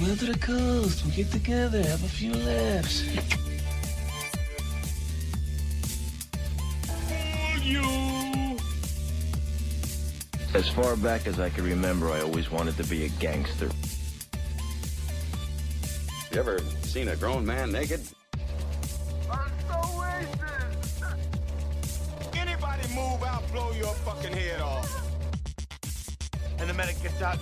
Come out to the coast. We'll get together, have a few laughs. You. As far back as I can remember, I always wanted to be a gangster. You ever seen a grown man naked?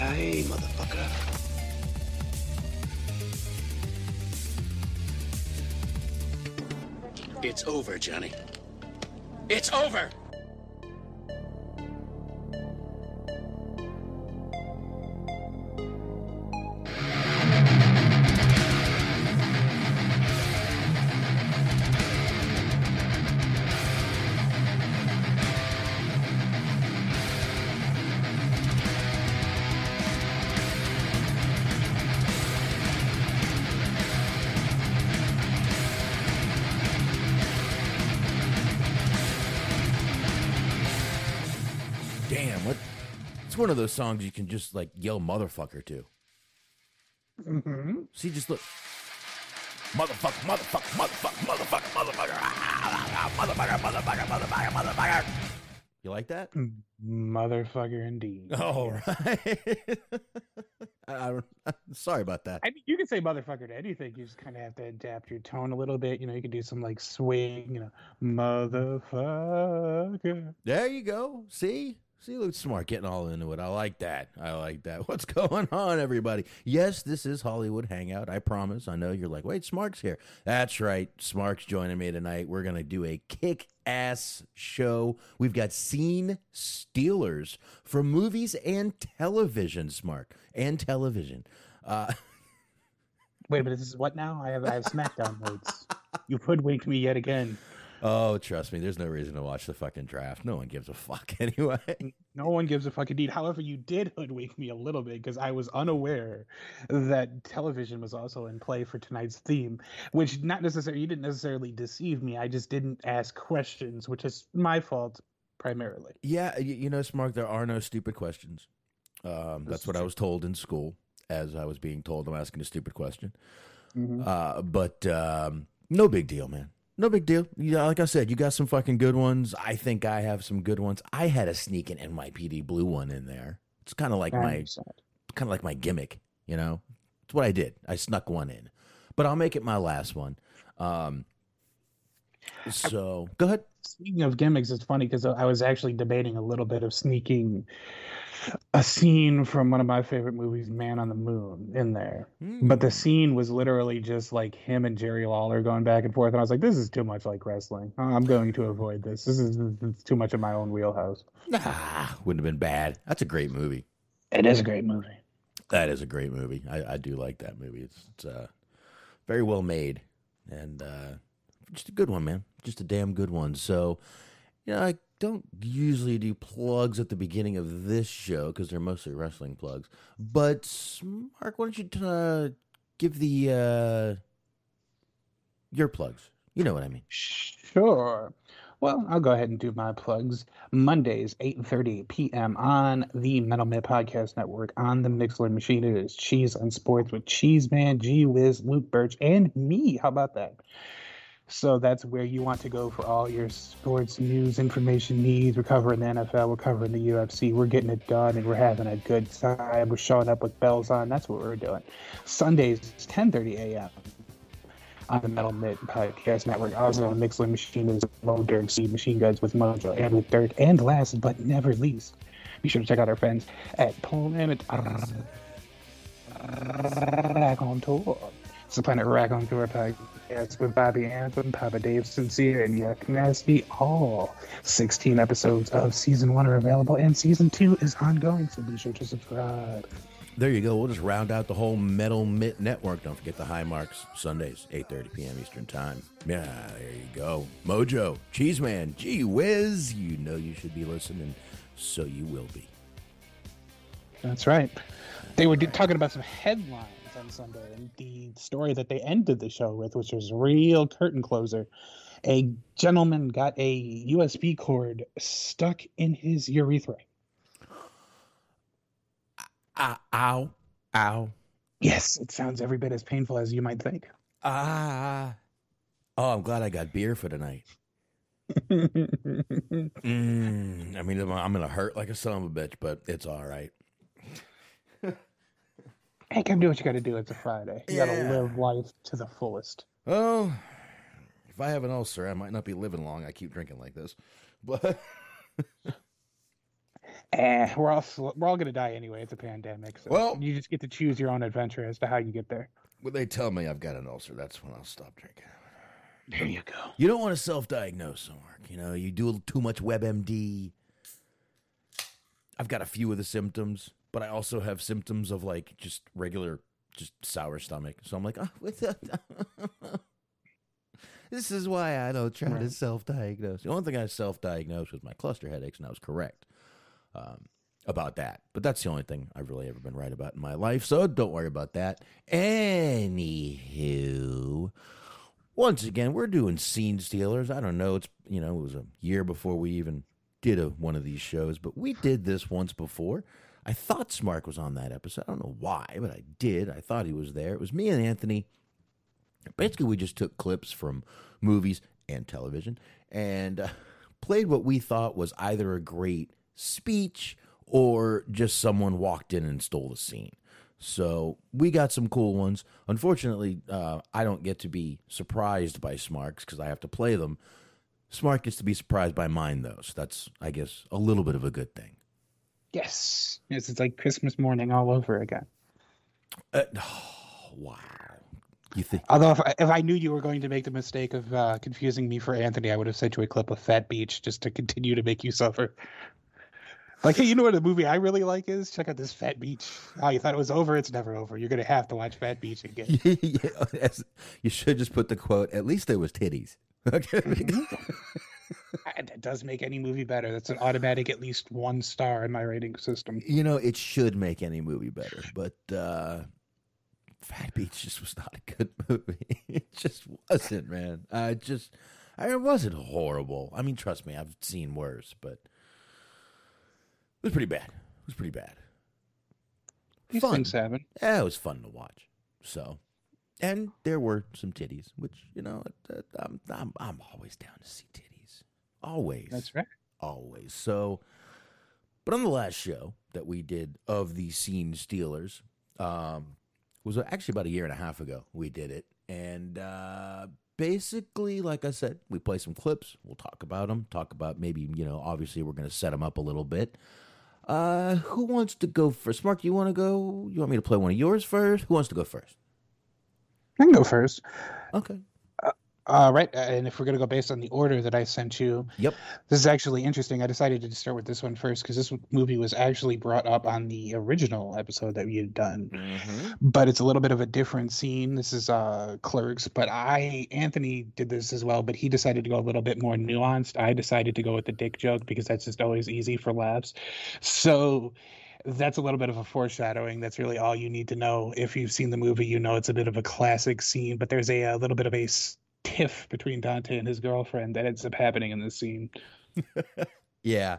Yippee-ki-yay, motherfucker. It's over, Johnny. It's over! One of those songs you can just like yell motherfucker to. Mm-hmm. See, just look. Motherfucker, motherfucker, motherfucker, motherfucker, motherfucker, ah, motherfucker, motherfucker, motherfucker, motherfucker. You like that? Motherfucker, indeed. Oh, right. I, don't- sorry about that. I mean, you can say motherfucker to anything. You just kind of have to adapt your tone a little bit. You know, you can do some like swing. You know, motherfucker. There you go. See? See, look smart, getting all into it. I like that. I like that. What's going on, everybody? Yes, this is Hollywood Hangout. I promise. I know you're like, wait, Smark's here. That's right. Smark's joining me tonight. We're going to do a kick ass show. We've got scene stealers from movies and television, Smark, and television. Uh, Wait, but this is what now? I have I have SmackDown notes. You hoodwinked me yet again. Oh, trust me, there's no reason to watch the fucking draft. No one gives a fuck anyway. No one gives a fucking deed. However, you did hoodwink me a little bit because I was unaware that television was also in play for tonight's theme, which not necessarily you didn't necessarily deceive me. I just didn't ask questions, which is my fault primarily. Yeah, you know, Smark, there are no stupid questions. Um, that's what I was told in school as I was being told I'm asking a stupid question. Mhm. Uh, but um, no big deal, man. No big deal. Yeah, like I said, you got some fucking good ones. I think I have some good ones. I had a sneaking NYPD blue one in there. It's kind of like my kind of like my gimmick, you know. It's what I did. I snuck one in, but I'll make it my last one. Um, so go ahead. Speaking of gimmicks, it's funny because I was actually debating a little bit of sneaking a scene from one of my favorite movies, Man on the Moon, in there. But the scene was literally just like him and Jerry Lawler going back and forth, and I was like, "This is too much like wrestling. I'm going to avoid this. This is it's too much of my own wheelhouse." Nah, wouldn't have been bad. That's a great movie. It is a great movie. That is a great movie. I, I do like that movie. It's, it's uh, very well made and uh, just a good one, man. Just a damn good one. So, you know, I don't usually do plugs at the beginning of this show because they're mostly wrestling plugs. But Mark, why don't you uh, give the uh, your plugs. You know what I mean. Sure. Well, I'll go ahead and do my plugs. Mondays, 8.30 p.m. on the Metal Mid Podcast Network on the Mixler machine. It is Cheese on Sports with Cheese Man, G Wiz, Luke Birch, and me. How about that? So that's where you want to go for all your sports news information needs. We're covering the NFL, we're covering the UFC, we're getting it done, and we're having a good time. We're showing up with bells on. That's what we're doing. Sundays, 10:30 a.m. on the Metal Mid Podcast Network. Also on Mixler Machine is Mo Dirk C Machine Guns with Mojo and with Dirk. And last but never least, be sure to check out our friends at Planet Rack on Tour. It's the Planet Rack on Tour podcast with Bobby Anthem, Papa Dave Sincere, and Yuck Nasty. All 16 episodes of season one are available, and season two is ongoing, so be sure to subscribe. There you go. We'll just round out the whole Metal Mitt network. Don't forget the High Marks Sundays, 8:30 p.m. Eastern Time. Yeah, there you go. Mojo, Cheeseman, gee whiz. You know you should be listening, so you will be. That's right. They were talking about some headlines on Sunday, and the story that they ended the show with, which was real curtain closer. A gentleman got a USB cord stuck in his urethra. Uh, ow, ow. Yes, it sounds every bit as painful as you might think. Ah. Oh, I'm glad I got beer for tonight. mm, I mean, I'm, I'm gonna hurt like a son of a bitch, but it's all right. Hey, gotta do what you gotta do. It's a Friday. You gotta live life to the fullest. Oh, if I have an ulcer, I might not be living long. I keep drinking like this, but Eh, we're all sl- we're all gonna die anyway. It's a pandemic, so Well- you just get to choose your own adventure as to how you get there. when they tell me I've got an ulcer, that's when I'll stop drinking. There you go. You don't want to self-diagnose, Mark. You know, you do too much WebMD. I've got a few of the symptoms, but I also have symptoms of like just regular, just sour stomach. So I'm like, oh, what's up? this is why I don't try to self-diagnose. The only thing I self-diagnosed was my cluster headaches, and I was correct um, about that. But that's the only thing I've really ever been right about in my life. So don't worry about that. Anywho, once again, we're doing scene stealers. I don't know. It's you know, it was a year before we even did a, one of these shows, but we did this once before. I thought Smark was on that episode. I don't know why, but I did. I thought he was there. It was me and Anthony. Basically, we just took clips from movies and television and uh, played what we thought was either a great speech or just someone walked in and stole the scene. So we got some cool ones. Unfortunately, uh, I don't get to be surprised by Smarks because I have to play them. Smark gets to be surprised by mine, though. So that's, I guess, a little bit of a good thing. Yes, yes, it's like Christmas morning all over again. Uh, wow. You think? Although, if I, if I knew you were going to make the mistake of uh, confusing me for Anthony, I would have sent you a clip of Fat Beach just to continue to make you suffer. Like, hey, you know what a movie I really like is? Check out this Fat Beach. Oh, you thought it was over? It's never over. You're gonna have to watch Fat Beach again. yeah, you should just put the quote. At least there was titties. Okay. And that does make any movie better. That's an automatic at least one star in my rating system. you know, it should make any movie better, but uh Fat Beach just was not a good movie. It just wasn't, man. I just, I it wasn't horrible. I mean, trust me, I've seen worse, but it was pretty bad. It was pretty bad. These Fun. things happen. Yeah, it was fun to watch. So, and there were some titties, which you know, I'm I'm, I'm always down to see titties. Always. That's right. always. So, but on the last show that we did of the scene stealers, um, was actually about a year and a half ago. We did it, and uh, basically, like I said, we play some clips. We'll talk about them. Talk about maybe you know, obviously, we're going to set them up a little bit. Uh, who wants to go first? Mark, you want to go? You want me to play one of yours first? Who wants to go first? I can go first. Okay. Uh, right, and if we're gonna go based on the order that I sent you, Yep. this is actually interesting. I decided to start with this one first because this movie was actually brought up on the original episode that we had done, but it's a little bit of a different scene. This is uh, Clerks, but I Anthony did this as well, but he decided to go a little bit more nuanced. I decided to go with the dick joke because that's just always easy for laughs. So that's a little bit of a foreshadowing. That's really all you need to know. If you've seen the movie, you know it's a bit of a classic scene. But there's a, a little bit of a tiff between Dante and his girlfriend that ends up happening in this scene. yeah,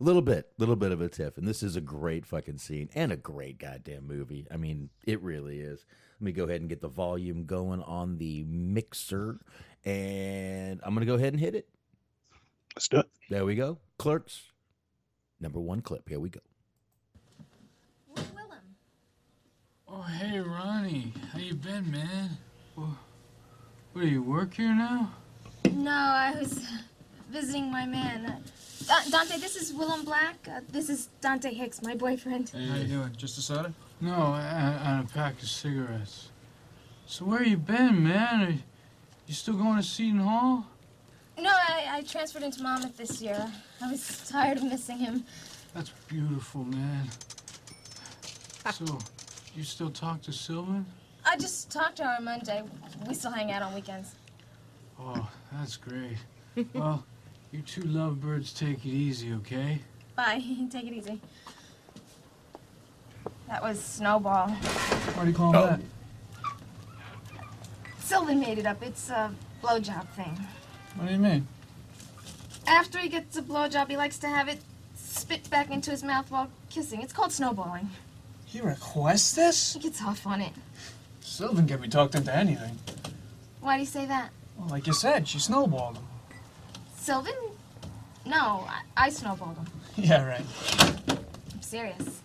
a little bit, a little bit of a tiff, and this is a great fucking scene and a great goddamn movie. I mean, it really is. Let me go ahead and get the volume going on the mixer, and I'm gonna go ahead and hit it. Let's do it. There we go. Clerks, number one clip. Here we go. Oh, hey, Ronnie. How you been, man? Well, what, do you work here now? No, I was visiting my man. Uh, Dante, this is Willem Black. Uh, this is Dante Hicks, my boyfriend. Hey, how you doing? Just a soda? No, and, and a pack of cigarettes. So where you been, man? Are you still going to Seton Hall? No, I, I transferred into Monmouth this year. I was tired of missing him. That's beautiful, man. So, you still talk to Sylvan? I just talked to her on Monday. We still hang out on weekends. Oh, that's great. well, you two lovebirds take it easy, okay? Bye. Take it easy. That was Snowball. Why do you call oh. that? Sylvan made it up. It's a blowjob thing. What do you mean? After he gets a blowjob, he likes to have it spit back into his mouth while kissing. It's called snowballing. He requests this? He gets off on it. Sylvan can be talked into anything. Why do you say that? Well, like you said, she snowballed him. Sylvan? No, I, I snowballed him. Yeah, right. I'm serious.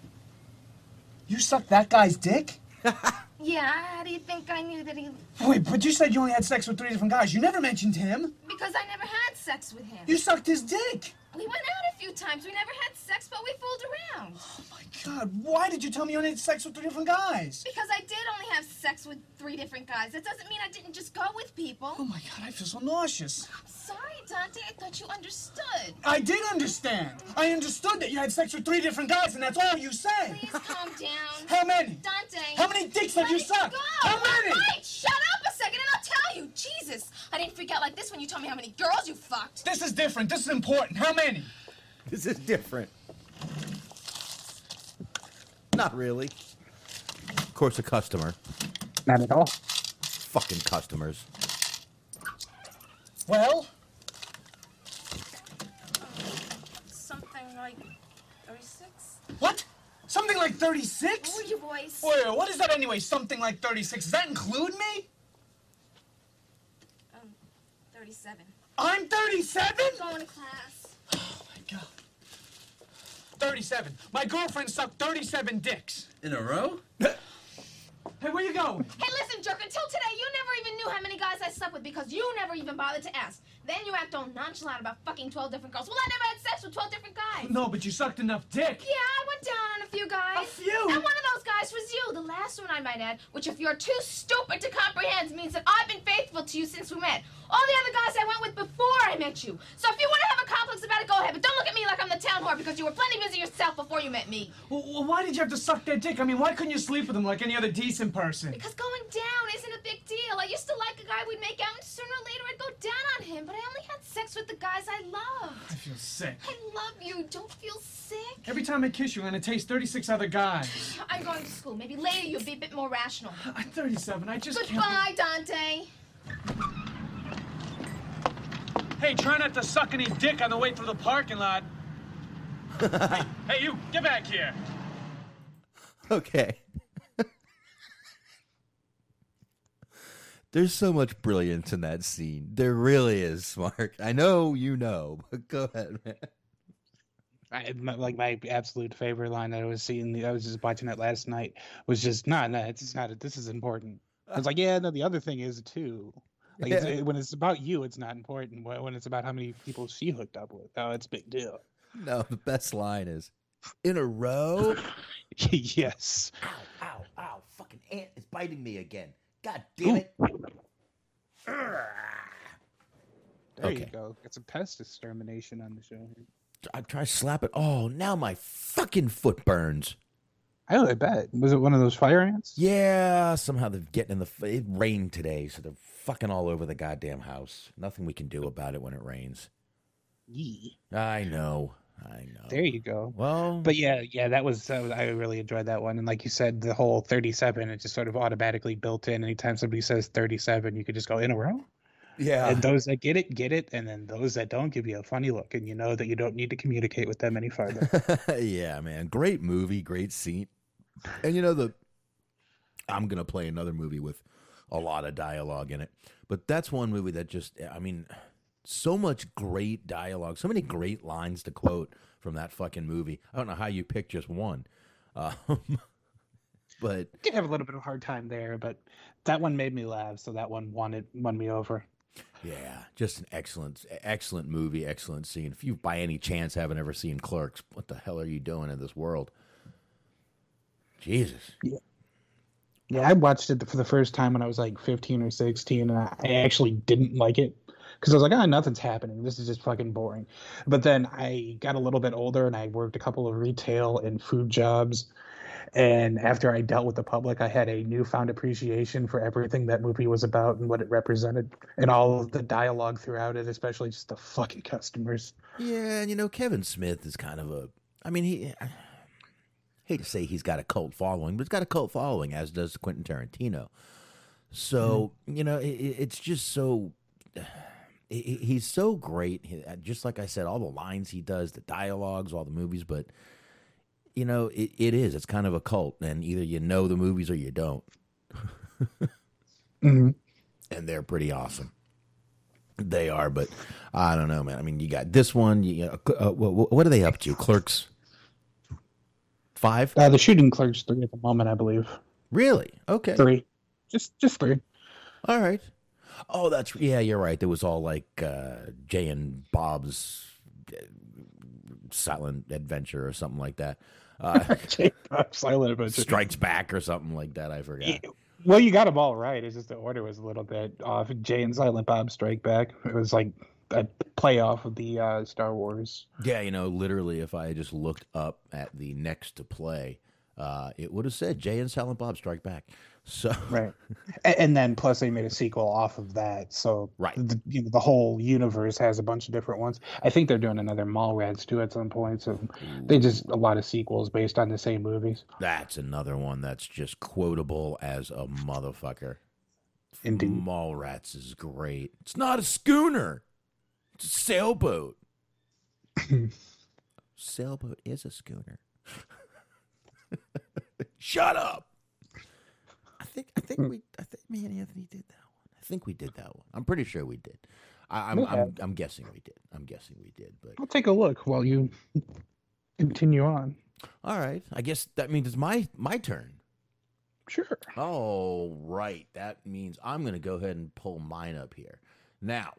You sucked that guy's dick? yeah, how do you think I knew that he... Wait, but you said you only had sex with three different guys. You never mentioned him. Because I never had sex with him. You sucked his dick. We went out a few times. We never had sex, but we fooled around. Oh, my God. Why did you tell me you only had sex with three different guys? Because I did only have sex with three different guys. That doesn't mean I didn't just go with people. Oh, my God. I feel so nauseous. I'm sorry, Dante. I thought you understood. I did understand. I understood that you had sex with three different guys, and that's all you said. Please calm down. How many? Dante. How many dicks have you sucked? Go. How many? Right, shut up second and I'll tell you. Jesus. I didn't freak out like this when you told me how many girls you fucked. This is different. This is important. How many? This is different. Not really. Of course, a customer. Not at all. Fucking customers. Well? Something like 36? What? Something like 36? Lower your voice. Wait, what is that anyway? Something like 36. Does that include me? Um, 37. I'm 37? Going to class. Oh my god. 37. My girlfriend sucked 37 dicks. In a row? hey, where you going? Hey, listen, jerk. Until today, you never even knew how many guys I slept with because you never even bothered to ask. Then you act all nonchalant about fucking 12 different girls. Well, I never had sex with 12 different guys. No, but you sucked enough dick. Yeah, I went down on a few guys. A few? And one of those guys was you, the last one I might add, which if you're too stupid to comprehend means that I've been faithful to you since we met. All the other guys I went with before I met you. So if you want to have a complex about it, go ahead. But don't look at me like I'm the town whore because you were plenty busy yourself before you met me. Well, why did you have to suck their dick? I mean, why couldn't you sleep with them like any other decent person? Because going down isn't a big deal. I used to like a guy we'd make out, and sooner or later I'd go down on him. But I only had sex with the guys I loved. I feel sick. I love you. Don't feel sick. Every time I kiss you, I'm gonna taste 36 other guys. I'm going to school. Maybe later you'll be a bit more rational. I'm 37. I just Goodbye. Dante. Hey, try not to suck any dick on the way through the parking lot. hey, hey, you, get back here. Okay. There's so much brilliance in that scene. There really is, Mark. I know you know, but go ahead, man. I, my, like my absolute favorite line that I was seeing, I was just watching it last night, was just, no, nah, no, nah, it's not. This is important. I was like, yeah, no, the other thing is too. Like yeah. it's, when it's about you, it's not important. When it's about how many people she hooked up with, oh, it's a big deal. No, the best line is, in a row. yes. Ow! Ow! Ow! Fucking ant is biting me again. God damn it. There okay. you go. Get some pest extermination on the show. I try to slap it. Oh, now my fucking foot burns. Oh, I bet. Was it one of those fire ants? Yeah, somehow they're getting in the. It rained today, so they're fucking all over the goddamn house. Nothing we can do about it when it rains. Yee. I know. I know. There you go. Well, but yeah, yeah, that was, I really enjoyed that one. And like you said, the whole 37, it just sort of automatically built in. Anytime somebody says 37, you could just go in a row. Yeah. And those that get it, get it. And then those that don't give you a funny look. And you know that you don't need to communicate with them any further. yeah, man. Great movie, great scene. And you know, the I'm going to play another movie with a lot of dialogue in it. But that's one movie that just, I mean, so much great dialogue, so many great lines to quote from that fucking movie. I don't know how you picked just one. Um, but I did have a little bit of a hard time there, but that one made me laugh. So that one won it, won me over. Yeah, just an excellent, excellent movie, excellent scene. If you, by any chance, haven't ever seen Clerks, what the hell are you doing in this world? Jesus. Yeah. Yeah, I watched it for the first time when I was like 15 or 16, and I actually didn't like it because I was like, ah, oh, nothing's happening. This is just fucking boring. But then I got a little bit older and I worked a couple of retail and food jobs. And after I dealt with the public, I had a newfound appreciation for everything that movie was about and what it represented, and all of the dialogue throughout it, especially just the fucking customers. Yeah, and you know, Kevin Smith is kind of a. I mean, he. Hate to say he's got a cult following, but he's got a cult following, as does Quentin Tarantino. So mm-hmm. you know, it, it's just so. He's so great. Just like I said, all the lines he does, the dialogues, all the movies, but you know, it, it is. It's kind of a cult, and either you know the movies or you don't. mm-hmm. And they're pretty awesome. They are, but I don't know, man. I mean, you got this one. You, uh, what, what, are they up to? Clerks five? Uh, the shooting Clerks three at the moment, I believe. Really? Okay. Three, just just three. All right. Oh, that's yeah. You're right. There was all like uh, Jay and Bob's uh, Silent Adventure or something like that. Uh, Silent Adventure Strikes Back or something like that. I forgot. Yeah. Well, you got them all right. It's just the order was a little bit off. Jay and Silent Bob Strike Back. It was like a playoff of the uh, Star Wars. Yeah, you know, literally, if I just looked up at the next to play, uh, it would have said Jay and Silent Bob Strike Back. So right, and, and, then plus they made a sequel off of that. So right, the, you know, the whole universe has a bunch of different ones. I think they're doing another Mallrats too at some point. So Ooh. they just a lot of sequels based on the same movies. That's another one that's just quotable as a motherfucker. Indeed, Mallrats is great. It's not a schooner. Sailboat. sailboat is a schooner. Shut up I think I think we I think me and Anthony did that one. I think we did that one. I'm pretty sure we did. I, am I'm, I'm, I'm guessing we did. I'm guessing we did. But I'll take a look while you continue on. All right. I guess that means it's my my turn. Sure. Oh right. That means I'm going to go ahead and pull mine up here. Now,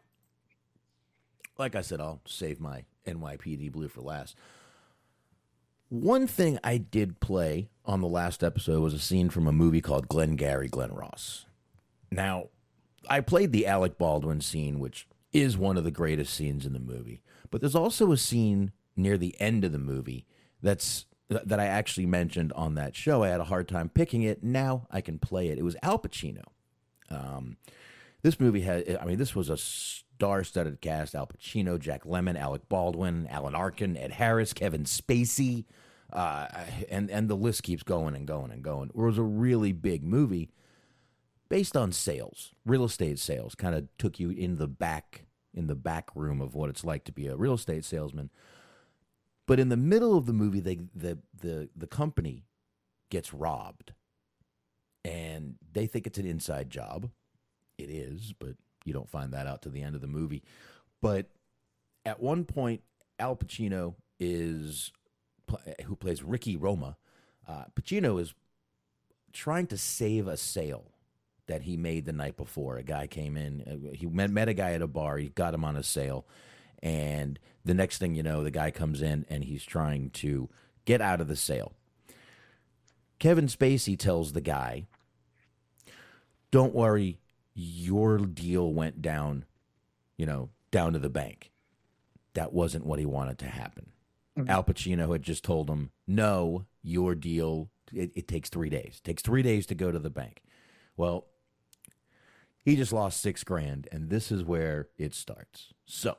like I said, I'll save my NYPD Blue for last. One thing I did play on the last episode was a scene from a movie called Glengarry Glen Ross. Now, I played the Alec Baldwin scene, which is one of the greatest scenes in the movie. But there's also a scene near the end of the movie that's that I actually mentioned on that show. I had a hard time picking it. Now I can play it. It was Al Pacino. Um, this movie had, I mean, this was a star-studded cast: Al Pacino, Jack Lemmon, Alec Baldwin, Alan Arkin, Ed Harris, Kevin Spacey. Uh, and and the list keeps going and going and going. It was a really big movie based on sales, real estate sales. Kind of took you in the back in the back room of what it's like to be a real estate salesman. But in the middle of the movie, they the the the company gets robbed, and they think it's an inside job. It is, but you don't find that out to the end of the movie. But at one point, Al Pacino is who plays Ricky Roma, uh, Pacino is trying to save a sale that he made the night before. A guy came in, uh, he met, met a guy at a bar, he got him on a sale, and the next thing you know, the guy comes in and he's trying to get out of the sale. Kevin Spacey tells the guy, "Don't worry, your deal went down, you know, down to the bank." That wasn't what he wanted to happen. Mm-hmm. Al Pacino had just told him, "No, your deal it, it, takes three days. It takes three days to go to the bank." Well, he just lost six grand, and this is where it starts. So,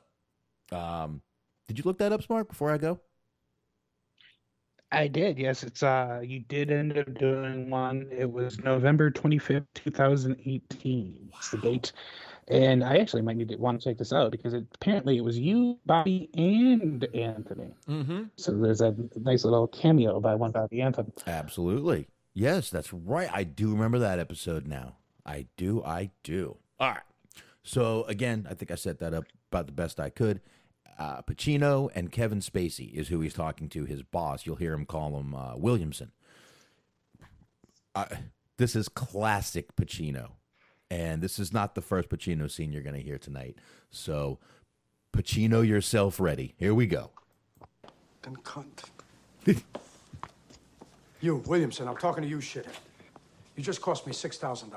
um, did you look that up, Smark? Before I go, I did. Yes, it's uh you did end up doing one. It was November 25th, 2018. It's the date. And I actually might need to want to check this out because it, apparently it was you, Bobby, and Anthony. Mm-hmm. So there's a nice little cameo by one Bobby Anthony. Absolutely. Yes, that's right. I do remember that episode now. I do. I do. All right. So again, I think I set that up about the best I could. Uh, Pacino and Kevin Spacey is who he's talking to. His boss. You'll hear him call him uh, Williamson. Uh, this is classic Pacino, and this is not the first Pacino scene you're going to hear tonight. So, Pacino, yourself ready. Here we go. Then cunt. you, Williamson, I'm talking to you, shithead. You just cost me $6,000.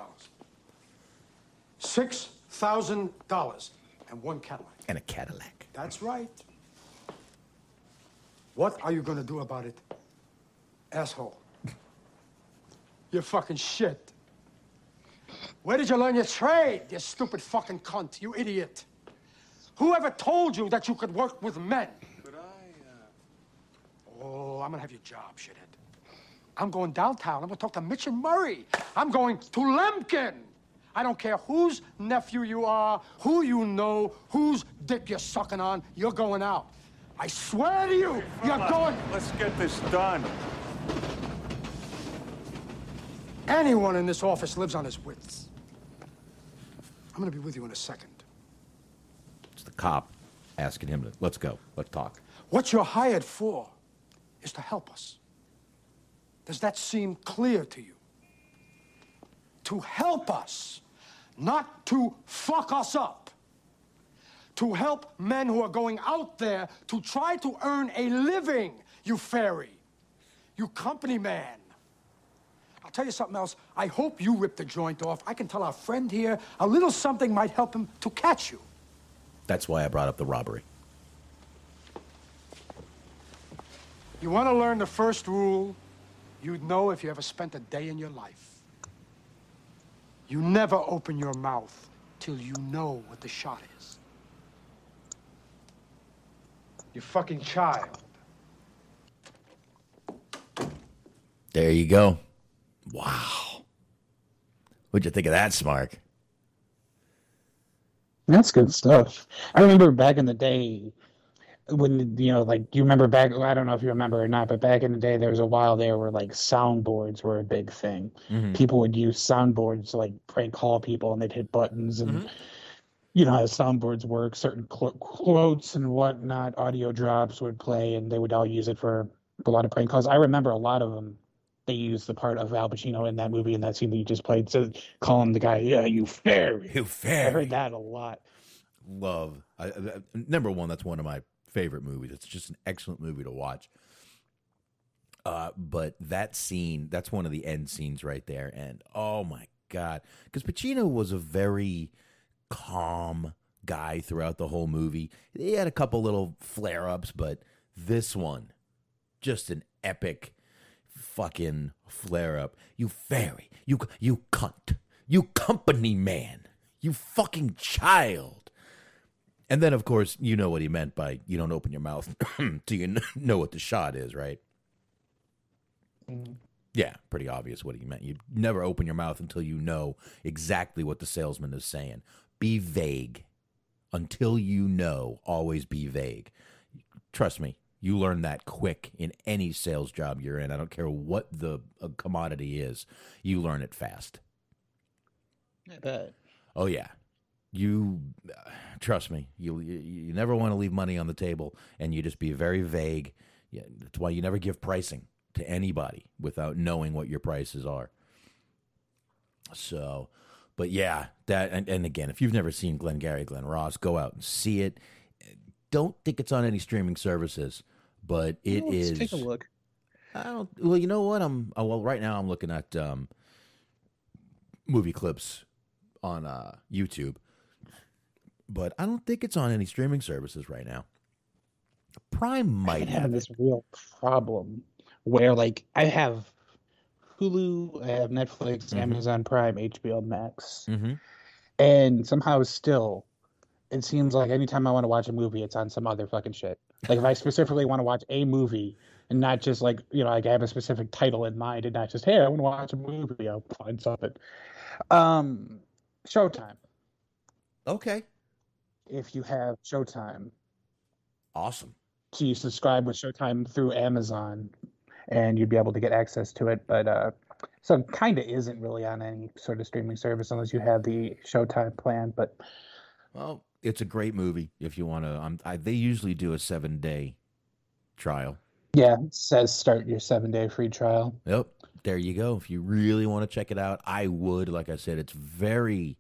$6,000 and one Cadillac. And a Cadillac. That's right. What are you gonna do about it, asshole? You're fucking shit. Where did you learn your trade, you stupid fucking cunt, you idiot? Whoever told you that you could work with men? Could I, uh... Oh, I'm gonna have your job, shithead. I'm going downtown. I'm gonna talk to Mitch and Murray. I'm going to Lemkin. I don't care whose nephew you are, who you know, whose dick you're sucking on, you're going out. I swear to you, you're going. Let's get this done. Anyone in this office lives on his wits. I'm gonna be with you in a second. It's the cop asking him to let's go. Let's talk. What you're hired for is to help us. Does that seem clear to you? To help us, not to fuck us up. To help men who are going out there to try to earn a living, you fairy. You company man. I'll tell you something else. I hope you rip the joint off. I can tell our friend here a little something might help him to catch you. That's why I brought up the robbery. You want to learn the first rule you'd know if you ever spent a day in your life. You never open your mouth till you know what the shot is. You fucking child. There you go. Wow. What'd you think of that, Smark? That's good stuff. I remember back in the day when you know, like you remember back. I don't know if you remember or not, but back in the day, there was a while there where like soundboards were a big thing. Mhm. People would use soundboards to like prank call people, and they'd hit buttons and. Mhm. You know how soundboards work. Certain cl- quotes and whatnot, audio drops would play, and they would all use it for a lot of prank calls. I remember a lot of them. They used the part of Al Pacino in that movie in that scene that you just played to call him the guy. Yeah, you fairy. You I heard that a lot. Love. I, I, number one, that's one of my favorite movies. It's just an excellent movie to watch. Uh, but that scene, that's one of the end scenes right there. And oh my God. Because Pacino was a very calm guy throughout the whole movie. He had a couple little flare ups, but this one, just an epic fucking flare up. You fairy. You, you cunt. You company man. You fucking child. And then, of course, you know what he meant by you don't open your mouth till you know what the shot is, right? Mm-hmm. Yeah, pretty obvious what he meant. You never open your mouth until you know exactly what the salesman is saying. Be vague. Until you know, always be vague. Trust me, you learn that quick in any sales job you're in. I don't care what the commodity is, you learn it fast. I bet. Oh yeah, you trust me. You, you never want to leave money on the table, and you just be very vague. Yeah, that's why you never give pricing to anybody without knowing what your prices are. So, but yeah, that and, and again, if you've never seen Glengarry Glen Ross, go out and see it. Don't think it's on any streaming services, but it is. take a look. I don't. Well, you know what? I'm. uh, Well, right now I'm looking at um, movie clips on uh, YouTube, but I don't think it's on any streaming services right now. Prime might have have this real problem where like I have Hulu, I have Netflix, Mhm. Amazon Prime, HBO Max, Mm-hmm. and somehow still, it seems like anytime I want to watch a movie, it's on some other fucking shit. Like if I specifically want to watch a movie, and not just like you know like I have a specific title in mind and not just hey I want to watch a movie I'll find something. Um, Showtime. Okay. If you have Showtime, awesome. So you subscribe with Showtime through Amazon, and you'd be able to get access to it. But uh, so kind of isn't really on any sort of streaming service unless you have the Showtime plan. But well, it's a great movie if you want to. Um, I, they usually do a seven day trial. Yeah, it says start your seven day free trial. Yep. There you go. If you really want to check it out, I would. Like I said, it's very,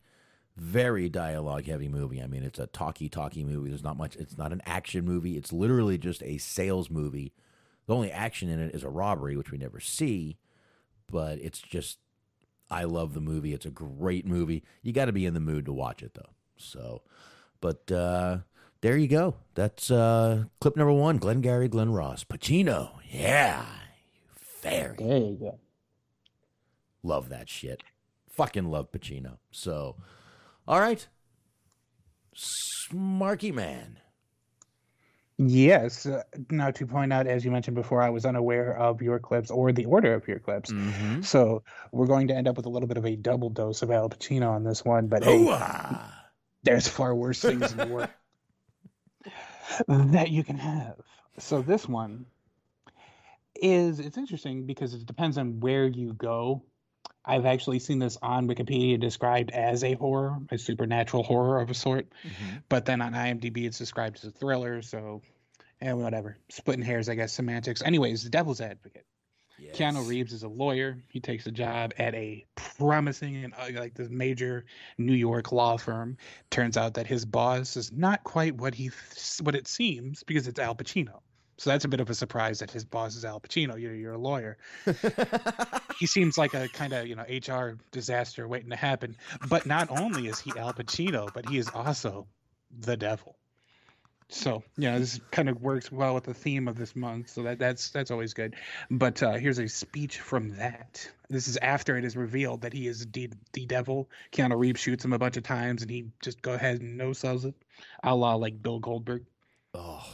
very dialogue heavy movie. I mean, it's a talky, talky movie. There's not much. It's not an action movie. It's literally just a sales movie. The only action in it is a robbery, which we never see, but it's just. I love the movie. It's a great movie. You got to be in the mood to watch it, though. So, but uh, there you go. That's uh, clip number one. Glengarry Glen Ross. Pacino. Yeah. Very. There you go. Love that shit. Fucking love Pacino. So, all right. Smarky Man. Yes. Uh, now, to point out, as you mentioned before, I was unaware of your clips or the order of your clips. Mm-hmm. So we're going to end up with a little bit of a double dose of Al Pacino on this one. But hey, there's far worse things in the world that you can have. So this one is it's interesting because it depends on where you go. I've actually seen this on Wikipedia described as a horror, a supernatural horror of a sort. Mm-hmm. But then on IMDb, it's described as a thriller. So, and whatever. Splitting hairs, I guess, semantics. Anyways, The Devil's Advocate. Yes. Keanu Reeves is a lawyer. He takes a job at a promising and uh, like this major New York law firm. Turns out that his boss is not quite what he th- what it seems because it's Al Pacino. So that's a bit of a surprise that his boss is Al Pacino. You're, you're a lawyer. he seems like a kind of you know HR disaster waiting to happen. But not only is he Al Pacino, but he is also the devil. So you know this kind of works well with the theme of this month. So that that's that's always good. But uh, here's a speech from that. This is after it is revealed that he is the, the devil. Keanu Reeves shoots him a bunch of times, and he just go ahead and no sells it, a la like Bill Goldberg. Oh,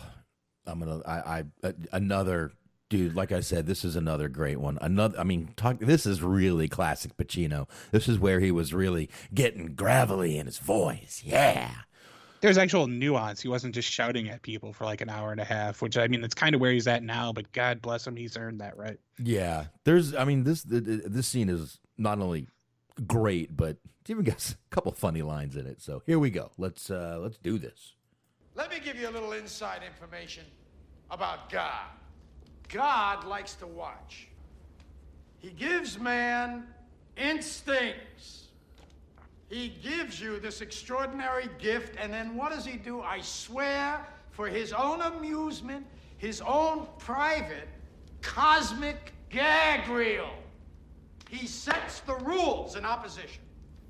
I'm gonna. I, I another dude. Like I said, this is another great one. Another. I mean, talk. This is really classic Pacino. This is where he was really getting gravelly in his voice. Yeah. There's actual nuance. He wasn't just shouting at people for like an hour and a half, which I mean, that's kind of where he's at now. But God bless him, he's earned that right. Yeah. There's. I mean, this this scene is not only great, but it's even got a couple funny lines in it. So here we go. Let's uh let's do this. Let me give you a little inside information about God. God likes to watch. He gives man instincts. He gives you this extraordinary gift, and then what does he do? I swear, for his own amusement, his own private cosmic gag reel. He sets the rules in opposition.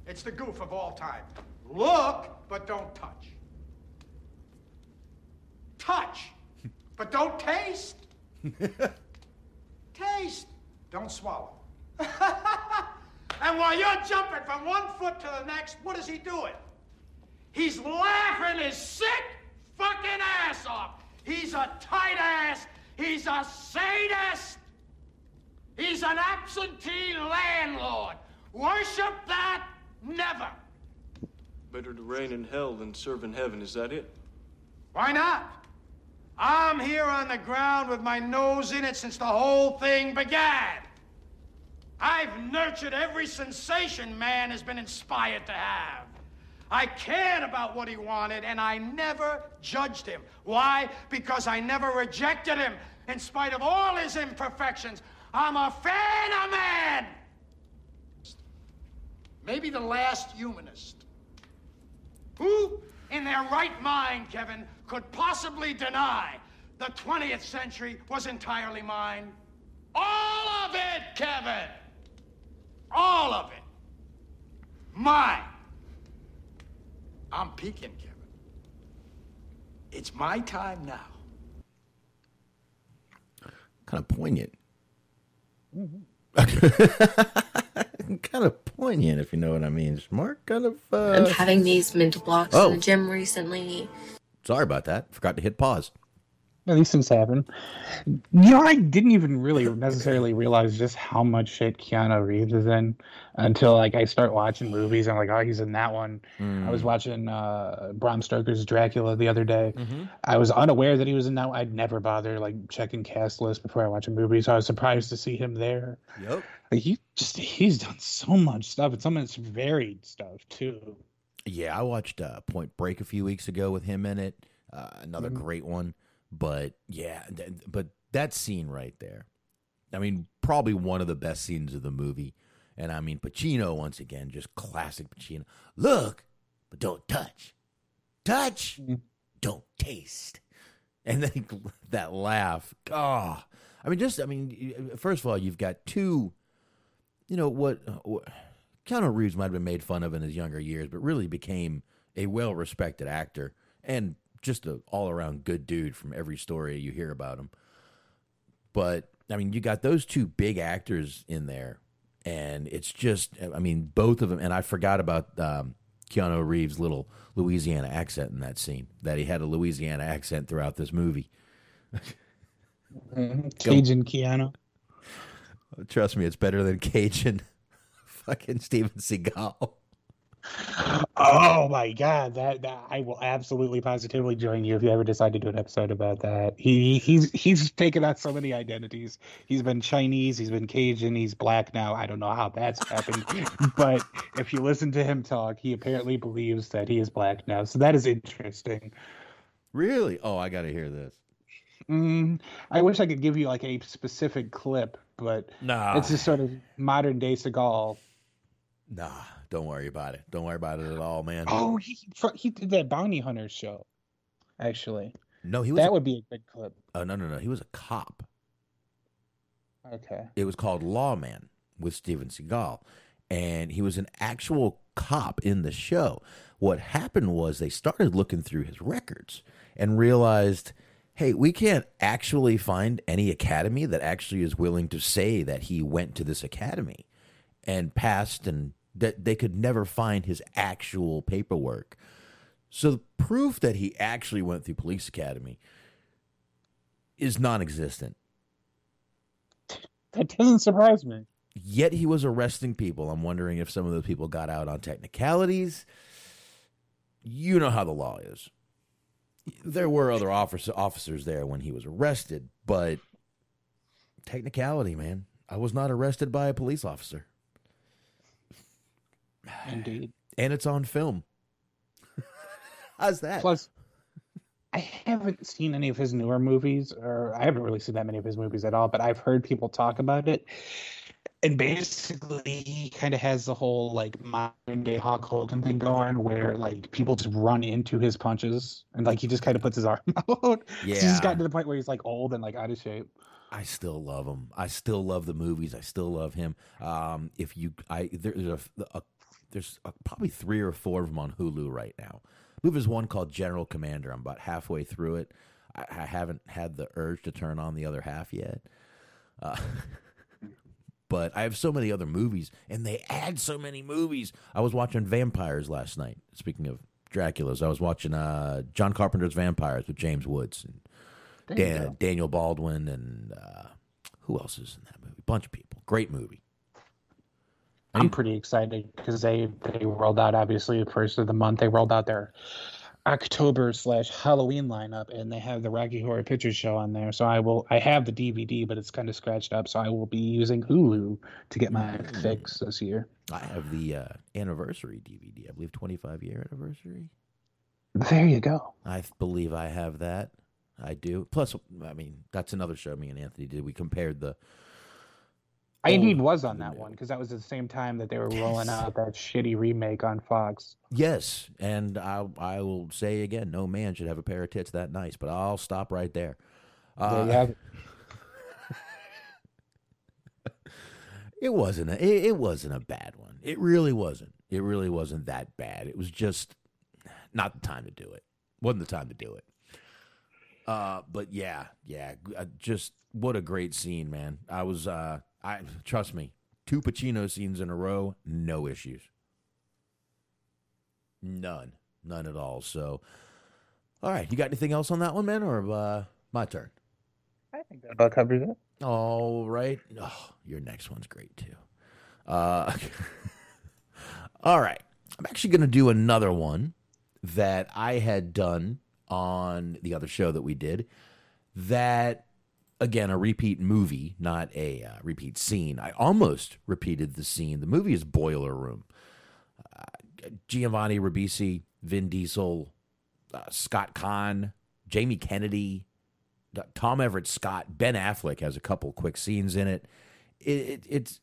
It's the goof of all time. Look, but don't touch. Touch, but don't taste. taste, don't swallow. and while you're jumping from one foot to the next, what is he doing? He's laughing his sick fucking ass off. He's a tight ass. He's a sadist. He's an absentee landlord. Worship that? Never. Better to reign in hell than serve in heaven, is that it? Why not? I'm here on the ground with my nose in it since the whole thing began. I've nurtured every sensation man has been inspired to have. I cared about what he wanted, and I never judged him. Why? Because I never rejected him. In spite of all his imperfections, I'm a fan of man. Maybe the last humanist. Who, in their right mind, Kevin, could possibly deny the 20th century was entirely mine? All of it, Kevin! All of it. Mine. I'm peaking, Kevin. It's my time now. Kind of poignant. Mm-hmm. kind of poignant, if you know what I mean. Smark, kind of. Uh... I'm having these mental blocks Oh. in the gym recently. Sorry about that. Forgot to hit pause. These things happen. You know, I didn't even really necessarily realize just how much shit Keanu Reeves is in until like I start watching movies. I'm like, oh, he's in that one. I was Mm. watching uh, Bram Stoker's Dracula the other day. Mhm. I was unaware that he was in that. I'd never bother like checking cast list before I watch a movie, so I was surprised to see him there. Yep. Like he just he's done so much stuff, and some of it's varied stuff too. Yeah, I watched uh, Point Break a few weeks ago with him in it. Uh, another Mhm. great one. But yeah, th- but that scene right there, I mean, probably one of the best scenes of the movie. And I mean, Pacino once again, just classic Pacino. Look, but don't touch. Touch, mm-hmm. don't taste. And then that laugh. Oh, I mean, just I mean, first of all, you've got two. You know what? Uh, what Keanu Reeves might have been made fun of in his younger years, but really became a well-respected actor and just an all-around good dude from every story you hear about him. But I mean, you got those two big actors in there, and it's just, I mean, both of them. And I forgot about um, Keanu Reeves' little Louisiana accent in that scene. That he had a Louisiana accent throughout this movie. Cajun Keanu. Trust me, it's better than Cajun. Fucking Steven Seagal. Oh my god, that, that I will absolutely positively join you if you ever decide to do an episode about that. He he's he's taken on so many identities. He's been Chinese, he's been Cajun, he's black now. I don't know how that's happened, but if you listen to him talk, he apparently believes that he is black now. So that is interesting. Really? Oh, I got to hear this. Mm, I wish I could give you like a specific clip, but Nah. it's just sort of modern day Seagal. Nah, don't worry about it. Don't worry about it at all, man. Oh, he he did that bounty hunter show. Actually, no, he was. that a- would be a good clip. Oh no, no, no. He was a cop. Okay. It was called Lawman with Steven Seagal, and he was an actual cop in the show. What happened was they started looking through his records and realized, hey, we can't actually find any academy that actually is willing to say that he went to this academy and passed, and that they could never find his actual paperwork. So the proof that he actually went through police academy is non-existent. That doesn't surprise me. Yet he was arresting people. I'm wondering if some of those people got out on technicalities. You know how the law is. There were other officer, officers there when he was arrested, but technicality, man. I was not arrested by a police officer. Indeed. And it's on film. How's that? Plus, I haven't seen any of his newer movies, or I haven't really seen that many of his movies at all, but I've heard people talk about it. And basically, he kind of has the whole like modern day Hulk Hogan thing going, where like people just run into his punches, and like he just kind of puts his arm out. Yeah. he's gotten to the point where he's like old and like out of shape. I still love him. I still love the movies. I still love him. Um, if you, I there's a, a there's a, probably three or four of them on Hulu right now. I believe there's one called General Commander. I'm about halfway through it. I, I haven't had the urge to turn on the other half yet. Uh, but I have so many other movies, and they add so many movies. I was watching Vampires last night. Speaking of Dracula's, I was watching uh, John Carpenter's Vampires with James Woods and Dan. Daniel Baldwin and uh, who else is in that movie? bunch of people. Great movie. I'm pretty excited because they they rolled out obviously the first of the month. They rolled out their October slash Halloween lineup, and they have the Rocky Horror Picture Show on there. So I will I have the DVD, but it's kind of scratched up. So I will be using Hulu to get my fix this year. I have the uh, anniversary DVD. I believe 25 year anniversary. There you go. I believe I have that. I do. Plus, I mean, that's another show me and Anthony did. We compared the. I indeed was on that one because that was at the same time that they were rolling out that shitty remake on Fox. Yes, and I I will say again, no man should have a pair of tits that nice. But I'll stop right there. There Uh, have it. It wasn't a it, it wasn't a bad one. It really wasn't. It really wasn't that bad. It was just not the time to do it. wasn't the time to do it. Uh, but yeah, yeah, uh, just what a great scene, man. I was uh, I trust me, two Pacino scenes in a row, no issues, none, none at all. So, all right, you got anything else on that one, man, or uh, My turn. I think that about covers it. All right. Oh, your next one's great too. Uh, all right. I'm actually going to do another one that I had done on the other show that we did. That, again, a repeat movie, not a uh, repeat scene. I almost repeated the scene. The movie is Boiler Room. Uh, Giovanni Ribisi, Vin Diesel, uh, Scott Caan, Jamie Kennedy, Tom Everett Scott, Ben Affleck has a couple quick scenes in it. it, it it's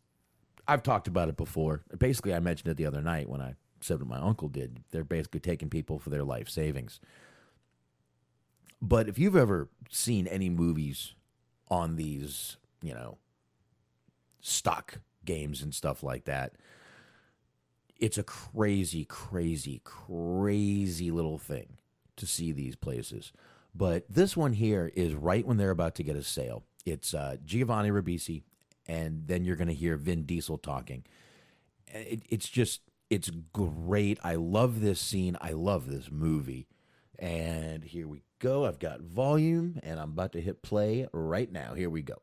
I've talked about it before. Basically, I mentioned it the other night when I said what my uncle did. They're basically taking people for their life savings. But if you've ever seen any movies on these, you know, stock games and stuff like that, it's a crazy, crazy, crazy little thing to see these places. But this one here is right when they're about to get a sale. It's uh, Giovanni Ribisi, and then you're going to hear Vin Diesel talking. It, it's just, it's great. I love this scene. I love this movie. And here we go. I've got volume, and I'm about to hit play right now. Here we go.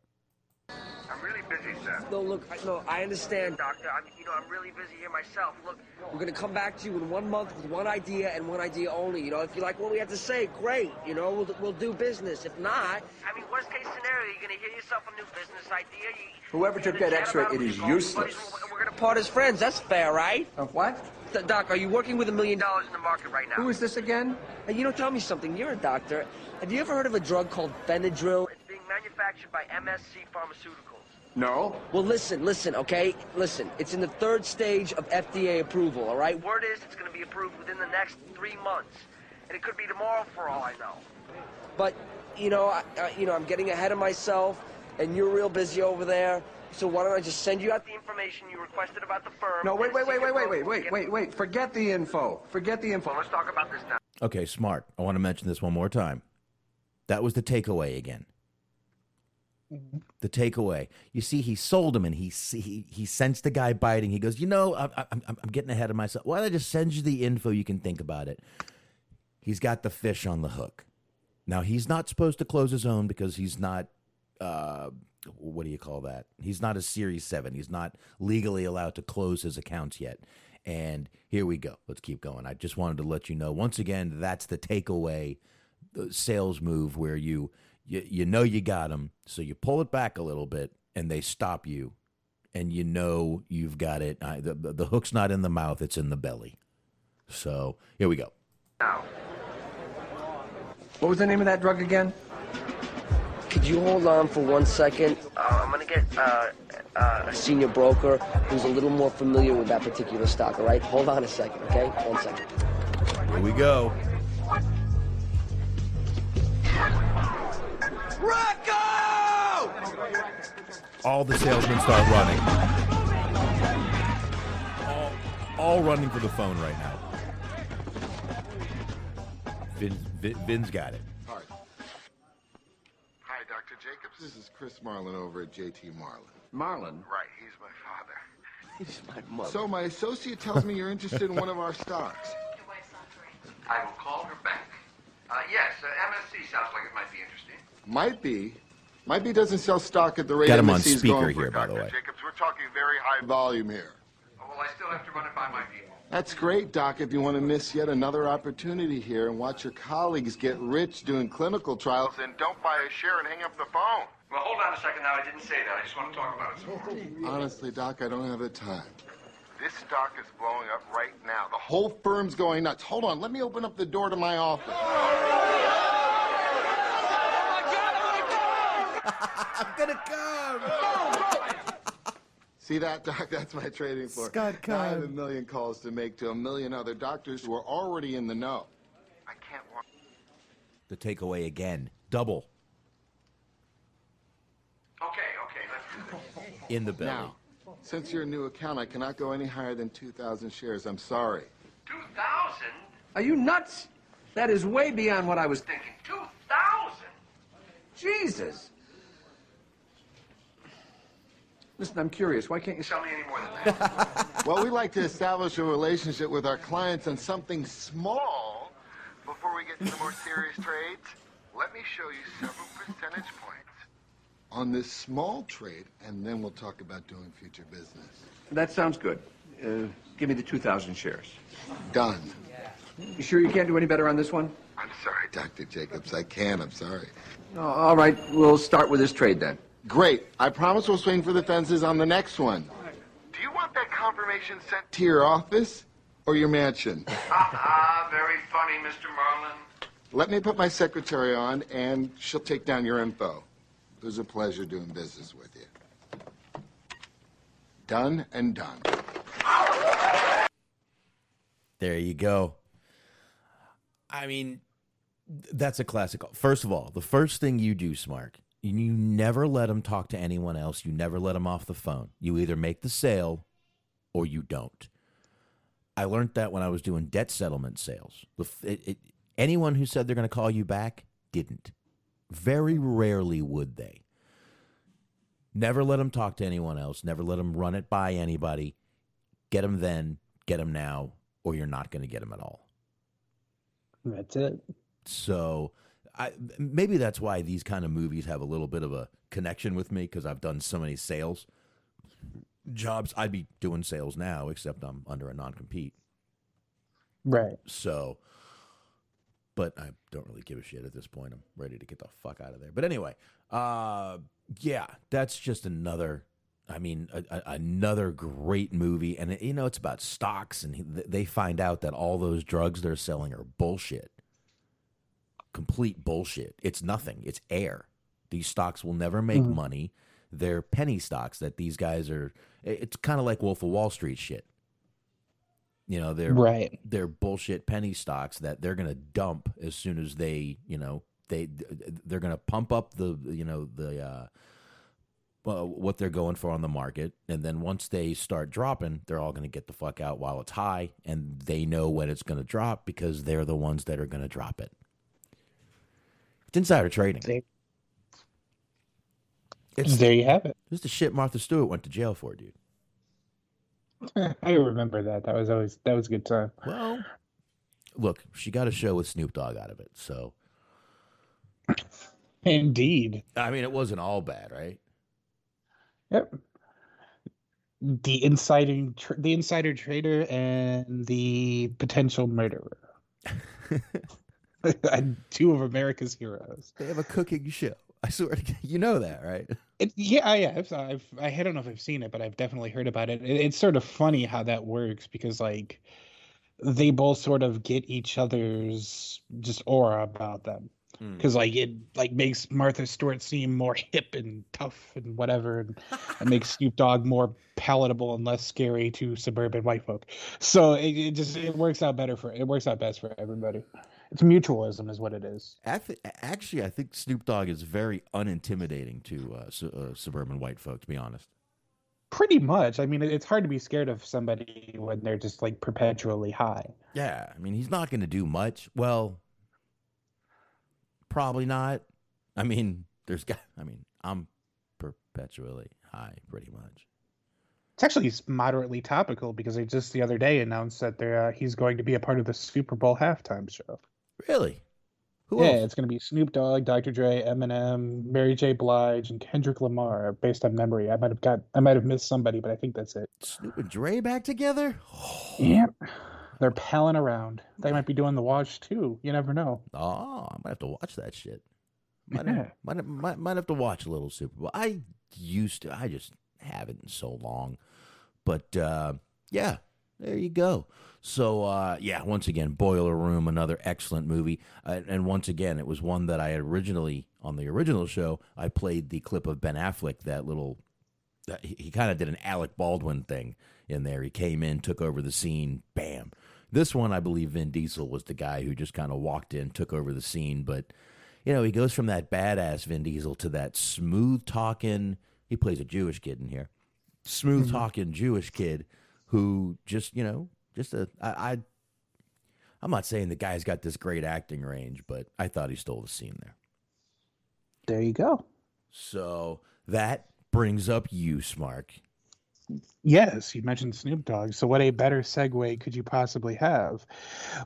I'm really busy, sir. No, look, I, no, I understand, doctor. I'm, you know, I'm really busy here myself. Look, we're gonna come back to you in one month with one idea and one idea only. You know, if you like what we have to say, great. You know, we'll we'll do business. If not, I mean, worst case scenario, you're gonna hear yourself a new business idea. You, Whoever took that X-ray, it is useless. we're gonna part as friends. That's fair, right? Of what? D- Doc, are you working with a million dollars in the market right now? Who is this again? And you know, tell me something. You're a doctor. Have you ever heard of a drug called Benadryl? It's being manufactured by MSC Pharmaceuticals. No. Well, listen, listen, okay? Listen, it's in the third stage of FDA approval, all right? Word is it's going to be approved within the next three months. And it could be tomorrow for all I know. But, you know, I, I, you know, I'm getting ahead of myself, and you're real busy over there. So why don't I just send you out the information you requested about the firm? No, wait, wait, wait, wait, wait, wait, wait, wait, wait. Forget the info. Forget the info. Let's talk about this now. Okay, Smark. I want to mention this one more time. That was the takeaway again. The takeaway. You see, he sold him, and he he he sensed the guy biting. He goes, "You know, I'm I'm, I'm getting ahead of myself. Why don't I just send you the info? You can think about it." He's got the fish on the hook. Now he's not supposed to close his own because he's not. Uh, what do you call that? He's not a Series Seven. He's not legally allowed to close his accounts yet. And here we go. Let's keep going. I just wanted to let you know once again that's the takeaway the sales move where you you, you know you got them, so you pull it back a little bit and they stop you, and you know you've got it. I, the the hook's not in the mouth; it's in the belly. So here we go. What was the name of that drug again? Could you hold on for one second? Uh, I'm gonna get uh, uh, a senior broker who's a little more familiar with that particular stock. All right, hold on a second, okay? One second. Here we go. Rocco! All the salesmen start running. All, all running for the phone right now. Vin, Vin, Vin's got it. Hi, Jacobs. This is Chris Marlin over at JT Marlin. Marlin? Right, he's my father. He's my mother. So my associate tells me you're interested in one of our stocks. I will call her back. Uh, yes, uh, MSC sounds like it might be interesting. Might be. Might be doesn't sell stock at the rate Got him on speaker here, by the way. Jacobs, we're talking very high volume here. Oh, well, I still have to run it by my people. That's great, Doc, if you want to miss yet another opportunity here and watch your colleagues get rich doing clinical trials, then don't buy a share and hang up the phone. Well, hold on a second now. I didn't say that. I just want to talk about it some more. Honestly, Doc, I don't have the time. This stock is blowing up right now. The whole firm's going nuts. Hold on, let me open up the door to my office. I'm gonna come. Oh, See that, Doc? That's my trading floor. Scott Now I have a million calls to make to a million other doctors who are already in the know. I can't walk. The takeaway again. Double Okay, okay, let's do this. in the belly. Now, since you're a new account, I cannot go any higher than 2,000 shares. I'm sorry. 2,000? Are you nuts? That is way beyond what I was thinking. 2,000? Jesus. Listen, I'm curious. Why can't you sell me any more than that. well, we like to establish a relationship with our clients on something small before we get to the more serious trades. Let me show you several percentage points on this small trade, and then we'll talk about doing future business. That sounds good. Uh, give me the 2,000 shares. Done. You sure you can't do any better on this one? I'm sorry, Dr. Jacobs. I can. I'm sorry. Oh, all right, we'll start with this trade then. Great. I promise we'll swing for the fences on the next one. Do you want that confirmation sent to your office or your mansion? Ah, very funny, Mr. Marlin. Let me put my secretary on, and she'll take down your info. It was a pleasure doing business with you. Done and done. There you go. I mean, that's a classic. First of all, the first thing you do, Smark, you never let them talk to anyone else. You never let them off the phone. You either make the sale or you don't. I learned that when I was doing debt settlement sales. It, it, anyone who said they're going to call you back didn't. Very rarely would they. Never let them talk to anyone else. Never let them run it by anybody. Get them then, get them now, or you're not going to get them at all. That's it. So I maybe that's why these kind of movies have a little bit of a connection with me because I've done so many sales jobs. I'd be doing sales now, except I'm under a non compete. Right. So, but I don't really give a shit at this point. I'm ready to get the fuck out of there. But anyway, uh, yeah, that's just another. I mean, a, a, another great movie, and it, you know, it's about stocks, and he, they find out that all those drugs they're selling are bullshit, complete bullshit. It's nothing. It's air. These stocks will never make Mhm. money. They're penny stocks that these guys are. It's kind of like Wolf of Wall Street shit. You know, they're Right. They're bullshit penny stocks that they're gonna dump as soon as they, you know, they they're gonna pump up the, you know, the uh, well, what they're going for on the market, and then once they start dropping, they're all gonna get the fuck out while it's high, and they know when it's gonna drop because they're the ones that are gonna drop it. It's insider trading. It's there you have it. This is the shit Martha Stewart went to jail for, dude. I remember that. That was always that was a good time. Well, look, she got a show with Snoop Dogg out of it, so Indeed. I mean, it wasn't all bad, right? Yep. The inciting, tr- the insider trader, and the potential murderer. Two of America's heroes. They have a cooking show. I swear, to God, you know that, right? It, yeah, yeah. I've, I've, I don't know if I've seen it, but I've definitely heard about it. it. It's sort of funny how that works because, like, they both sort of get each other's just aura about them. Hmm. Because like it like makes Martha Stewart seem more hip and tough and whatever, and it makes Snoop Dogg more palatable and less scary to suburban white folk. So it, it just it works out better for it works out best for everybody. It's mutualism, is what it is. Ac- Actually, I think Snoop Dogg is very unintimidating to uh, su- uh, suburban white folk. To be honest, Pretty much. I mean, it's hard to be scared of somebody when they're just like perpetually high. yeah. I mean, he's not going to do much. Well, probably not. I mean, there's got. I mean, I'm perpetually high, pretty much. It's actually moderately topical because they just the other day announced that they're uh, he's going to be a part of the Super Bowl halftime show. Really? Who yeah, else? it's going to be Snoop Dogg, Dr. Dre, Eminem, Mary J. Blige, and Kendrick Lamar. Based on memory, I might have got, I might have missed somebody, but I think that's it. Snoop and Dre back together? Yep, they're palling around. They might be doing the watch too. You never know. Oh, I might have to watch that shit. Might, Yeah. have, might, have- might, might have to watch a little Super Bowl. I used to. I just haven't in so long. But uh, yeah, there you go. So uh, yeah, once again, Boiler Room, another excellent movie. Uh, and once again, it was one that I had originally on the original show. I played the clip of Ben Affleck, that little. That he he kind of did an Alec Baldwin thing in there. He came in, took over the scene, bam. This one, I believe Vin Diesel was the guy who just kind of walked in, took over the scene. But you know, he goes from that badass Vin Diesel to that smooth talking. He plays a Jewish kid in here, smooth talking Jewish kid who just you know just a I, I I'm not saying the guy's got this great acting range, but I thought he stole the scene there. There you go. So that brings up you, Smark. Yes, you mentioned Snoop Dogg. So, what a better segue could you possibly have?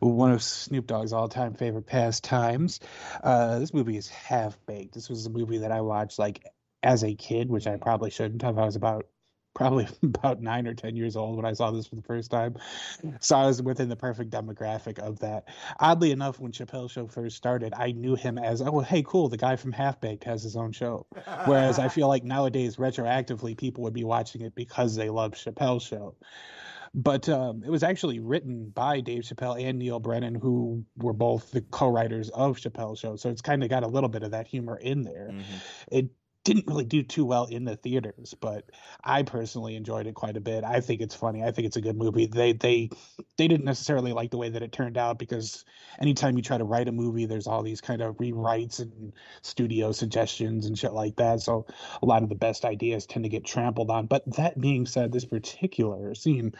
One of Snoop Dogg's all-time favorite pastimes. Uh, this movie is Half Baked. This was a movie that I watched like as a kid, which I probably shouldn't have. I was about probably about nine or ten years old when I saw this for the first time. So I was within the perfect demographic of that. Oddly enough, when Chappelle's show first started, I knew him as oh hey cool, the guy from Half Baked has his own show. Whereas I feel like nowadays retroactively people would be watching it because they love Chappelle's show. But um, it was actually written by Dave Chappelle and Neal Brennan, who were both the co-writers of Chappelle's show. So it's kind of got a little bit of that humor in there. It didn't really do too well in the theaters, but I personally enjoyed it quite a bit. I think it's funny. I think it's a good movie. They they they didn't necessarily like the way that it turned out because anytime you try to write a movie, there's all these kind of rewrites and studio suggestions and shit like that. So a lot of the best ideas tend to get trampled on. But that being said, this particular scene,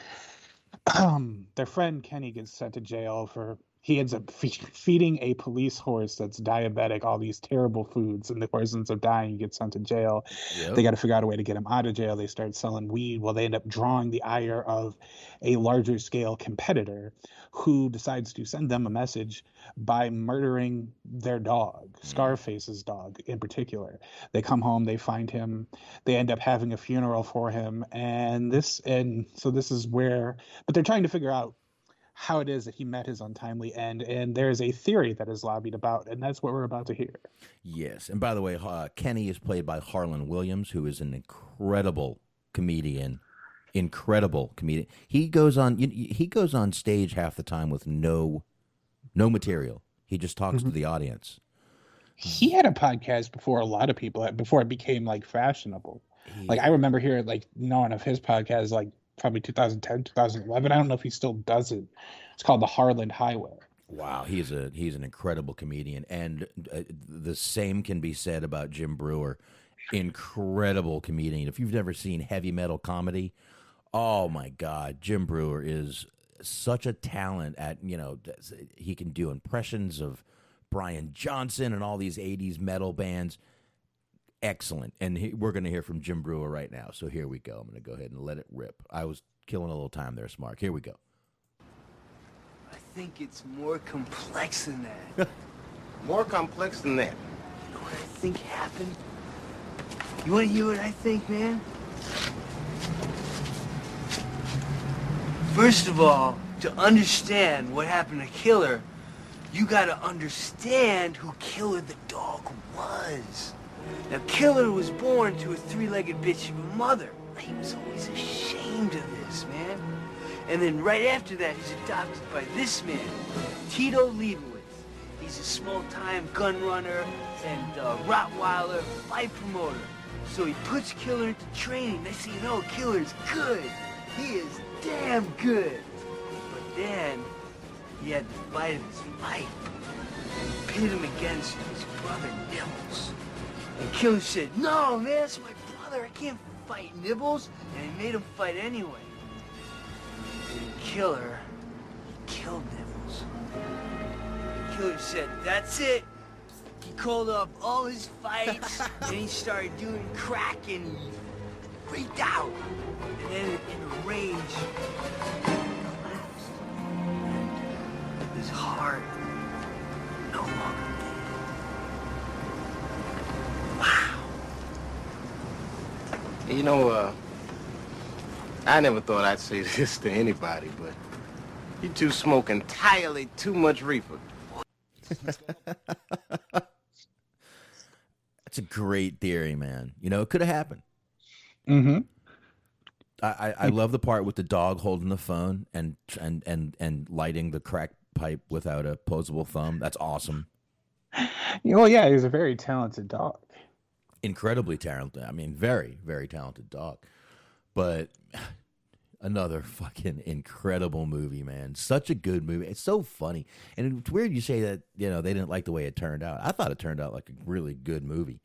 um, their friend Kenny gets sent to jail for he ends up fe- feeding a police horse that's diabetic all these terrible foods and the horse ends up dying he gets sent to jail. Yep. they got to figure out a way to get him out of jail. They start selling weed. Well they end up drawing the ire of a larger scale competitor who decides to send them a message by murdering their dog hmm. scarface's dog in particular. They come home they find him they end up having a funeral for him and this and so this is where but they're trying to figure out how it is that he met his untimely end. And there's a theory that is lobbied about, and that's what we're about to hear. Yes, and by the way, uh, Kenny is played by Harland Williams, who is an incredible comedian. Incredible comedian. He goes on. He goes on stage half the time with no, no material. He just talks to the audience. He had a podcast before a lot of people, before it became like fashionable. Like I remember hearing like knowing of his podcast like probably 2010, 2011. I don't know if he still does it. It's called the Harland Highway. Wow, he's a he's an incredible comedian, and uh, the same can be said about Jim Breuer. Incredible comedian. If you've never seen heavy metal comedy, oh my God, Jim Breuer is such a talent at you know he can do impressions of Brian Johnson and all these '80s metal bands. Excellent, and he, we're going to hear from Jim Breuer right now. So here we go. I'm going to go ahead and let it rip. I was killing a little time there, Smark. Here we go. I think it's more complex than that. More complex than that. You know what I think happened? You want to hear what I think, man? First of all, to understand what happened to Killer, you gotta understand who Killer the dog was. Now, Killer was born to a three-legged bitch of a mother. He was always ashamed of this, man. And then right after that, he's adopted by this man, Tito Leibowitz. He's a small-time gun runner and uh, Rottweiler fight promoter. So he puts Killer into training. Next thing you know, Killer's good. He is damn good. But then, he had the fight his life. And pitted him against his brother Nibbles. And Killer said, no, man, that's my brother. I can't fight Nibbles. And he made him fight anyway. And Killer he killed Nibbles. And Killer said, that's it. He called up all his fights, and he started doing crack, and he freaked out. And then in a rage, collapsed. And his heart no longer You know, uh, I never thought I'd say this to anybody, but you two smoke entirely too much reefer. That's a great theory, man. You know, it could have happened. Mm-hmm. I, I, I love the part with the dog holding the phone and and and and lighting the crack pipe without a posable thumb. That's awesome. Well, yeah, he was a very talented dog. Incredibly talented. I mean, very very talented dog. But another fucking incredible movie, man. Such a good movie. It's so funny, and it's weird you say that. You know, they didn't like the way it turned out. I thought it turned out like a really good movie.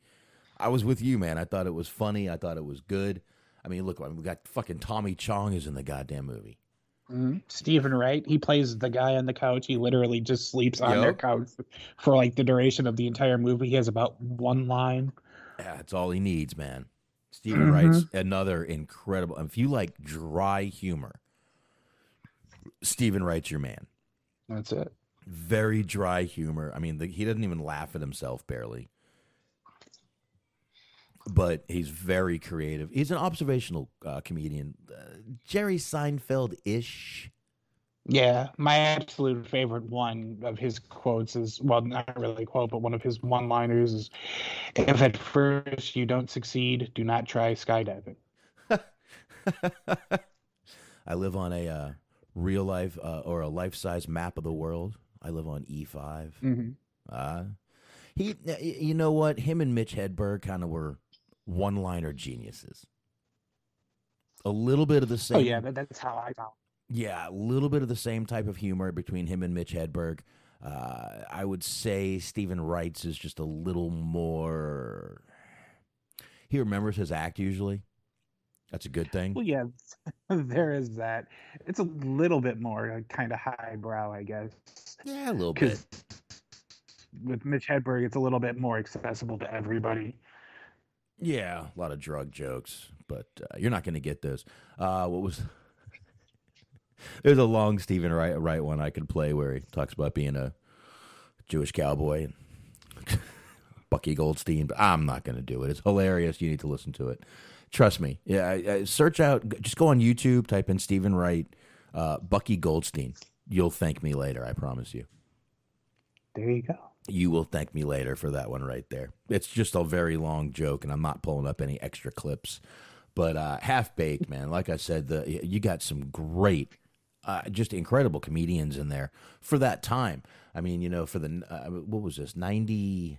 I was with you, man. I thought it was funny. I thought it was good. I mean, look, we got fucking Tommy Chong is in the goddamn movie. Mhm. Steven Wright, he plays the guy on the couch. He literally just sleeps on their couch for like the duration of the entire movie. He has about one line. Yeah, that's all he needs, man. Steven Mhm. Wright's another incredible. If you like dry humor, Steven Wright's your man. That's it. Very dry humor. I mean, the, he doesn't even laugh at himself barely. But he's very creative. He's an observational uh, comedian, uh, Jerry Seinfeld ish. Yeah, my absolute favorite one of his quotes is well, not really a quote, but one of his one-liners is, "If at first you don't succeed, do not try skydiving." I live on a uh, real life uh, or a life size map of the world. I live on E5. Mhm. Uh, he, you know what? Him and Mitch Hedberg kind of were one liner geniuses. A little bit of the same. Oh yeah, that, that's how I found. Yeah, a little bit of the same type of humor between him and Mitch Hedberg. Uh, I would say Steven Wright's is just a little more. He remembers his act usually. That's a good thing. Well, yeah, there is that. It's a little bit more kind of highbrow, I guess. Yeah, a little bit. With Mitch Hedberg, it's a little bit more accessible to everybody. Yeah, a lot of drug jokes, but uh, you're not going to get those. Uh, what was? There's a long Steven Wright, Wright one I could play where he talks about being a Jewish cowboy and Bucky Goldstein, but I'm not going to do it. It's hilarious. You need to listen to it. Trust me. Yeah, I- I- search out. Just go on YouTube, type in Steven Wright, uh, Bucky Goldstein. You'll thank me later. I promise you. There you go. You will thank me later for that one right there. It's just a very long joke, and I'm not pulling up any extra clips. But uh, half baked, man. Like I said, the you got some great, uh, just incredible comedians in there for that time. I mean, you know, for the uh, what was this ninety?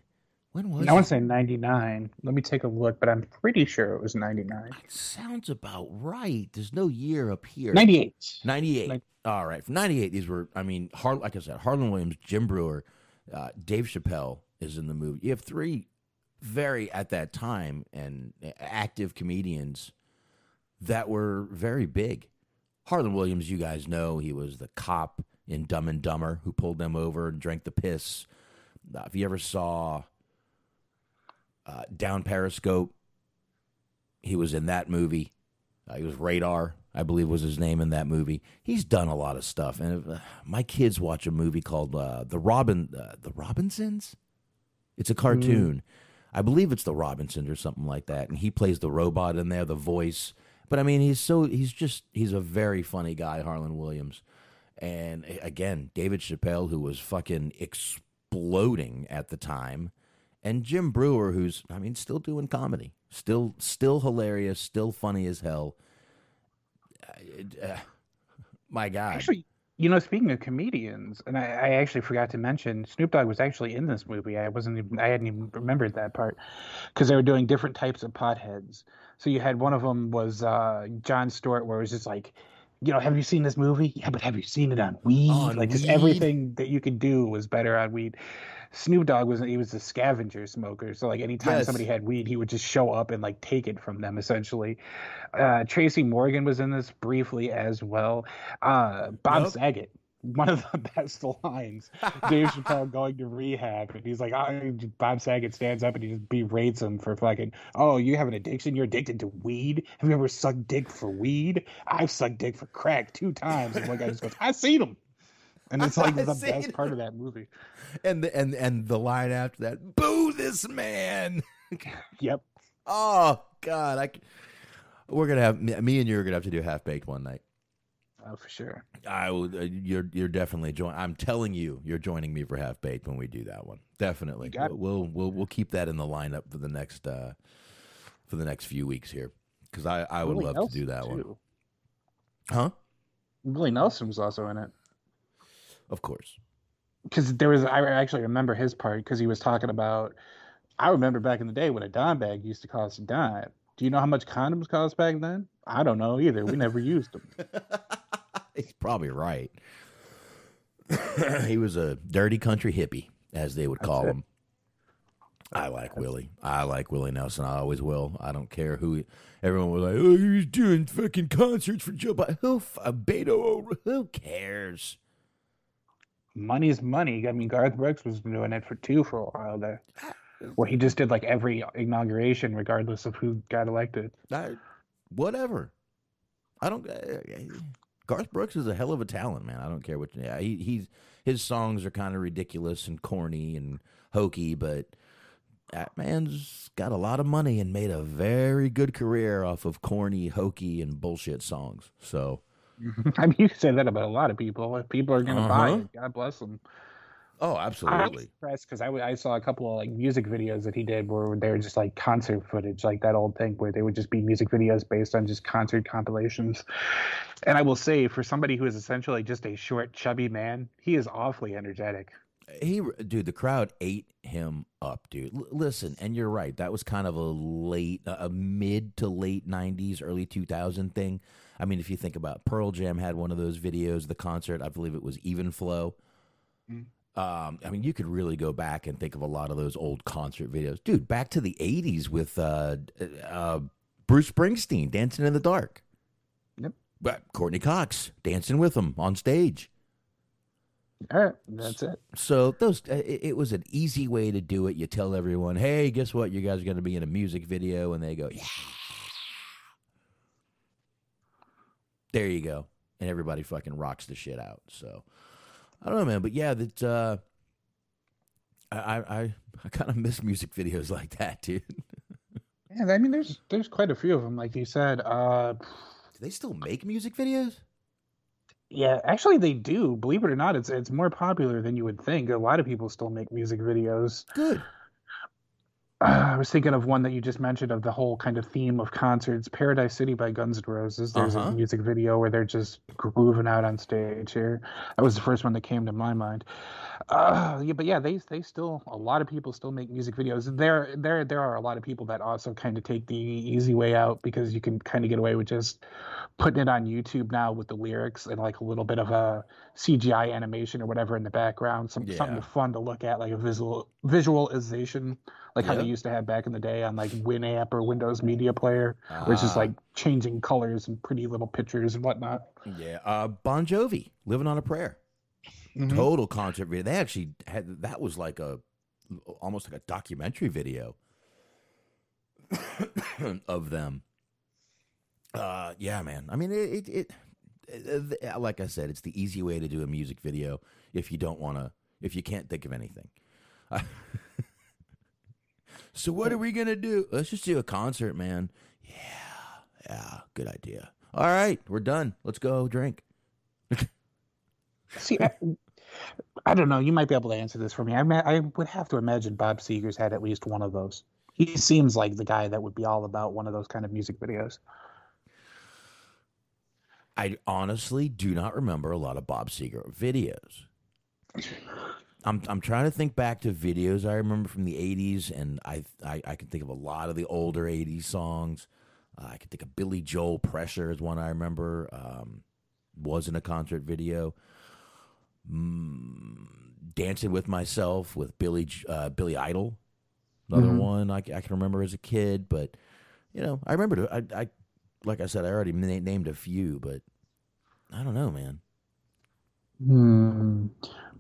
When was I want to say 99. Let me take a look, but I'm pretty sure it was 99. Sounds about right. There's no year up here. 98. 98. All right. From 98, these were, I mean, Har- like I said, Harland Williams, Jim Breuer, uh, Dave Chappelle is in the movie. You have three very, at that time, and active comedians that were very big. Harland Williams, you guys know, he was the cop in Dumb and Dumber who pulled them over and drank the piss. Uh, if you ever saw uh, Down Periscope, he was in that movie. Uh, he was Radar, I believe, was his name in that movie. He's done a lot of stuff, and if, uh, my kids watch a movie called uh, the Robin, uh, the Robinsons. It's a cartoon. I believe it's the Robinsons or something like that, and he plays the robot in there, the voice. But I mean, he's so he's just he's a very funny guy, Harland Williams. And again, David Chappelle, who was fucking exploding at the time, and Jim Breuer, who's I mean, still doing comedy, still still hilarious, still funny as hell. Uh, uh, my God, Actually, you know, speaking of comedians, and I, I actually forgot to mention, Snoop Dogg was actually in this movie. I wasn't even, I hadn't even remembered that part because they were doing different types of potheads. So you had one of them was uh, Jon Stewart, where it was just like, you know, have you seen this movie? Yeah, but have you seen it on weed? On like, just everything that you could do was better on weed. Snoop Dogg was he was a scavenger smoker, so like anytime Yes. somebody had weed, he would just show up and like take it from them. Essentially, uh, Tracy Morgan was in this briefly as well. Uh, Bob Yep. Saget, one of the best lines. Dave Chappelle going to rehab, and he's like, oh, Bob Saget stands up and he just berates him for fucking, oh, you have an addiction? You're addicted to weed? Have you ever sucked dick for weed? I've sucked dick for crack two times. And one guy just goes, I seen him. And it's like I the best part of that movie. and the, and and the line after that, "Boo this man." Yep. Oh God, I. We're gonna have me me and you are gonna have to do half baked one night. Oh, for sure. I will. Uh, you're you're definitely join. I'm telling you, you're joining me for half baked when we do that one. Definitely. it. We'll we'll we'll keep that in the lineup for the next uh for the next few weeks here because I I would Willie love Nelson, to do that one. Huh? Willie Nelson was also in it. Of course. because there was I actually remember his part because he was talking about I remember back in the day when a dime bag used to cost a dime. Do you know how much condoms cost back then? I don't know either. We never used them. He's probably right. he was a dirty country hippie, as they would call him. I like Willie. I like Willie Nelson. I always will. I don't care who. Everyone was like, "Oh, he's doing fucking concerts for Joe Biden." Who? uh, Beto? Who cares? Money's money. I mean, Garth Brooks was doing it for two for a while there. where he just did like every inauguration, regardless of who got elected. I, whatever. I don't. Garth Brooks is a hell of a talent, man. I don't care what. Yeah, he, he's his songs are kind of ridiculous and corny and hokey, but that man's got a lot of money and made a very good career off of corny, hokey, and bullshit songs. So, I mean, you say that about a lot of people. If people are going to buy Uh-huh. it, God bless them. Oh, absolutely. impressed because I, saw a couple of like music videos that he did where they were just like concert footage, like that old thing where they would just be music videos based on just concert compilations. And I will say, for somebody who is essentially just a short, chubby man, he is awfully energetic. He, dude, the crowd ate him up, dude. L- listen, and you're right. That was kind of a late, a mid to late '90s, early 2000 thing. I mean, if you think about Pearl Jam had one of those videos, the concert. I believe it was Even Flow. Mm. Um, I mean, you could really go back and think of a lot of those old concert videos, dude. Back to the '80s with uh, uh, Bruce Springsteen, "Dancing in the Dark." Yep. But Courteney Cox dancing with him on stage. All right, that's it. So those uh, it, it was an easy way to do it. You tell everyone, "Hey, guess what? You guys are going to be in a music video," and they go, "Yeah." There you go, and everybody fucking rocks the shit out. So I don't know, man, but yeah, that uh, I I I kind of miss music videos like that, dude. Yeah, I mean, there's there's quite a few of them, like you said. Uh, do they still make music videos? Yeah, actually, they do. Believe it or not, it's it's more popular than you would think. A lot of people still make music videos. Good. Uh, I was thinking of one that you just mentioned of the whole kind of theme of concerts. Paradise City by Guns N' Roses. There's Uh-huh. a music video where they're just grooving out on stage here. That was the first one that came to my mind. Uh, yeah, but yeah, they they still a lot of people still make music videos. There there there are a lot of people that also kind of take the easy way out because you can kind of get away with just putting it on YouTube now with the lyrics and like a little bit of a CGI animation or whatever in the background, some something fun to look at, like a visual visualization, like how they used to have back in the day on like Winamp or Windows Media Player, it's just Ah. like changing colors and pretty little pictures and whatnot. Yeah, uh, Bon Jovi, "Living on a Prayer," Mhm. total concert video. They actually had that was like a almost like a documentary video of them. Uh, yeah, man. I mean, it, it, it, uh, like I said, it's the easy way to do a music video if you don't want to, if you can't think of anything. so what are we gonna do? Let's just do a concert, man. Yeah, yeah, good idea. All right, we're done. Let's go drink. See, I, I don't know. You might be able to answer this for me. I ma- I would have to imagine Bob Seger's had at least one of those. He seems like the guy that would be all about one of those kind of music videos. I honestly do not remember a lot of Bob Seger videos. I'm I'm trying to think back to videos I remember from the '80s, and I I, I can think of a lot of the older '80s songs. Uh, I can think of Billy Joel "Pressure" is one I remember. Um, was in a concert video. Mm, Dancing with myself with Billy uh, Billy Idol, another Mhm. one I can remember as a kid. But you know, I remember I, I like I said, I already na- named a few, but I don't know, man. Hmm.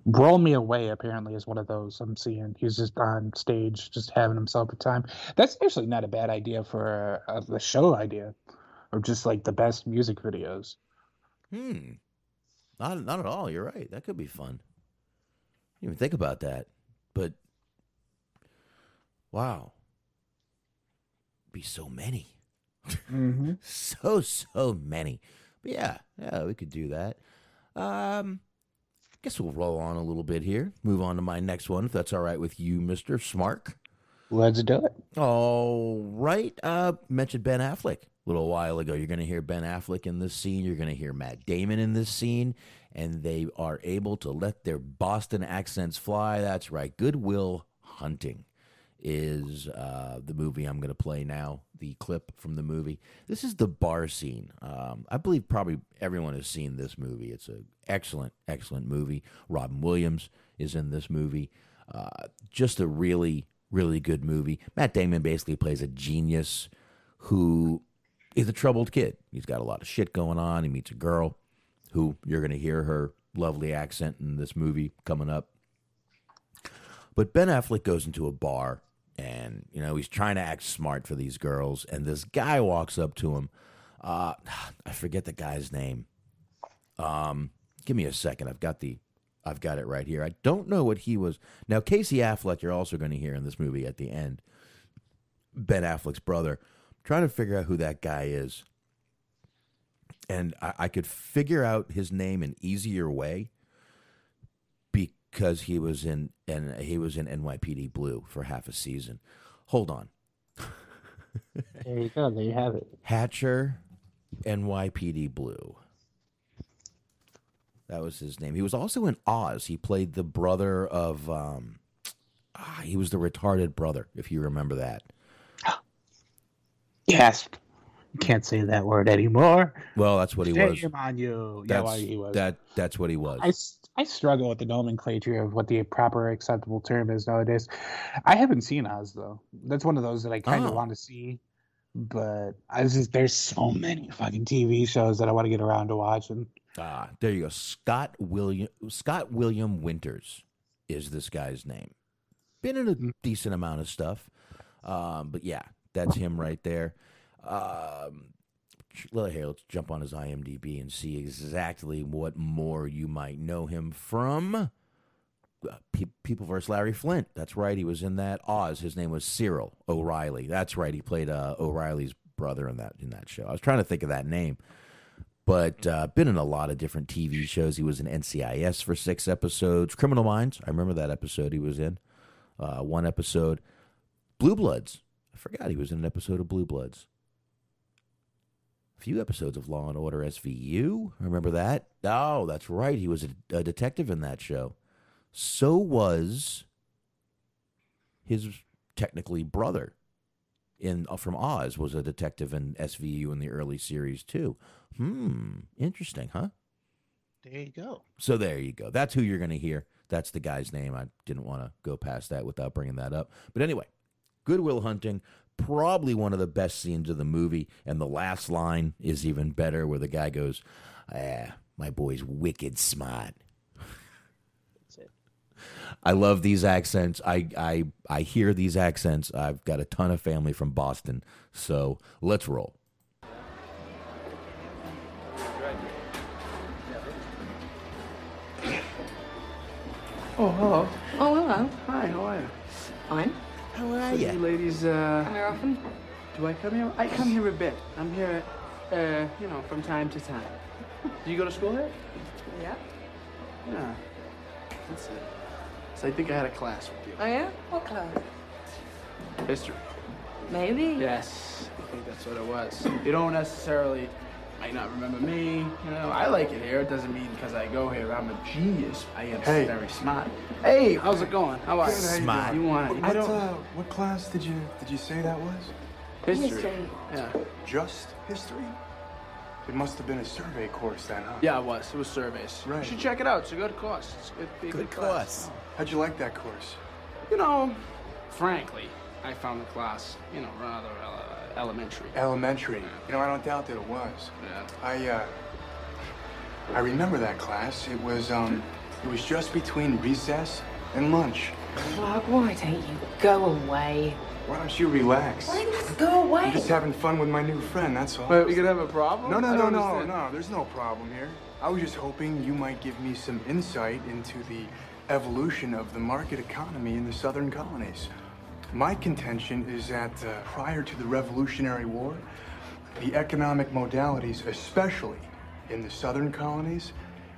Roll Me Away apparently is one of those I'm seeing. He's just on stage, just having himself a time. That's actually not a bad idea for a, a show idea, or just like the best music videos. Hmm. Not not at all. You're right. That could be fun. Didn't even think about that. But wow. Be so many. Mm-hmm. so so many. But yeah, yeah, we could do that. Um guess we'll roll on a little bit here. Move on to my next one, if that's all right with you, Mr. Smark. Let's do it. All right. Uh, mentioned Ben Affleck a little while ago. You're going to hear Ben Affleck in this scene. You're going to hear Matt Damon in this scene, and they are able to let their Boston accents fly. That's right. Good Will Hunting is uh, the movie I'm going to play now. The clip from the movie. This is the bar scene. Um, I believe probably everyone has seen this movie. It's an excellent, excellent movie. Robin Williams is in this movie. Uh, just a really, really good movie. Matt Damon basically plays a genius who is a troubled kid. He's got a lot of shit going on. He meets a girl who you're going to hear her lovely accent in this movie coming up. But Ben Affleck goes into a bar and you know he's trying to act smart for these girls, and this guy walks up to him. Uh, I forget the guy's name. Um, give me a second. I've got the, I've got it right here. I don't know what he was. Now Casey Affleck, you're also going to hear in this movie at the end. Ben Affleck's brother. I'm trying to figure out who that guy is, and I, I could figure out his name an easier way because he was in and he was in NYPD Blue for half a season. Hold on. There you go. There you have it. Hatcher, NYPD Blue. That was his name. He was also in Oz. He played the brother of. Um, ah, he was the retarded brother, if you remember that. Yes. Can't say that word anymore. Well, that's what he was. Shame on you. Yeah, That's, well, he was. That that's what he was. I, I struggle with the nomenclature of what the proper acceptable term is nowadays. I haven't seen Oz though. That's one of those that I kind of Oh. want to see, but I just there's so many fucking TV shows that I want to get around to watching. Ah, there you go. Scott William Scott William Winters is this guy's name. Been in a decent amount of stuff, um, but yeah, that's him right there. Um, let's jump on his IMDb and see exactly what more you might know him from. Uh, Pe- People vs. Larry Flynt. That's right. He was in that Oz. His name was Cyril O'Reily. That's right. He played uh, O'Reily's brother in that in that show. I was trying to think of that name but uh, been in a lot of different TV shows. He was in NCIS for six episodes. Criminal Minds, I remember that episode he was in. Uh, one episode. Blue Bloods, I forgot he was in an episode of Blue Bloods. A few episodes of Law and Order SVU. Remember that? Oh, that's right. He was a, a detective in that show. So was his technically brother in uh, from Oz was a detective in SVU in the early series too. Hmm, interesting, huh? There you go. So there you go. That's who you're going to hear. That's the guy's name. I didn't want to go past that without bringing that up. But anyway, Good Will Hunting, probably one of the best scenes of the movie, and the last line is even better, where the guy goes, "Ah, my boy's wicked smart." I love these accents. I, I I hear these accents. I've got a ton of family from Boston, so let's roll. Oh, hello. Oh, hello. Hi, how are you? Fine. How are So you ladies, uh... Come here often? Do I come here? I come here a bit. I'm here, uh, you know, from time to time. Do you go to school here? Yeah. Yeah. That's it. So I think I had a class with you. Oh, yeah? What class? History. Maybe. Yes, I think that's what it was. You don't necessarily might not remember me. You know, I like it here. It doesn't mean because I go here I'm a genius. I am Hey. very smart. Hey, how's it going? How are you? Good, you Smart. You want it? What, I don't. uh, what class did you did you say that was? history. History. Yeah. Just history? It must have been a survey course then, huh? Yeah, it was. It was surveys. Right. You should check it out. It's a good course. It's good, be a good, class. How'd you like that course? You know, frankly, I found the class, you know, rather uh, elementary. Elementary. You know, I don't doubt that it was. Yeah. I uh I remember that class. It was um it was just between recess and lunch. Clark, why don't you go away? Why don't you relax? Why don't you go away? I'm just having fun with my new friend, that's all. Wait, we could have a problem? No, no, I no, no, understand. no. There's no problem here. I was just hoping you might give me some insight into the evolution of the market economy in the southern colonies. My contention is that uh, prior to the Revolutionary War, the economic modalities, especially in the southern colonies,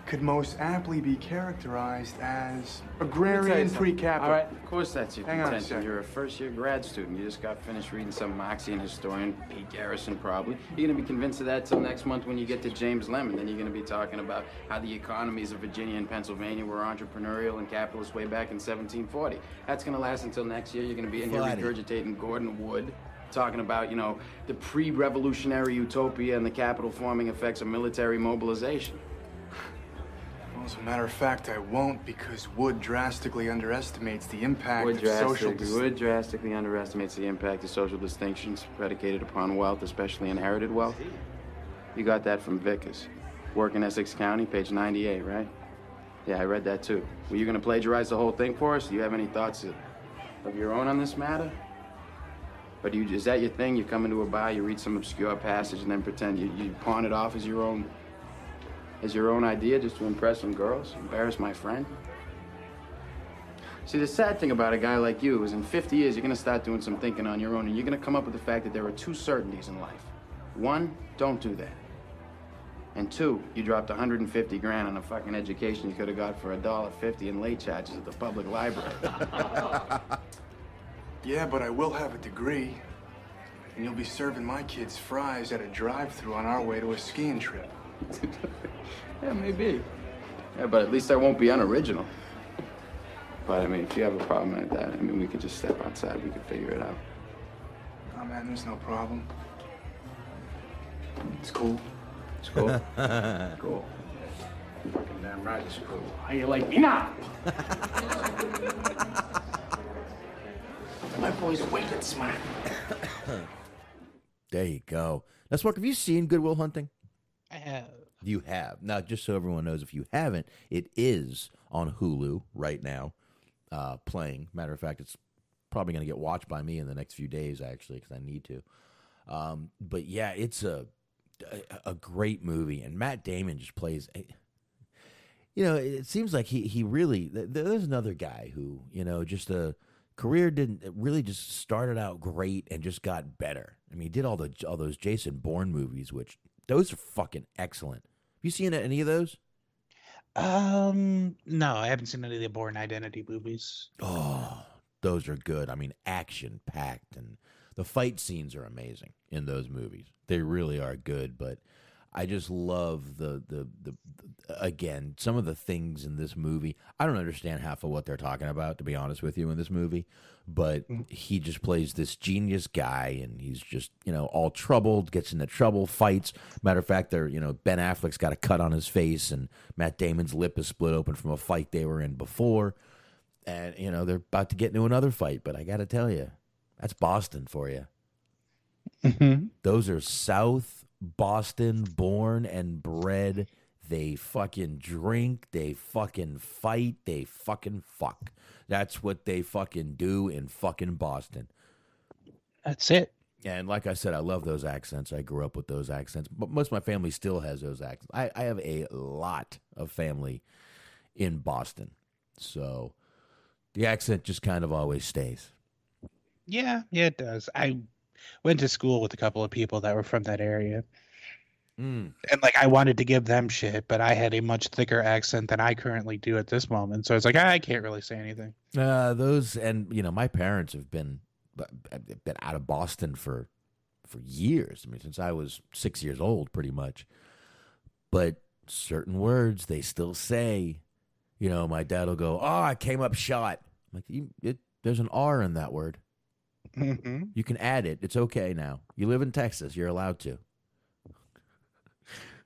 could most aptly be characterized as agrarian pre-capital. All right, of course that's your Hang on a contention. second. You're a first-year grad student. You just got finished reading some Marxian historian, Pete Garrison, probably. You're gonna be convinced of that till next month when you get to James Lemon. Then you're gonna be talking about how the economies of Virginia and Pennsylvania were entrepreneurial and capitalist way back in 1740. That's gonna last until next year. You're gonna be in here Funny. regurgitating Gordon Wood. Talking about, you know, the pre-revolutionary utopia and the capital forming effects of military mobilization. Well, as a matter of fact, I won't because Wood drastically underestimates the impact Wood, of social Wood drastically underestimates the impact of social distinctions predicated upon wealth, especially inherited wealth. You got that from Vickers. Work in Essex County, page 98, right? Yeah, I read that too. Were you going to plagiarize the whole thing for us? Do you have any thoughts of, of your own on this matter? But you, is that your thing? You come into a bar, you read some obscure passage, and then pretend you, you pawn it off as your own, as your own idea, just to impress some girls, embarrass my friend. See, the sad thing about a guy like you is in 50 years, you're gonna start doing some thinking on your own, and you're gonna come up with the fact that there are two certainties in life. One, don't do that. And two, you dropped 150 grand on a fucking education you could have got for a dollar fifty in late charges at the public library. Yeah, but I will have a degree. And you'll be serving my kids fries at a drive-through on our way to a skiing trip. yeah, maybe. Yeah, but at least I won't be unoriginal. But I mean, if you have a problem like that, I mean, we could just step outside. We could figure it out. Oh man, there's no problem. It's cool. It's cool. cool. Fucking damn right, it's cool. How you like me now? My boy's wicked smart. There you go. Now, Smark, have you seen Good Will Hunting? I have. You have. Now, just so everyone knows, if you haven't, it is on Hulu right now, uh, playing. Matter of fact, it's probably going to get watched by me in the next few days, actually, because I need to. Um, but yeah, it's a, a a great movie, and Matt Damon just plays. A, you know, it seems like he he really. There's another guy who you know just a career didn't really just started out great and just got better. I mean, he did all the all those Jason Bourne movies, which those are fucking excellent. Have you seen any of those? Um, no, I haven't seen any of the Bourne Identity movies. Oh, those are good. I mean, action packed, and the fight scenes are amazing in those movies. They really are good. But I just love the the the, again some of the things in this movie. I don't understand half of what they're talking about, to be honest with you, in this movie. But mm. he just plays this genius guy, and he's just you know all troubled, gets into trouble, fights. Matter of fact, they're you know Ben Affleck's got a cut on his face, and Matt Damon's lip is split open from a fight they were in before and you know they're about to get into another fight. But I got to tell you, that's Boston for you. Mm-hmm. Those are South Boston born and bred. They fucking drink. They fucking fight. They fucking fuck. That's what they fucking do in fucking Boston. That's it. And like I said, I love those accents. I grew up with those accents, but most of my family still has those accents. I, I have a lot of family in Boston, so the accent just kind of always stays. Yeah, yeah, it does. I went to school with a couple of people that were from that area. Mm. And like I wanted to give them shit, but I had a much thicker accent than I currently do at this moment. So it's like I can't really say anything. Uh, those and you know my parents have been been out of Boston for for years. I mean, since I was six years old, pretty much. But certain words they still say. You know, my dad will go, "Oh, I came up shot." I'm like, you, it, "There's an R in that word. Mm-hmm. You can add it. It's okay now. You live in Texas. You're allowed to."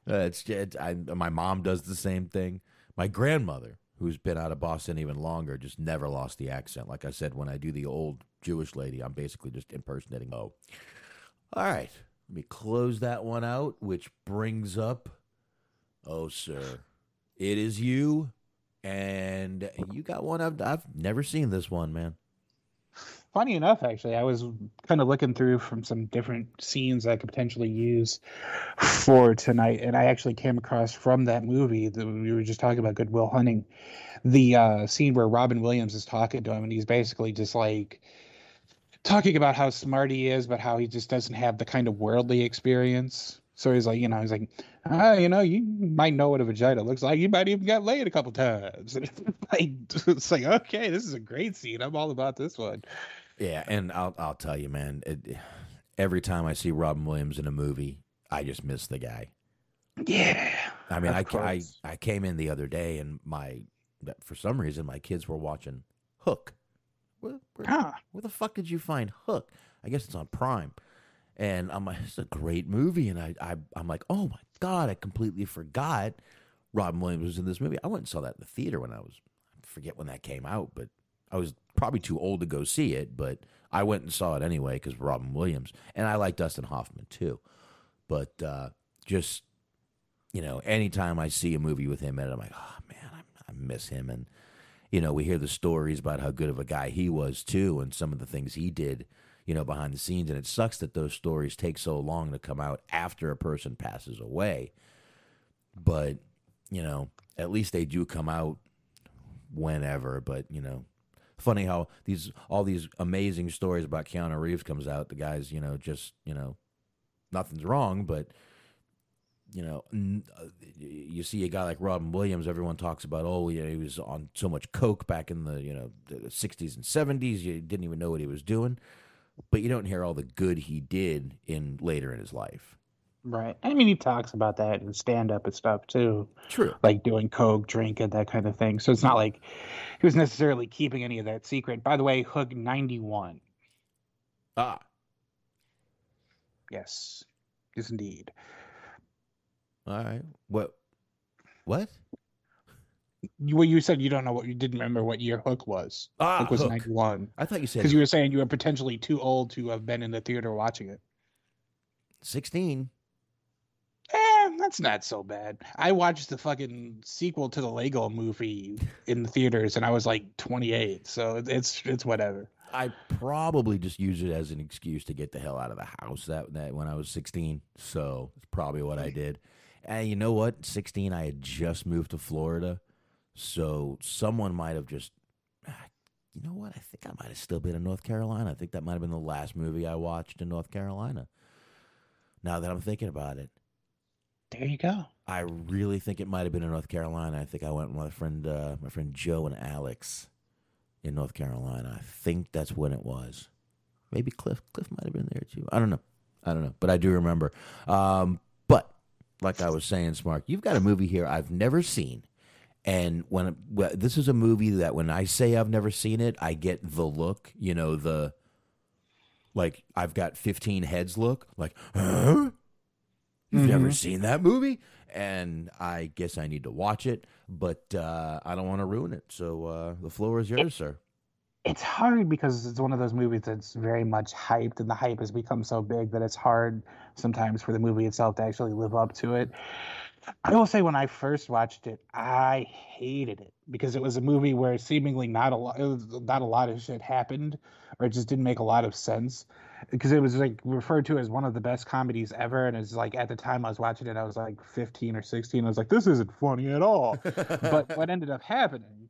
Uh, it's, it's I, my mom does the same thing. My grandmother, who's been out of Boston even longer, just never lost the accent. Like I said, when I do the old Jewish lady, I'm basically just impersonating. Oh, all right. Let me close that one out, which brings up, oh sir, it is you, and you got one. I've I've never seen this one, man. Funny enough, actually, I was kind of looking through from some different scenes I could potentially use for tonight, and I actually came across from that movie that we were just talking about, Good Will Hunting, the uh, scene where Robin Williams is talking to him, and he's basically just like talking about how smart he is, but how he just doesn't have the kind of worldly experience. So he's like, you know, he's like, ah, you know, you might know what a vagina looks like. You might even got laid a couple times. And it's like, it's like, okay, this is a great scene. I'm all about this one. Yeah, and I'll I'll tell you, man. It, every time I see Robin Williams in a movie, I just miss the guy. Yeah. I mean, I, I. I came in the other day and my for some reason my kids were watching Hook. Where, where, where the fuck did you find Hook? I guess it's on Prime. And I'm like, it's a great movie, and I, I I'm like, oh my god, I completely forgot Robin Williams was in this movie. I went and saw that in the theater when I was I forget when that came out, but I was probably too old to go see it, but I went and saw it anyway because Robin Williams, and I like Dustin Hoffman too. But uh, just you know, anytime I see a movie with him in it, I'm like, oh man, I, I miss him. And you know, we hear the stories about how good of a guy he was too, and some of the things he did, you know, behind the scenes. And it sucks that those stories take so long to come out after a person passes away. But, you know, at least they do come out whenever. But, you know, funny how these all these amazing stories about Keanu Reeves comes out. The guys, you know, just, you know, nothing's wrong, but you know, n- uh, you see a guy like Robin Williams. Everyone talks about, oh, know, he was on so much coke back in the you know the '60s and '70s. You didn't even know what he was doing, but you don't hear all the good he did in later in his life. Right. I mean, he talks about that in stand up and stuff too. True. Like doing coke, drinking, that kind of thing. So it's not like he was necessarily keeping any of that secret. By the way, Hook 91. Ah. Yes. Yes, indeed. All right. What? What? You, well, you said you don't know what you didn't remember what year Hook was. Ah, Hook was Hook. 91. I thought you said Because you were saying you were potentially too old to have been in the theater watching it. 16. Eh, that's not so bad. I watched the fucking sequel to the Lego movie in the theaters and I was like 28. So it's it's whatever. I probably just used it as an excuse to get the hell out of the house that, that when I was 16. So it's probably what I did. And you know what? 16, I had just moved to Florida. So someone might have just, ah, you know what? I think I might have still been in North Carolina. I think that might have been the last movie I watched in North Carolina. Now that I'm thinking about it, There you go. I really think it might have been in North Carolina. I think I went with my friend, uh, my friend Joe and Alex in North Carolina. I think that's when it was. Maybe Cliff. Cliff might have been there too. I don't know. I don't know, but I do remember. Um, but like I was saying, Smark, you've got a movie here I've never seen, and when well, this is a movie that when I say I've never seen it, I get the look. You know the like I've got fifteen heads look. Like, huh? You've never seen that movie? And I guess I need to watch it, but uh, I don't want to ruin it. So uh, the floor is yours, sir. It's hard because it's one of those movies that's very much hyped, and the hype has become so big that it's hard sometimes for the movie itself to actually live up to it. I will say, when I first watched it, I hated it because it was a movie where seemingly not a lot, not a lot of shit happened, or it just didn't make a lot of sense. Because it was like referred to as one of the best comedies ever, and it's like at the time I was watching it, I was like 15 or 16. I was like, this isn't funny at all. but what ended up happening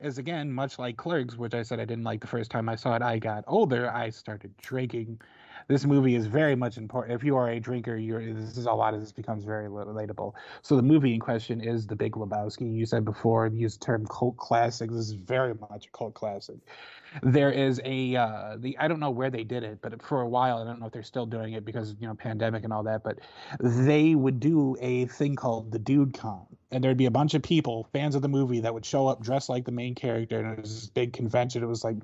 is again much like Clerks, which I said I didn't like the first time I saw it. I got older, I started drinking. This movie is very much important. If you are a drinker, this is a lot of this becomes very relatable. So the movie in question is The Big Lebowski. You said before you used term cult classic. This is very much a cult classic. There is a uh, the I don't know where they did it, but for a while I don't know if they're still doing it because you know pandemic and all that. But they would do a thing called the Dude Con, and there'd be a bunch of people, fans of the movie, that would show up dressed like the main character, and it was this big convention. It was like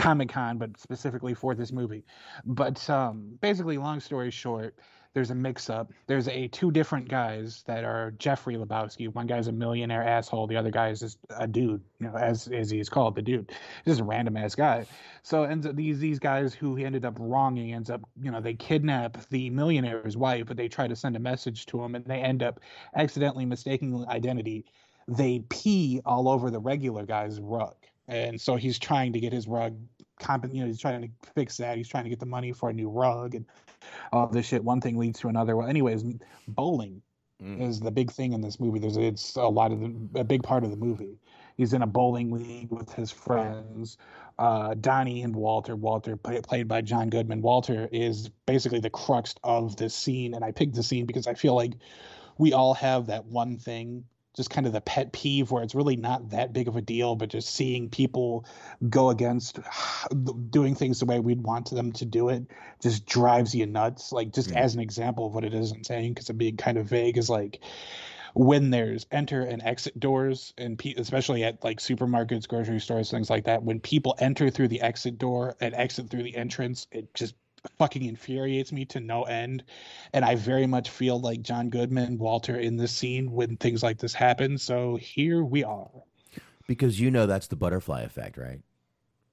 Comic Con, but specifically for this movie. But um, basically, long story short, there's a mix-up. There's a two different guys that are Jeffrey Lebowski. One guy's a millionaire asshole. The other guy is just a dude, you know, as as he's called, the dude, just a random ass guy. So ends up these these guys who he ended up wronging ends up, you know, they kidnap the millionaire's wife, but they try to send a message to him, and they end up accidentally mistaking identity. They pee all over the regular guy's rug, and so he's trying to get his rug comp- you know, he's trying to fix that. He's trying to get the money for a new rug and all this shit. One thing leads to another. Well, anyways, bowling is the big thing in this movie. There's it's a lot of the, a big part of the movie. He's in a bowling league with his friends. Uh, Donnie and Walter. Walter, play, played by John Goodman. Walter is basically the crux of this scene, and I picked the scene because I feel like we all have that one thing just kind of the pet peeve where it's really not that big of a deal, but just seeing people go against doing things the way we'd want them to do it just drives you nuts. Like, just as an example of what it is I'm saying, because I'm being kind of vague, is like when there's enter and exit doors, and pe- especially at like supermarkets, grocery stores, things like that, when people enter through the exit door and exit through the entrance, it just fucking infuriates me to no end. And I very much feel like John Goodman, Walter in this scene when things like this happen. So here we are. Because you know that's the butterfly effect, right?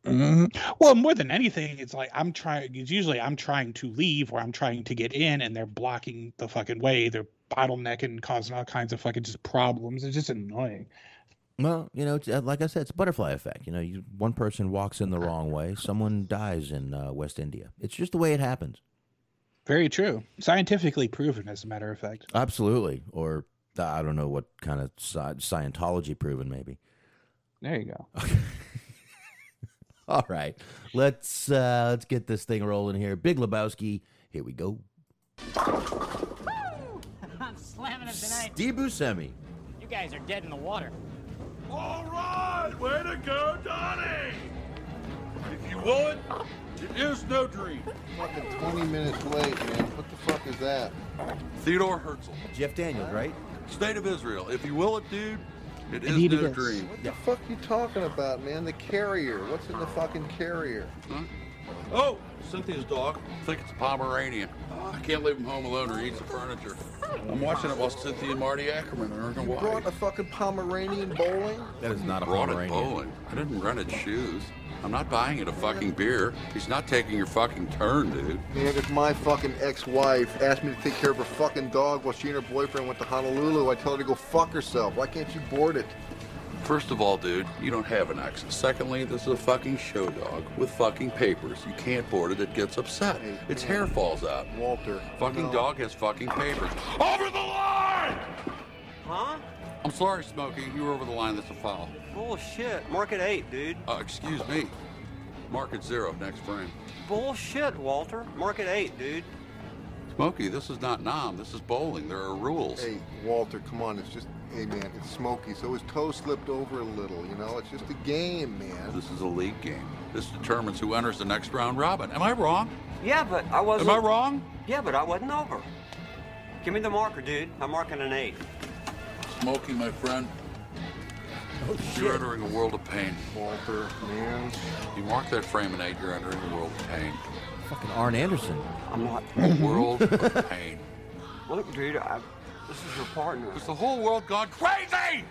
Mhm. Well, more than anything, it's like I'm trying. It's usually I'm trying to leave or I'm trying to get in, and they're blocking the fucking way. They're bottlenecking, causing all kinds of fucking just problems. It's just annoying. Well, you know, uh, like I said, it's a butterfly effect. You know, you, one person walks in the wrong way, someone dies in uh, West India. It's just the way it happens. Very true. Scientifically proven, as a matter of fact. Absolutely. Or uh, I don't know what kind of sci- Scientology proven, maybe. There you go. All right, let's uh, let's get this thing rolling here. Big Lebowski, here we go. I'm slamming it tonight. Steve Buscemi. You guys are dead in the water. All right, way to go, Donnie. If you will it, it is no dream. Fucking 20 minutes late, man. What the fuck is that? Theodore Herzl. Jeff Daniels, right? State of Israel. If you will it, dude, it is Indeed it no is. dream. What the fuck you talking about, man? The carrier. What's in the fucking carrier? Oh, Cynthia's dog. I think it's a Pomeranian. Oh, I can't leave him home alone or he eats the furniture. I'm watching it while Cynthia and Marty Ackerman are in You Hawaii. brought a fucking Pomeranian bowling? That is not a brought Pomeranian. it bowling. I didn't rent its shoes. I'm not buying it a fucking beer. He's not taking your fucking turn, dude. Man, if my fucking ex-wife asked me to take care of her fucking dog while she and her boyfriend went to Honolulu, I tell her to go fuck herself. Why can't you board it? First of all, dude, you don't have an ex. Secondly, this is a fucking show dog with fucking papers. You can't board it, it gets upset. Its hair falls out. Walter. Fucking no. dog has fucking papers. Over the line! Huh? I'm sorry, Smokey. You were over the line. That's a foul. Bullshit. Market eight, dude. Uh, excuse me. Market zero, next frame. Bullshit, Walter. Market eight, dude. Smokey, this is not 'Nam. This is bowling. There are rules. Hey, Walter, come on. It's just, hey, man, it's smoky, so his toe slipped over a little, you know? It's just a game, man. This is a league game. This determines who enters the next round robin. Am I wrong? Yeah, but I wasn't. Am I wrong? Yeah, but I wasn't over. Give me the marker, dude. I'm marking an eight. Smokey, my friend. Oh, You're entering a world of pain. Walter, man. You mark that frame in eight, you're entering a world of pain. Fucking Arn Anderson. I'm not. A world of pain. Look, dude, I, this is your partner. Is the whole world gone crazy?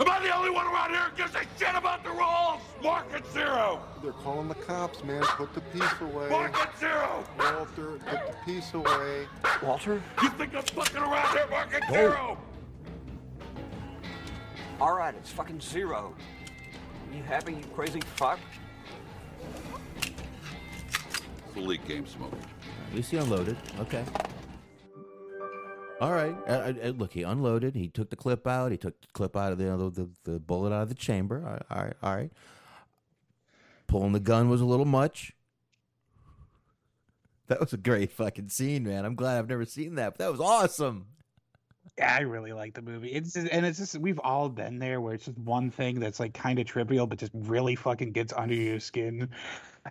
Am I the only one around here who gives a shit about the rules? Market zero! They're calling the cops, man. Put the piece away. Market zero! Walter, put the piece away. Walter? You think I'm fucking around here? Market zero! All right, it's fucking zero. You happy, you crazy fuck? It's a league game, Smokey. At least he unloaded. Okay. All right. Uh, uh, uh, look, he unloaded. He took the clip out. He took the clip out of the the, the, the bullet out of the chamber. All right, all right. All right. Pulling the gun was a little much. That was a great fucking scene, man. I'm glad I've never seen that. But that was awesome. Yeah, I really like the movie. It's just, and it's just we've all been there where it's just one thing that's like kind of trivial, but just really fucking gets under your skin.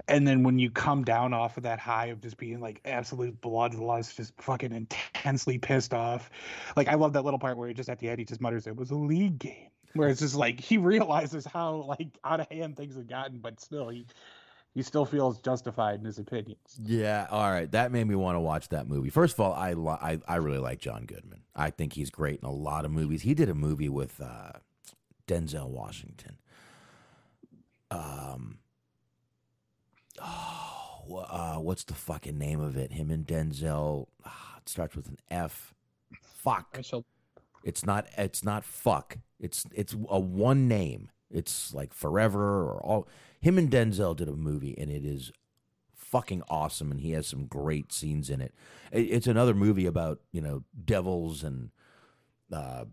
And then when you come down off of that high of just being like absolute bloodlust, just fucking intensely pissed off. Like I love that little part where he just at the end he just mutters, "It was a league game," where it's just like he realizes how like out of hand things have gotten, but still he he still feels justified in his opinions. Yeah, all right. That made me want to watch that movie. First of all, I li- I, I really like John Goodman. I think he's great in a lot of movies. He did a movie with uh, Denzel Washington. Um, oh, uh, what's the fucking name of it? Him and Denzel. ah, it starts with an F. Fuck. It's not. It's not fuck. It's it's a one name. It's like forever or all. Him and Denzel did a movie, and it is fucking awesome. And he has some great scenes in it. It- It's another movie about you know devils and uh,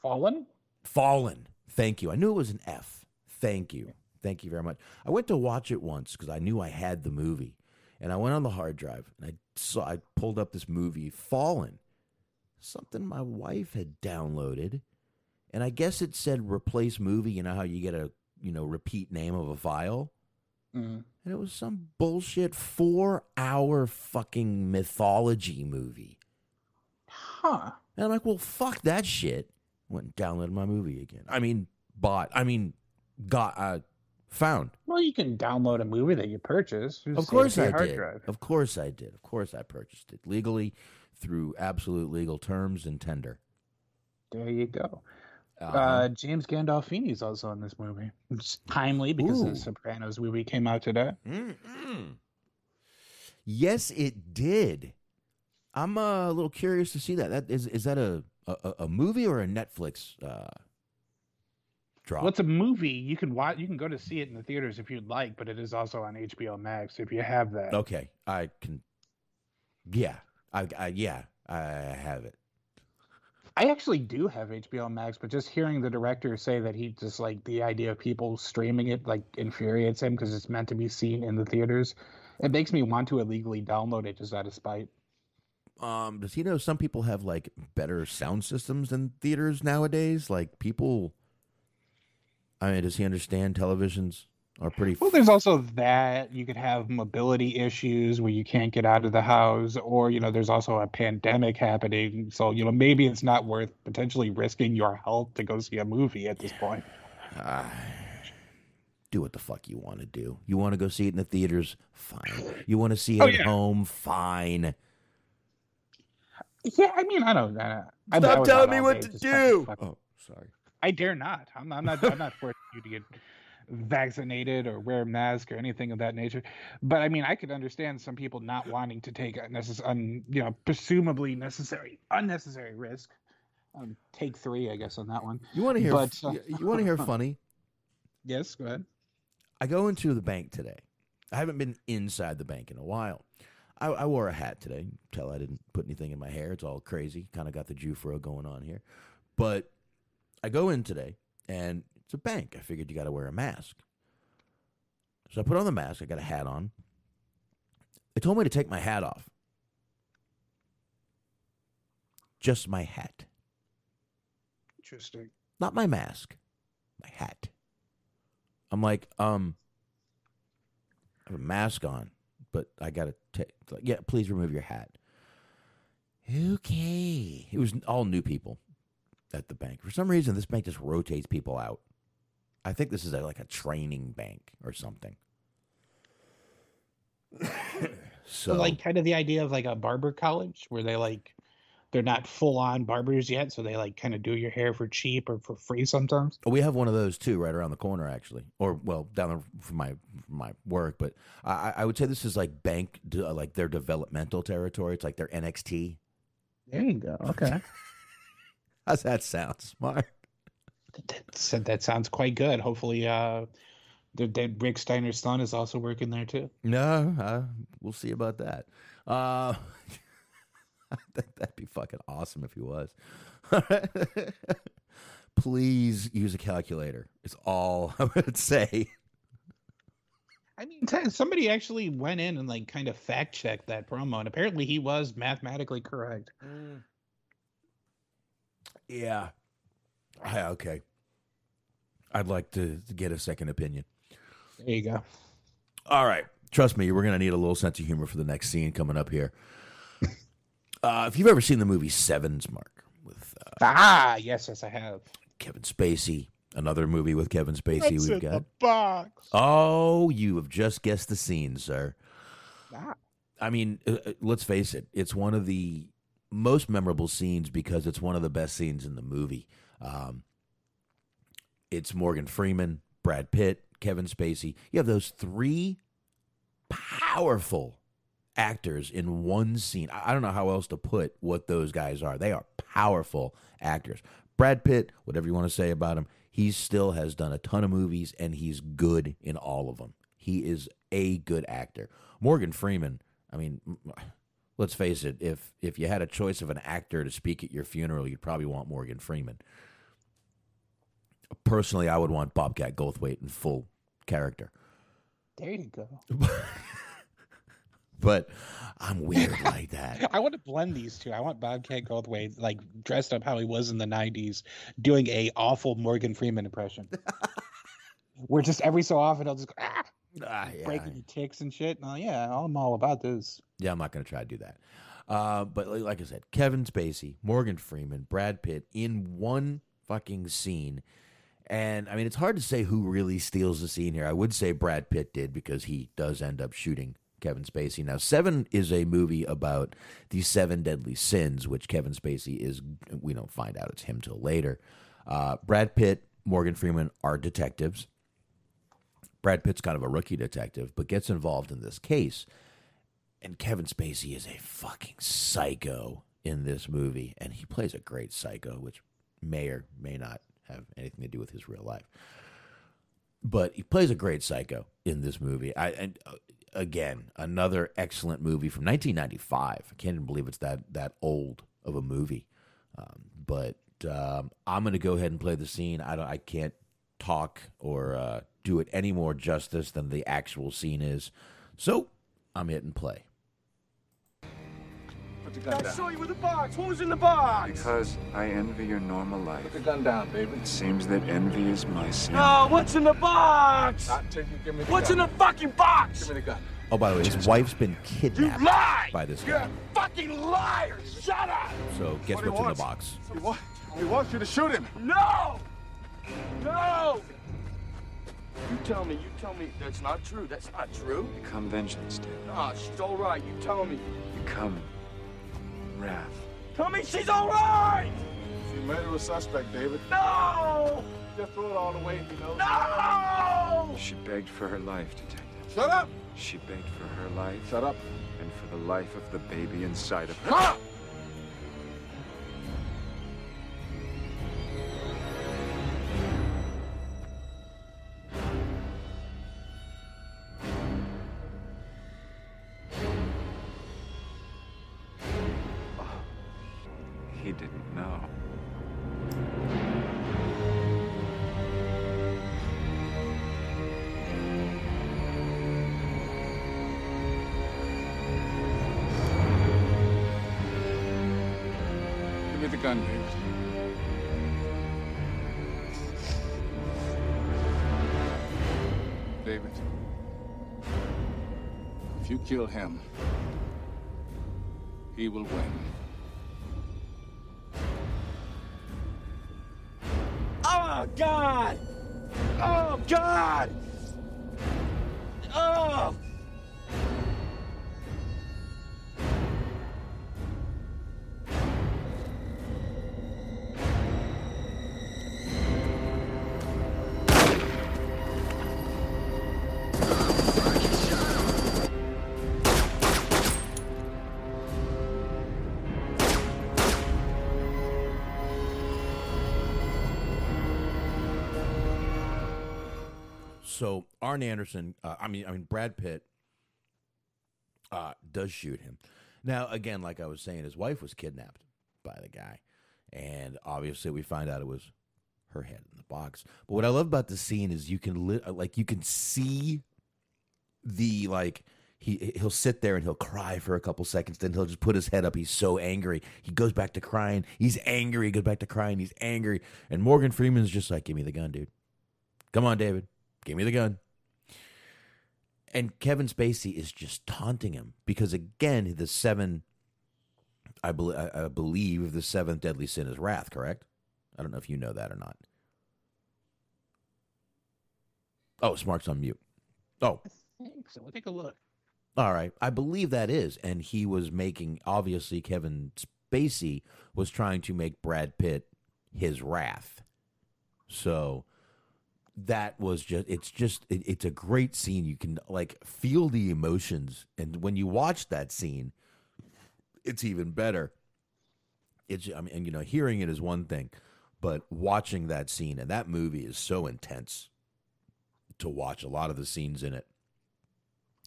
Fallen. Fallen. Thank you. I knew it was an F. Thank you. Thank you very much. I went to watch it once because I knew I had the movie, and I went on the hard drive and I saw I pulled up this movie Fallen, something my wife had downloaded, and I guess it said replace movie. You know how you get a you know repeat name of a file. Mm. And it was some bullshit four hour fucking mythology movie. Huh. And I'm like, well, fuck that shit. Went and downloaded my movie again. I mean, bought. I mean, got, uh, found. Well, you can download a movie that you purchase. Of course I did. drive. Of course I did. Of course I purchased it legally through absolute legal terms and tender. There you go. Uh-huh. Uh, James Gandolfini is also in this movie. It's timely because Ooh. the Sopranos movie came out today. Mm-mm. Yes, it did. I'm uh, a little curious to see that. That is is that a a, a movie or a Netflix uh, drop. Well, it's a movie. You can watch. You can go to see it in the theaters if you'd like, but it is also on HBO Max if you have that. Okay, I can. Yeah, I, I yeah, I have it. I actually do have HBO Max, but just hearing the director say that he just like the idea of people streaming it like infuriates him because it's meant to be seen in the theaters. It makes me want to illegally download it just out of spite. Um, does he know some people have like better sound systems than theaters nowadays? Like people. I mean, does he understand televisions are pretty? Well, there's also that you could have mobility issues where you can't get out of the house, or you know, there's also a pandemic happening. So you know, maybe it's not worth potentially risking your health to go see a movie at this point. Do what the fuck you want to do. You want to go see it in the theaters? Fine. You want to see it Oh, at yeah. home? Fine. Yeah, I mean, I don't. I, I Stop was telling me what to do. Oh, sorry. I dare not. I'm, I'm not. I'm not forcing you to get vaccinated or wear a mask or anything of that nature. But I mean, I could understand some people not wanting to take unnecessary, un, you know, presumably necessary, unnecessary risk. Um, take three, I guess, on that one. You want to hear? But, uh, you, want to hear funny? Yes, go ahead. I go into the bank today. I haven't been inside the bank in a while. I, I wore a hat today. Tell I didn't put anything in my hair. It's all crazy. Kind of got the Jufro going on here. But I go in today, and it's a bank. I figured you got to wear a mask. So I put on the mask. I got a hat on. They told me to take my hat off. Just my hat, Interesting. not my mask. My hat. I'm like, um, I have a mask on, but I gotta take. Like, yeah, please remove your hat. Okay. It was all new people at the bank. For some reason, this bank just rotates people out. I think this is a, like a training bank or something. So, so, like, kind of the idea of like a barber college where they like they're not full on barbers yet, so they like kind of do your hair for cheap or for free sometimes. we have one of those too, right around the corner, actually, or well, down the, from my from my work. But I, I would say this is like bank, like their developmental territory. It's like their NXT. There you go. Okay. How's that sound? Smark. So that sounds quite good. Hopefully, uh, the dead Rick Steiner's son is also working there too. No, uh, we'll see about that. Uh, that that'd be fucking awesome if he was. Please use a calculator. It's all I would say. I mean, somebody actually went in and like kind of fact checked that promo, and apparently he was mathematically correct. Yeah. Ah, okay. I'd like to, get a second opinion. There you go. All right. Trust me, we're going to need a little sense of humor for the next scene coming up here. Uh, if you've ever seen the movie Seven, Smark, with uh, Ah, yes, yes, I have. Kevin Spacey, another movie with Kevin Spacey What's we've got. box? Oh, you have just guessed the scene, sir. Ah. I mean, uh, uh, let's face it, it's one of the most memorable scenes because it's one of the best scenes in the movie. Um, it's Morgan Freeman, Brad Pitt, Kevin Spacey. You have those three powerful actors in one scene. I don't know how else to put what those guys are. They are powerful actors. Brad Pitt, whatever you want to say about him, he still has done a ton of movies and he's good in all of them. He is a good actor. Morgan Freeman, I mean, let's face it, if if you had a choice of an actor to speak at your funeral, you'd probably want Morgan Freeman. Personally, I would want Bobcat Goldthwait in full character. There you go. But I'm weird like that. I want to blend these two. I want Bobcat Goldthwait like dressed up how he was in the '90s, doing a awful Morgan Freeman impression. Where just every so often he'll just go, ah, Ah, yeah. breaking the ticks and shit. Oh yeah, I'm all about this. Yeah, I'm not going to try to do that. Uh, but like I said, Kevin Spacey, Morgan Freeman, Brad Pitt in one fucking scene. And I mean, it's hard to say who really steals the scene here. I would say Brad Pitt did because he does end up shooting Kevin Spacey. Now, Seven is a movie about the seven deadly sins, which Kevin Spacey is. We don't find out it's him till later. Uh, Brad Pitt, Morgan Freeman are detectives. Brad Pitt's kind of a rookie detective, but gets involved in this case. And Kevin Spacey is a fucking psycho in this movie, and he plays a great psycho, which may or may not have anything to do with his real life. But he plays a great psycho in this movie. I and uh, again another excellent movie from 1995. I can't even believe it's that that old of a movie. Um, but um, I'm going to go ahead and play the scene. I don't. I can't talk or uh, do it any more justice than the actual scene is. So I'm hitting play. Put the gun I down. saw you with the box. What was in the box? Because I envy your normal life. Put the gun down, baby. It seems that envy is my sin. No, what's in the box? Not till you give me the What's gun. in the fucking box? Give me the gun. Oh, by the way, his wife's been kidnapped You lie! by this You're guy. a fucking liar! Shut up! So guess What do you what's in the box? He, wa- he wants you to shoot him. No! No! You tell me, you tell me that's not true. That's not true. Become vengeance, David. Nah, she's all right. You tell me. Become wrath. Tell me she's all right! She murdered a suspect, David. No! Just throw it all away, you know. No! She begged for her life, Detective. Shut up! She begged for her life. Shut up. And for the life of the baby inside of her. Come! He kill him, he will win. Oh, God! Oh, God! Oh! Arn Anderson, uh, I mean, I mean Brad Pitt, uh, does shoot him. Now, again, like I was saying, his wife was kidnapped by the guy, and obviously we find out it was her head in the box. But what I love about the scene is you can li- like you can see the like he he'll sit there and he'll cry for a couple seconds then he'll just put his head up. He's so angry. He goes back to crying. He's angry. He goes back to crying. He's angry. And Morgan Freeman's just like give me the gun dude. Come on David. Give me the gun and Kevin Spacey is just taunting him because again the seven I, bel I, I believe the seventh deadly sin is wrath correct I don't know if you know that or not oh Smark's on mute oh So we'll take a look. all right. I believe that is. And he was making, obviously, Kevin Spacey was trying to make Brad Pitt his wrath. So that was just, it's just, it, it's a great scene. You can, like, feel the emotions. And when you watch that scene, it's even better. It's, I mean, and, you know, hearing it is one thing, but watching that scene, and that movie is so intense to watch. A lot of the scenes in it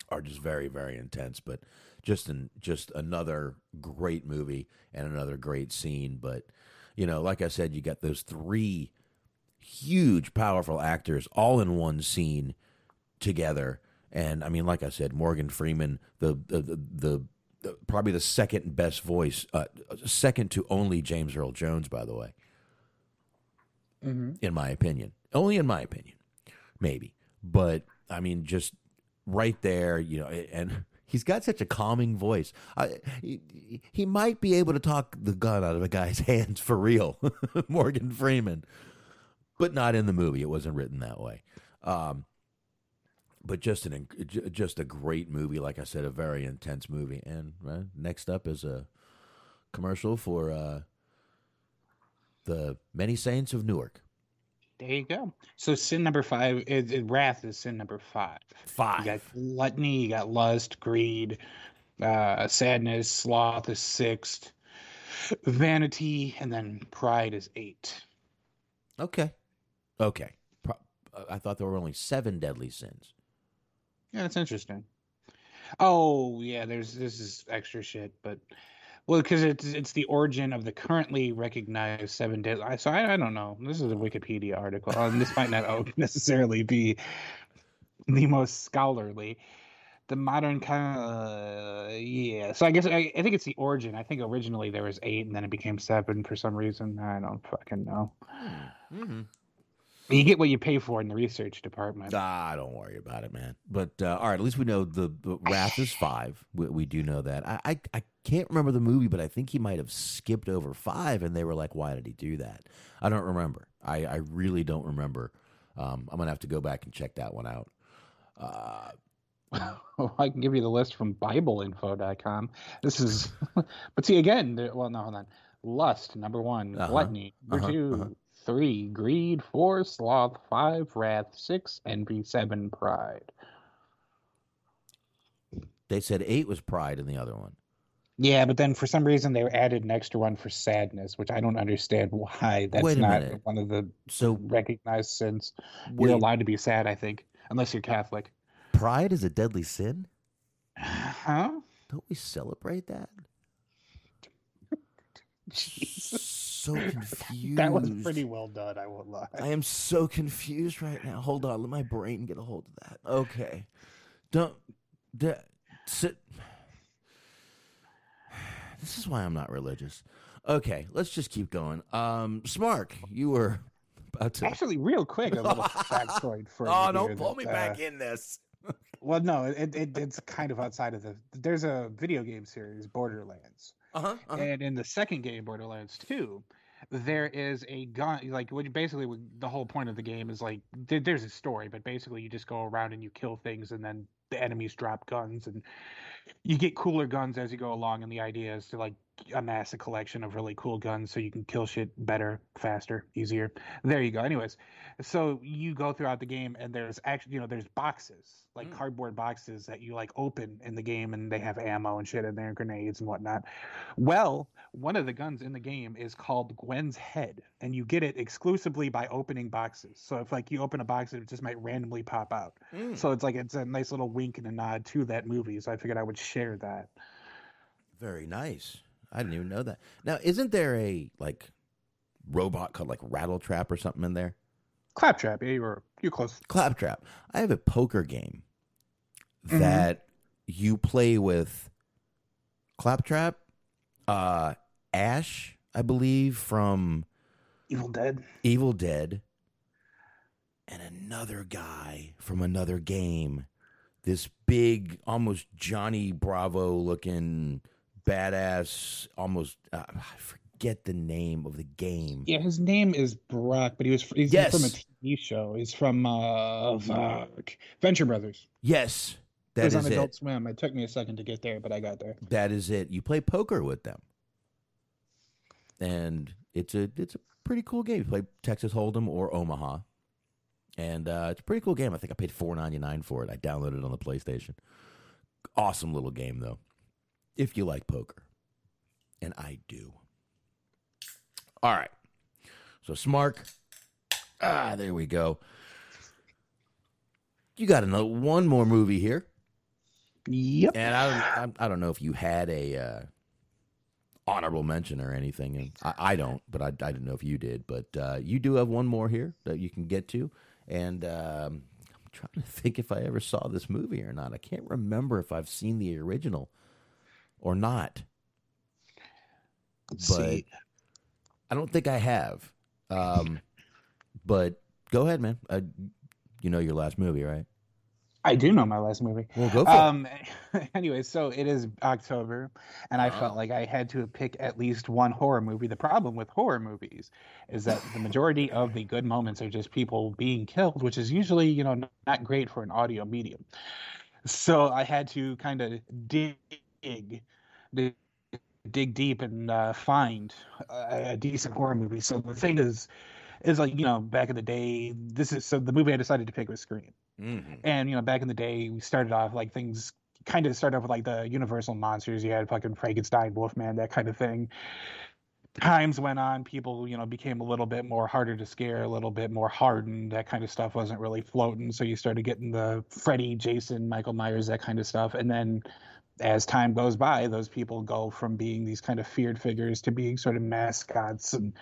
are just very very intense but just in just another great movie and another great scene but you know like i said you got those three huge powerful actors all in one scene together and i mean like i said morgan freeman the the the, the, the probably the second best voice uh, second to only james earl jones by the way Mm-hmm. in my opinion. Only in my opinion, maybe. But I mean, just right there, you know, and he's got such a calming voice. I, he, he might be able to talk the gun out of a guy's hands for real, Morgan Freeman, but not in the movie. It wasn't written that way. Um, but just an just a great movie, like I said, a very intense movie. And uh, next up is a commercial for uh, the Many Saints of Newark. There you go. So sin number five is, is wrath is sin number five. Five. You got gluttony, you got lust, greed, uh, sadness, sloth is sixth, vanity, and then pride is eight. Okay. Okay. Pro- uh, I thought there were only seven deadly sins. Yeah, that's interesting. Oh yeah, there's this is extra shit, but well, because it's it's the origin of the currently recognized seven deadly. I- So I, I don't know. This is a Wikipedia article, and this might not necessarily be the most scholarly. The modern kind of yeah. So I guess I, I think it's the origin. I think originally there was eight, and then it became seven for some reason. I don't fucking know. Mm-hmm. You get what you pay for in the research department. Ah, don't worry about it, man. But uh, all right, at least we know the, the Wrath is five. We, we do know that. I, I I can't remember the movie, but I think he might have skipped over five, and they were like, "Why did he do that?" I don't remember. I I really don't remember. Um, I'm gonna have to go back and check that one out. Uh, Well, I can give you the list from BibleInfo.com. This is, but see again. Well, no, hold on. Lust number one, Uh-huh, gluttony number uh-huh, 2 uh-huh. Three, greed, four, sloth, five, wrath, six, envy, seven, pride. they said eight was pride in the other one. Yeah, but then for some reason they added an extra one for sadness, which I don't understand why. That's not minute. one of the So recognized sins. Wait. You're allowed to be sad, I think, unless you're Catholic. Pride is a deadly sin. Huh? Don't we celebrate that? so confused. That was pretty well done. I won't lie. I am so confused right now. Hold on, let my brain get a hold of that. Okay, don't. da- sit. This is why I'm not religious. Okay, let's just keep going. Um, Smark, you were about to. Actually, real quick, a little factoid for oh, don't pull that, me back uh, in this. Well, no, it, it it's kind of outside of the. There's a video game series, Borderlands, Uh-huh, and in the second game, Borderlands Two, there is a gun. Like, basically the whole point of the game is like there's a story, but basically you just go around and you kill things, and then the enemies drop guns, and you get cooler guns as you go along. And the idea is to like amass a collection of really cool guns so you can kill shit better, faster, easier. There you go. Anyways, so you go throughout the game and there's actually you know there's boxes like mm. cardboard boxes that you like open in the game and they have ammo and shit in there grenades and whatnot well one of the guns in the game is called gwen's head and you get it exclusively by opening boxes so if like you open a box it just might randomly pop out Mm. so it's like it's a nice little wink and a nod to that movie so i figured i would share that Very nice. I didn't even know that. Now, isn't there a like robot called like Rattle Trap or something in there? claptrap yeah you were you close Claptrap. I have a poker game Mhm. that you play with Claptrap, uh, Ash, I believe, from evil dead Evil Dead, and another guy from another game. This big, almost Johnny Bravo looking badass, almost, uh, I forget the name of the game. yeah his name is brock but he was he's Yes. from a tv show he's from uh fuck, venture brothers Yes, it that was is on it. adult swim it took me a second to get there but i got there That is it. You play poker with them, and it's a it's a pretty cool game. You play Texas Hold'em or Omaha, and uh, it's a pretty cool game. I think I paid four ninety nine for it. I downloaded it on the PlayStation. Awesome little game though, if you like poker, and I do. All right, so Smark. Ah, there we go. You got another one more movie here. Yep. And I don't, I, I don't know if you had a uh, honorable mention or anything. And I, I don't, but I, I didn't know if you did. But uh, you do have one more here that you can get to. And um, I'm trying to think if I ever saw this movie or not. I can't remember if I've seen the original or not. Let's but see. I don't think I have. Um, but go ahead, man. Uh, you know your last movie, right? I do know my last movie. Well, go for it. um, Anyway, so it is October, and I felt like I had to pick at least one horror movie. The problem with horror movies is that the majority of the good moments are just people being killed, which is usually, you know, not great for an audio medium. So I had to kind of dig, dig, dig deep and uh, find a, a decent horror movie. So the thing is, is like you know, back in the day, this is so the movie I decided to pick was Scream. Mm-hmm. And you know, back in the day, we started off like things kind of started off with like the Universal monsters. You had fucking Frankenstein, Wolfman, that kind of thing. times went on, people, you know, became a little bit more harder to scare, a little bit more hardened. That kind of stuff wasn't really floating. So you started getting the Freddy, Jason, Michael Myers, that kind of stuff. And then as time goes by, those people go from being these kind of feared figures to being sort of mascots. And,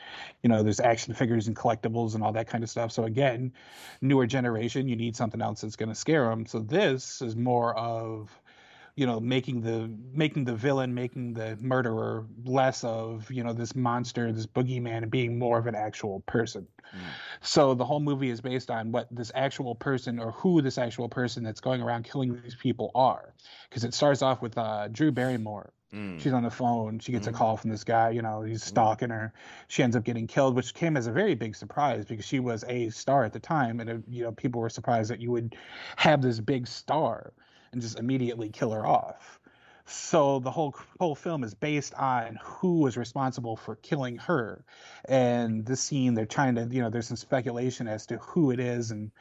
you know, there's action figures and collectibles and all that kind of stuff. So again, newer generation, you need something else that's going to scare them. So this is more of you know making the making the villain making the murderer less of you know this monster this boogeyman and being more of an actual person so the whole movie is based on what this actual person or who this actual person that's going around killing these people are because it starts off with uh, drew barrymore Mm. She's on the phone. She gets a Mhm. call from this guy. You know, he's stalking her. She ends up getting killed, which came as a very big surprise because she was a star at the time, and uh, you know, people were surprised that you would have this big star and just immediately kill her off. So the whole whole film is based on who was responsible for killing her, and this scene they're trying to you know there's some speculation as to who it is, and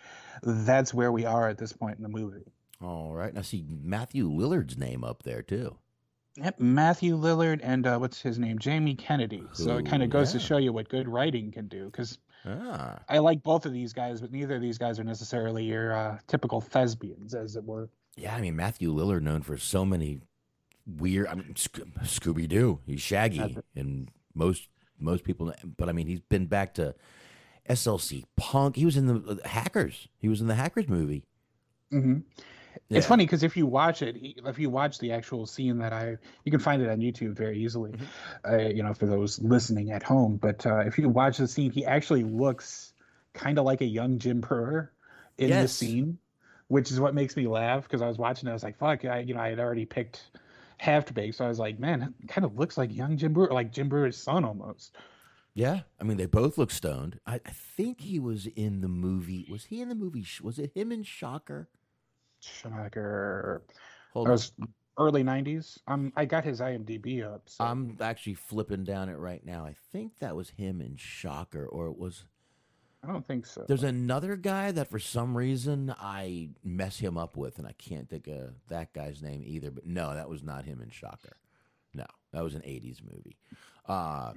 that's where we are at this point in the movie. All right. Now see Matthew Lillard's name up there too. Yep, Matthew Lillard and uh, what's his name, Jamie Kennedy. So it kind of goes to show you what good writing can do. Because Ah. I like both of these guys, but neither of these guys are necessarily your uh, typical thespians, as it were. Yeah, I mean Matthew Lillard known for so many weird. I mean Sco- Scooby Doo. He's Shaggy, and most most people. But I mean, he's been back to SLC Punk. He was in the uh, Hackers. He was in the Hackers movie. hmm Yeah. It's funny because if you watch it, if you watch the actual scene that I, you can find it on YouTube very easily. Mm-hmm. Uh, you know, for those listening at home. But uh, if you watch the scene, he actually looks kind of like a young Jim Breuer in the scene, which is what makes me laugh because I was watching. it, I was like, "Fuck!" I, you know, I had already picked Half Baked, so I was like, "Man, it kind of looks like young Jim Breuer, like Jim Breuer's son almost." Yeah, I mean they both look stoned. I, I think he was in the movie. Was he in the movie? Was it him in Shocker? Shocker. Hold on. early '90s. Um, I got his IMDb up. So. I'm actually flipping down it right now. I think that was him in Shocker, or it was. I don't think so. There's another guy that for some reason I mess him up with, and I can't think of that guy's name either. But no, that was not him in Shocker. No, that was an '80s movie. Uh,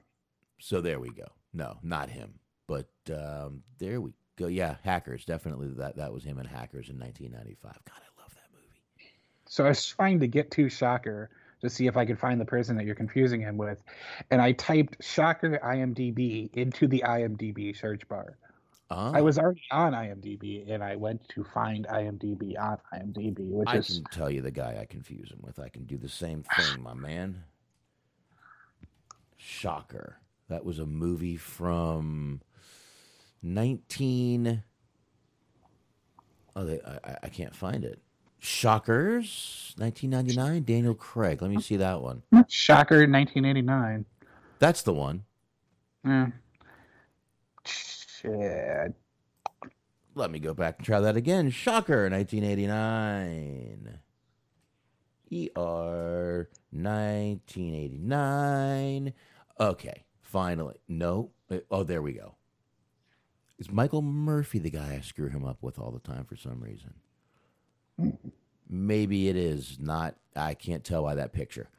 so there we go. No, not him. But um, there we go. Yeah, Hackers definitely. That that was him in Hackers in 1995. God, I love that movie. So I was trying to get to Shocker to see if I could find the person that you're confusing him with, and I typed Shocker IMDb into the IMDb search bar. Ah. I was already on IMDb, and I went to find IMDb on IMDb, which I is can tell you the guy I confuse him with. I can do the same thing, my man. Shocker. That was a movie from 19. Oh, they, I, I- I can't find it. Shockers, 1999. Daniel Craig. Let me see that one. Shocker 1989. That's the one. Yeah. Shit. Let me go back and try that again. Shocker, 1989. ER 1989. Okay, finally. No. Uh, Oh, there we go. Is Michael Murphy the guy I screw him up with all the time for some reason? Maybe it is not. I can't tell by that picture.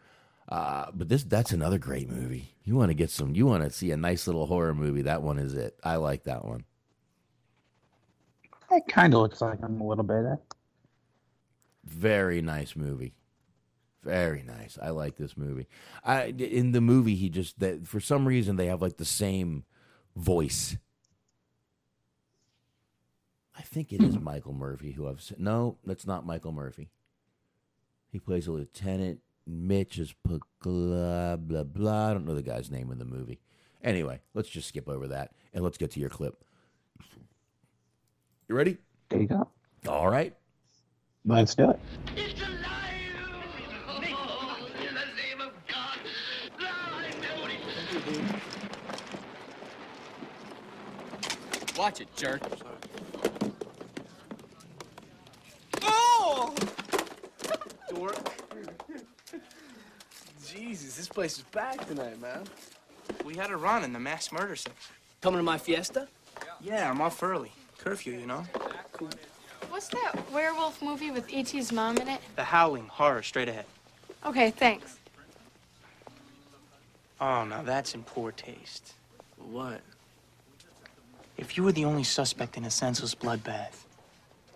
Uh, but this that's another great movie. You want to get some. You want to see a nice little horror movie. That one is it. I like that one. It kind of looks like him a little bit. eh? Very nice movie. Very nice. I like this movie. I in the movie he just that for some reason they have like the same voice. I think it is Michael Murphy who I've said. No, that's not Michael Murphy. He plays a lieutenant. Mitch is blah blah blah. I don't know the guy's name in the movie. Anyway, let's just skip over that and let's get to your clip. You ready? There you go. All right. Let's do it. Watch it, jerk. Oh! Dork. Jesus, this place is packed tonight, man. We had a run in the mass murder section. Coming to my fiesta? Yeah, I'm off early. Curfew, you know? What's that werewolf movie with E.T.'s mom in it? The Howling, horror, straight ahead. Okay, thanks. Watch it, jerk. Oh! What? What's that werewolf movie with E.T.'s mom in it? The Howling, horror, straight ahead. Okay, thanks. The Howling, horror, straight ahead. Oh, now that's in poor taste. What? If you were the only suspect in a senseless bloodbath,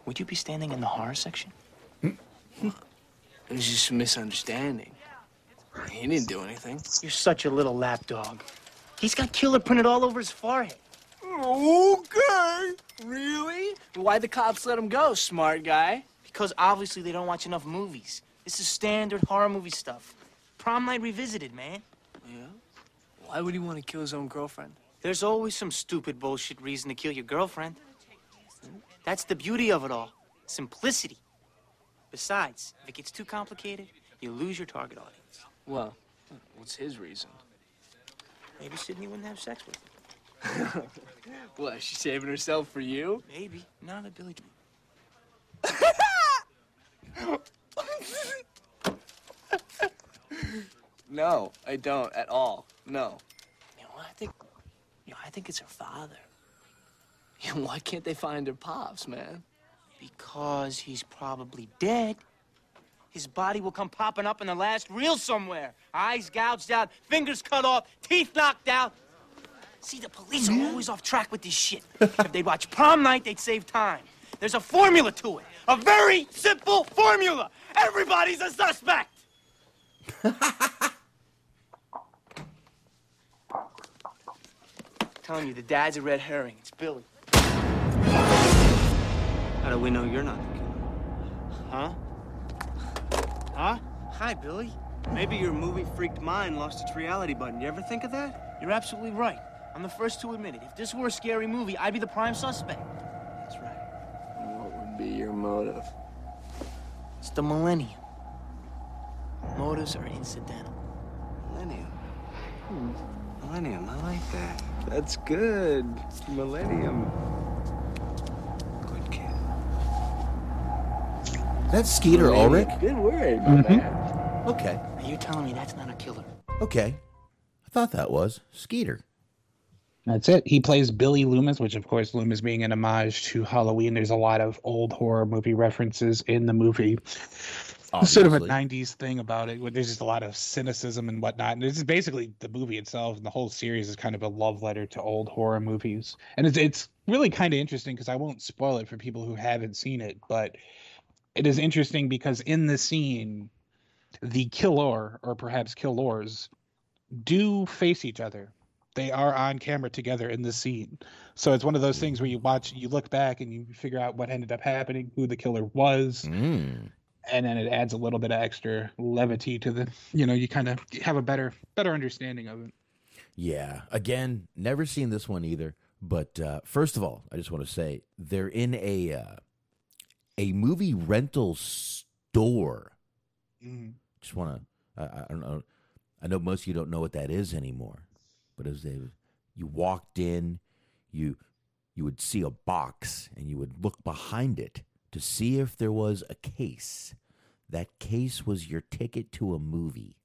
would you be standing in the horror section? Hmm? It was just a misunderstanding. He didn't do anything. You're such a little lapdog. He's got killer printed all over his forehead. Okay. Really? Why'd the cops let him go, smart guy? Because obviously they don't watch enough movies. This is standard horror movie stuff. Prom night revisited, man. Yeah? Why would he want to kill his own girlfriend? There's always some stupid bullshit reason to kill your girlfriend. That's the beauty of it all. Simplicity. Besides, if it gets too complicated, you lose your target audience. Well, what's his reason? Maybe Sydney wouldn't have sex with him. What, is she saving herself for you? Maybe. Not a Billy. No, I don't at all. No. You know, I think, you know, I think it's her father. Yeah, why can't they find her pops, man? Because he's probably dead. His body will come popping up in the last reel somewhere. Eyes gouged out, fingers cut off, teeth knocked out. See, the police are always off track with this shit. if they'd watch prom night, they'd save time. There's a formula to it. A very simple formula. Everybody's a suspect. telling you, the dad's a red herring. It's Billy. How do we know you're not the killer? Huh? Huh? Hi, Billy. Maybe your movie freaked mind lost its reality button. You ever think of that? You're absolutely right. I'm the first to admit it. If this were a scary movie, I'd be the prime suspect. That's right. What would be your motive? It's the millennium. Motives are incidental. Millennium. Hmm. Millennium, I like that. That's good. Millennium. Good kid. That's Skeeter Ulrich. Good word, my Mhm. man. Okay. Are you telling me that's not a killer? Okay. I thought that was Skeeter. That's it. He plays Billy Loomis, which of course Loomis being an homage to Halloween. There's a lot of old horror movie references in the movie. Sort of a '90s thing about it. There's just a lot of cynicism and whatnot. And this is basically the movie itself, and the whole series is kind of a love letter to old horror movies. And it's it's really kind of interesting because I won't spoil it for people who haven't seen it, but it is interesting because in the scene, the killer or perhaps killers do face each other. They are on camera together in the scene. So it's one of those things where you watch, you look back and you figure out what ended up happening, who the killer was, Mm. and then it adds a little bit of extra levity to the, you know, you kind of have a better better understanding of it. Yeah. Again, never seen this one either. But uh, first of all, I just want to say they're in a uh, a movie rental store. Mhm. Just want to. I, I don't know. I know most of you don't know what that is anymore. But as they, you walked in, you you would see a box and you would look behind it to see if there was a case. That case was your ticket to a movie.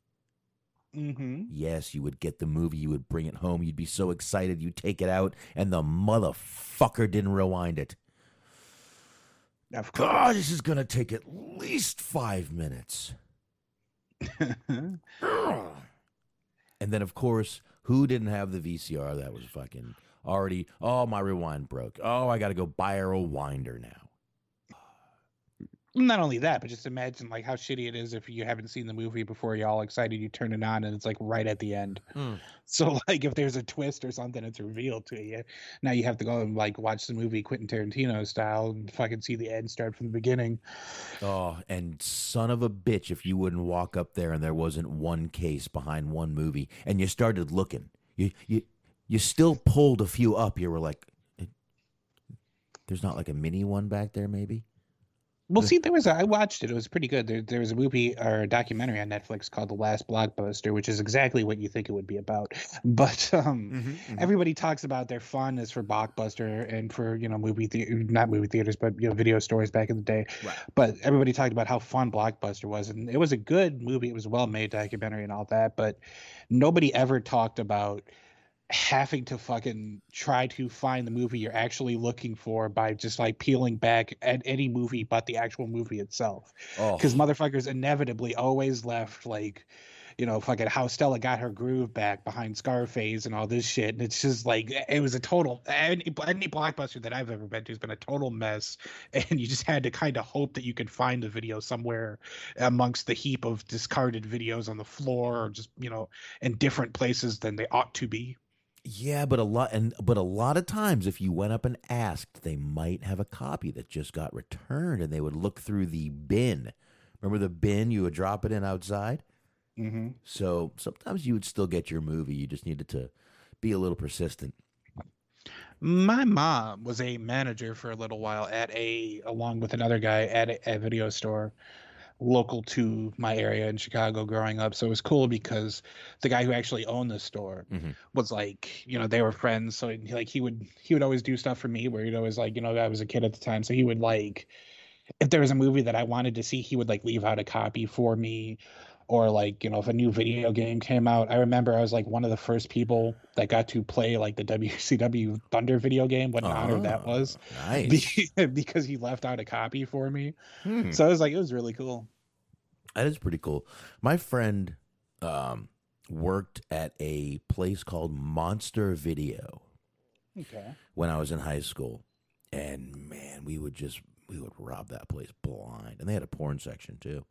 Mm-hmm. Yes, you would get the movie, you would bring it home, you'd be so excited, you'd take it out, and the motherfucker didn't rewind it. Of God, this is going to take at least five minutes. and then, of course, who didn't have the VCR that was fucking already? Oh, my rewind broke. Oh, I got to go buy a rewinder now. Not only that, but just imagine like how shitty it is if you haven't seen the movie before you're all excited, you turn it on and it's like right at the end. Mm. So like if there's a twist or something, it's revealed to you. Now you have to go and like watch the movie Quentin Tarantino style and fucking see the end start from the beginning. Oh, and son of a bitch, if you wouldn't walk up there and there wasn't one case behind one movie, and you started looking, you you you still pulled a few up. You were like, "Eh, "There's not like a mini one back there, maybe." Well, see, there was a, I watched it. It was pretty good. There, there was a movie or a documentary on Netflix called The Last Blockbuster, which is exactly what you think it would be about. But um, everybody talks about their fondness for Blockbuster and for you know movie the- not movie theaters, but you know video stores back in the day. Right. But everybody talked about how fun Blockbuster was, and it was a good movie. It was a well-made documentary and all that. But nobody ever talked about having to fucking try to find the movie you're actually looking for by just like peeling back at any movie but the actual movie itself. Oh. Because motherfuckers inevitably always left like you know, fucking how Stella got her groove back behind Scarface and all this shit. And it's just like it was a total any, any blockbuster that I've ever been to has been a total mess. And you just had to kind of hope that you could find the video somewhere amongst the heap of discarded videos on the floor or just, you know, in different places than they ought to be. Yeah, but a lot and but a lot of times if you went up and asked, they might have a copy that just got returned and they would look through the bin. Remember the bin you would drop it in outside? Mm-hmm. So sometimes you would still get your movie. You just needed to be a little persistent. My mom was a manager for a little while at a, along with another guy at a, a video store local to my area in Chicago growing up. So it was cool because the guy who actually owned the store mm-hmm. was like, you know, they were friends. So he, like he would he would always do stuff for me where he'd always like, you know, I was a kid at the time. So he would like if there was a movie that I wanted to see, he would like leave out a copy for me. Or like, you know, if a new video game came out. I remember I was like one of the first people that got to play like the WCW Thunder video game. What an honor that Oh, was. nice. Because he left out a copy for me. Hmm. So I was like, it was really cool. That is pretty cool. My friend um, worked at a place called Monster Video Okay. when I was in high school, and man, we would just we would rob that place blind, and they had a porn section too.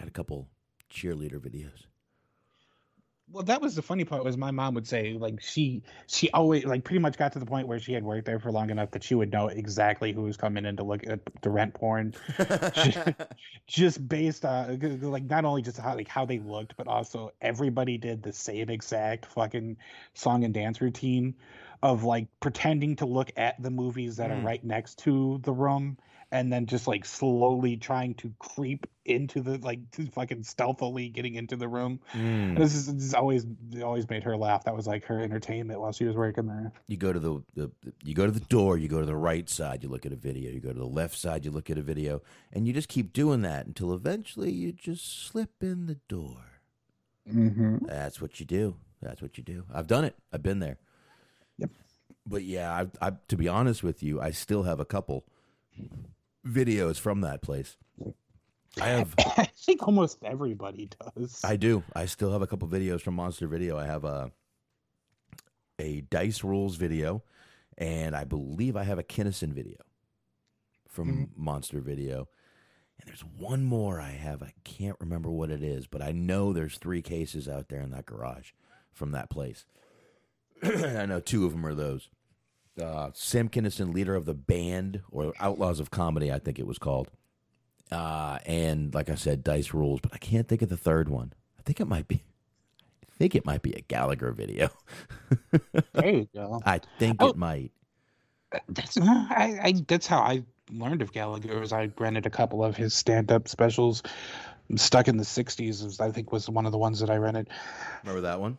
Had a couple cheerleader videos. Well, that was the funny part was my mom would say like she she always like pretty much got to the point where she had worked there for long enough that she would know exactly who was coming in to look at the rent porn, just based on like not only just how like how they looked, but also everybody did the same exact fucking song and dance routine of like pretending to look at the movies that are Mm. right next to the room and then just like slowly trying to creep into the like to fucking stealthily getting into the room. Mm. This is this is always always made her laugh. That was like her entertainment while she was working there. You go to the, the you go to the door, you go to the right side, you look at a video, you go to the left side, you look at a video, and you just keep doing that until eventually you just slip in the door. Mm-hmm. That's what you do. That's what you do. I've done it. I've been there. Yep. But yeah, I, I to be honest with you, I still have a couple videos from that place. I have. I think almost everybody does. I do. I still have a couple videos from Monster Video. I have a a Dice Rules video, and I believe I have a Kinison video from hmm. Monster Video. And there's one more I have. I can't remember what it is, but I know there's three cases out there in that garage from that place. I know two of them are those. Uh, Sam Kinison, leader of the Banned or Outlaws of Comedy, I think it was called. Uh, and like I said, Dice Rules, but I can't think of the third one. I think it might be. I think it might be a Gallagher video. There you go. I think Oh. it might. That's I, I that's how I learned of Gallagher. Was I rented a couple of his stand-up specials. Stuck in the '60s, I think was one of the ones that I rented. Remember that one?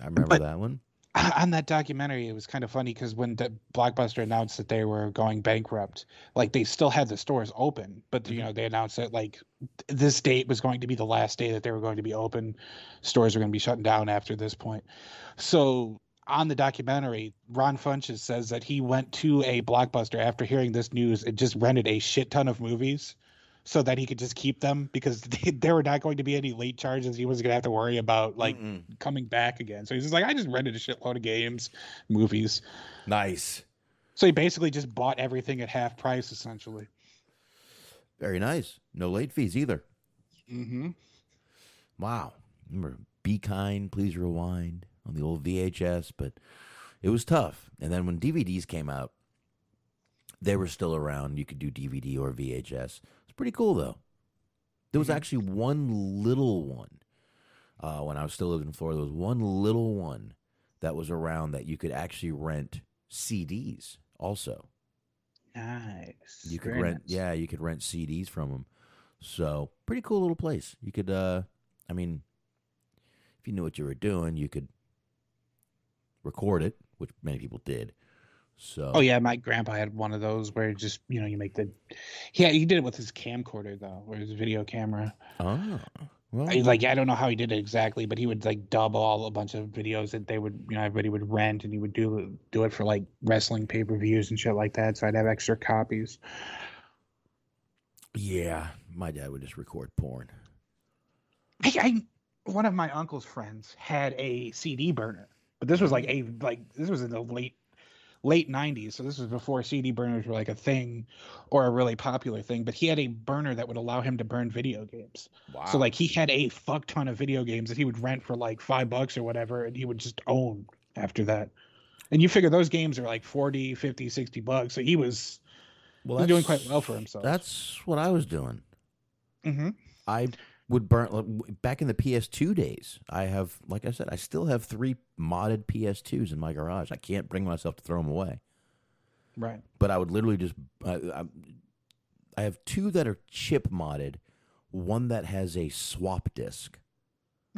I remember But- that one. on that documentary, it was kind of funny because when the Blockbuster announced that they were going bankrupt, like they still had the stores open, but you mm-hmm. know they announced that like this date was going to be the last day that they were going to be open. Stores were going to be shutting down after this point. So on the documentary, Ron Funches says that he went to a Blockbuster after hearing this news and just rented a shit ton of movies. So that he could just keep them because they, there were not going to be any late charges. He wasn't gonna have to worry about like coming back again. So he's just like, I just rented a shitload of games, movies. Nice. So he basically just bought everything at half price, essentially. Very nice. No late fees either. Mm-hmm. Wow. Remember Be Kind, Please Rewind on the old VHS, but it was tough. And then when DVDs came out, they were still around. You could do DVD or VHS. It's pretty cool though. There was actually one little one uh, when I was still living in Florida. There was one little one that was around that you could actually rent CDs also. Nice. You could Very rent, nice. yeah, you could rent CDs from them. So pretty cool little place. You could, uh, I mean, if you knew what you were doing, you could record it, which many people did. So, Oh yeah, my grandpa had one of those where just you know you make the, yeah he did it with his camcorder though, or his video camera. Oh, well, I- like I don't know how he did it exactly, but he would like dub all a bunch of videos that they would you know everybody would rent, and he would do do it for like wrestling pay per views and shit like that. So I'd have extra copies. yeah, my dad would just record porn. I, I one of my uncle's friends had a CD burner, but this was like a like this was in the late late 90s so this was before cd burners were like a thing or a really popular thing but he had a burner that would allow him to burn video games Wow. so like he had a fuck ton of video games that he would rent for like five bucks or whatever and he would just own after that and you figure those games are like 40 50 60 bucks so he was Well, he was doing quite well for himself That's what I was doing. mm-hmm. I would burn like, back in the PS2 days. I have, like I said, I still have three modded PS2s in my garage. I can't bring myself to throw them away. right But I would literally just. I, I, I have two that are chip modded, one that has a swap disc.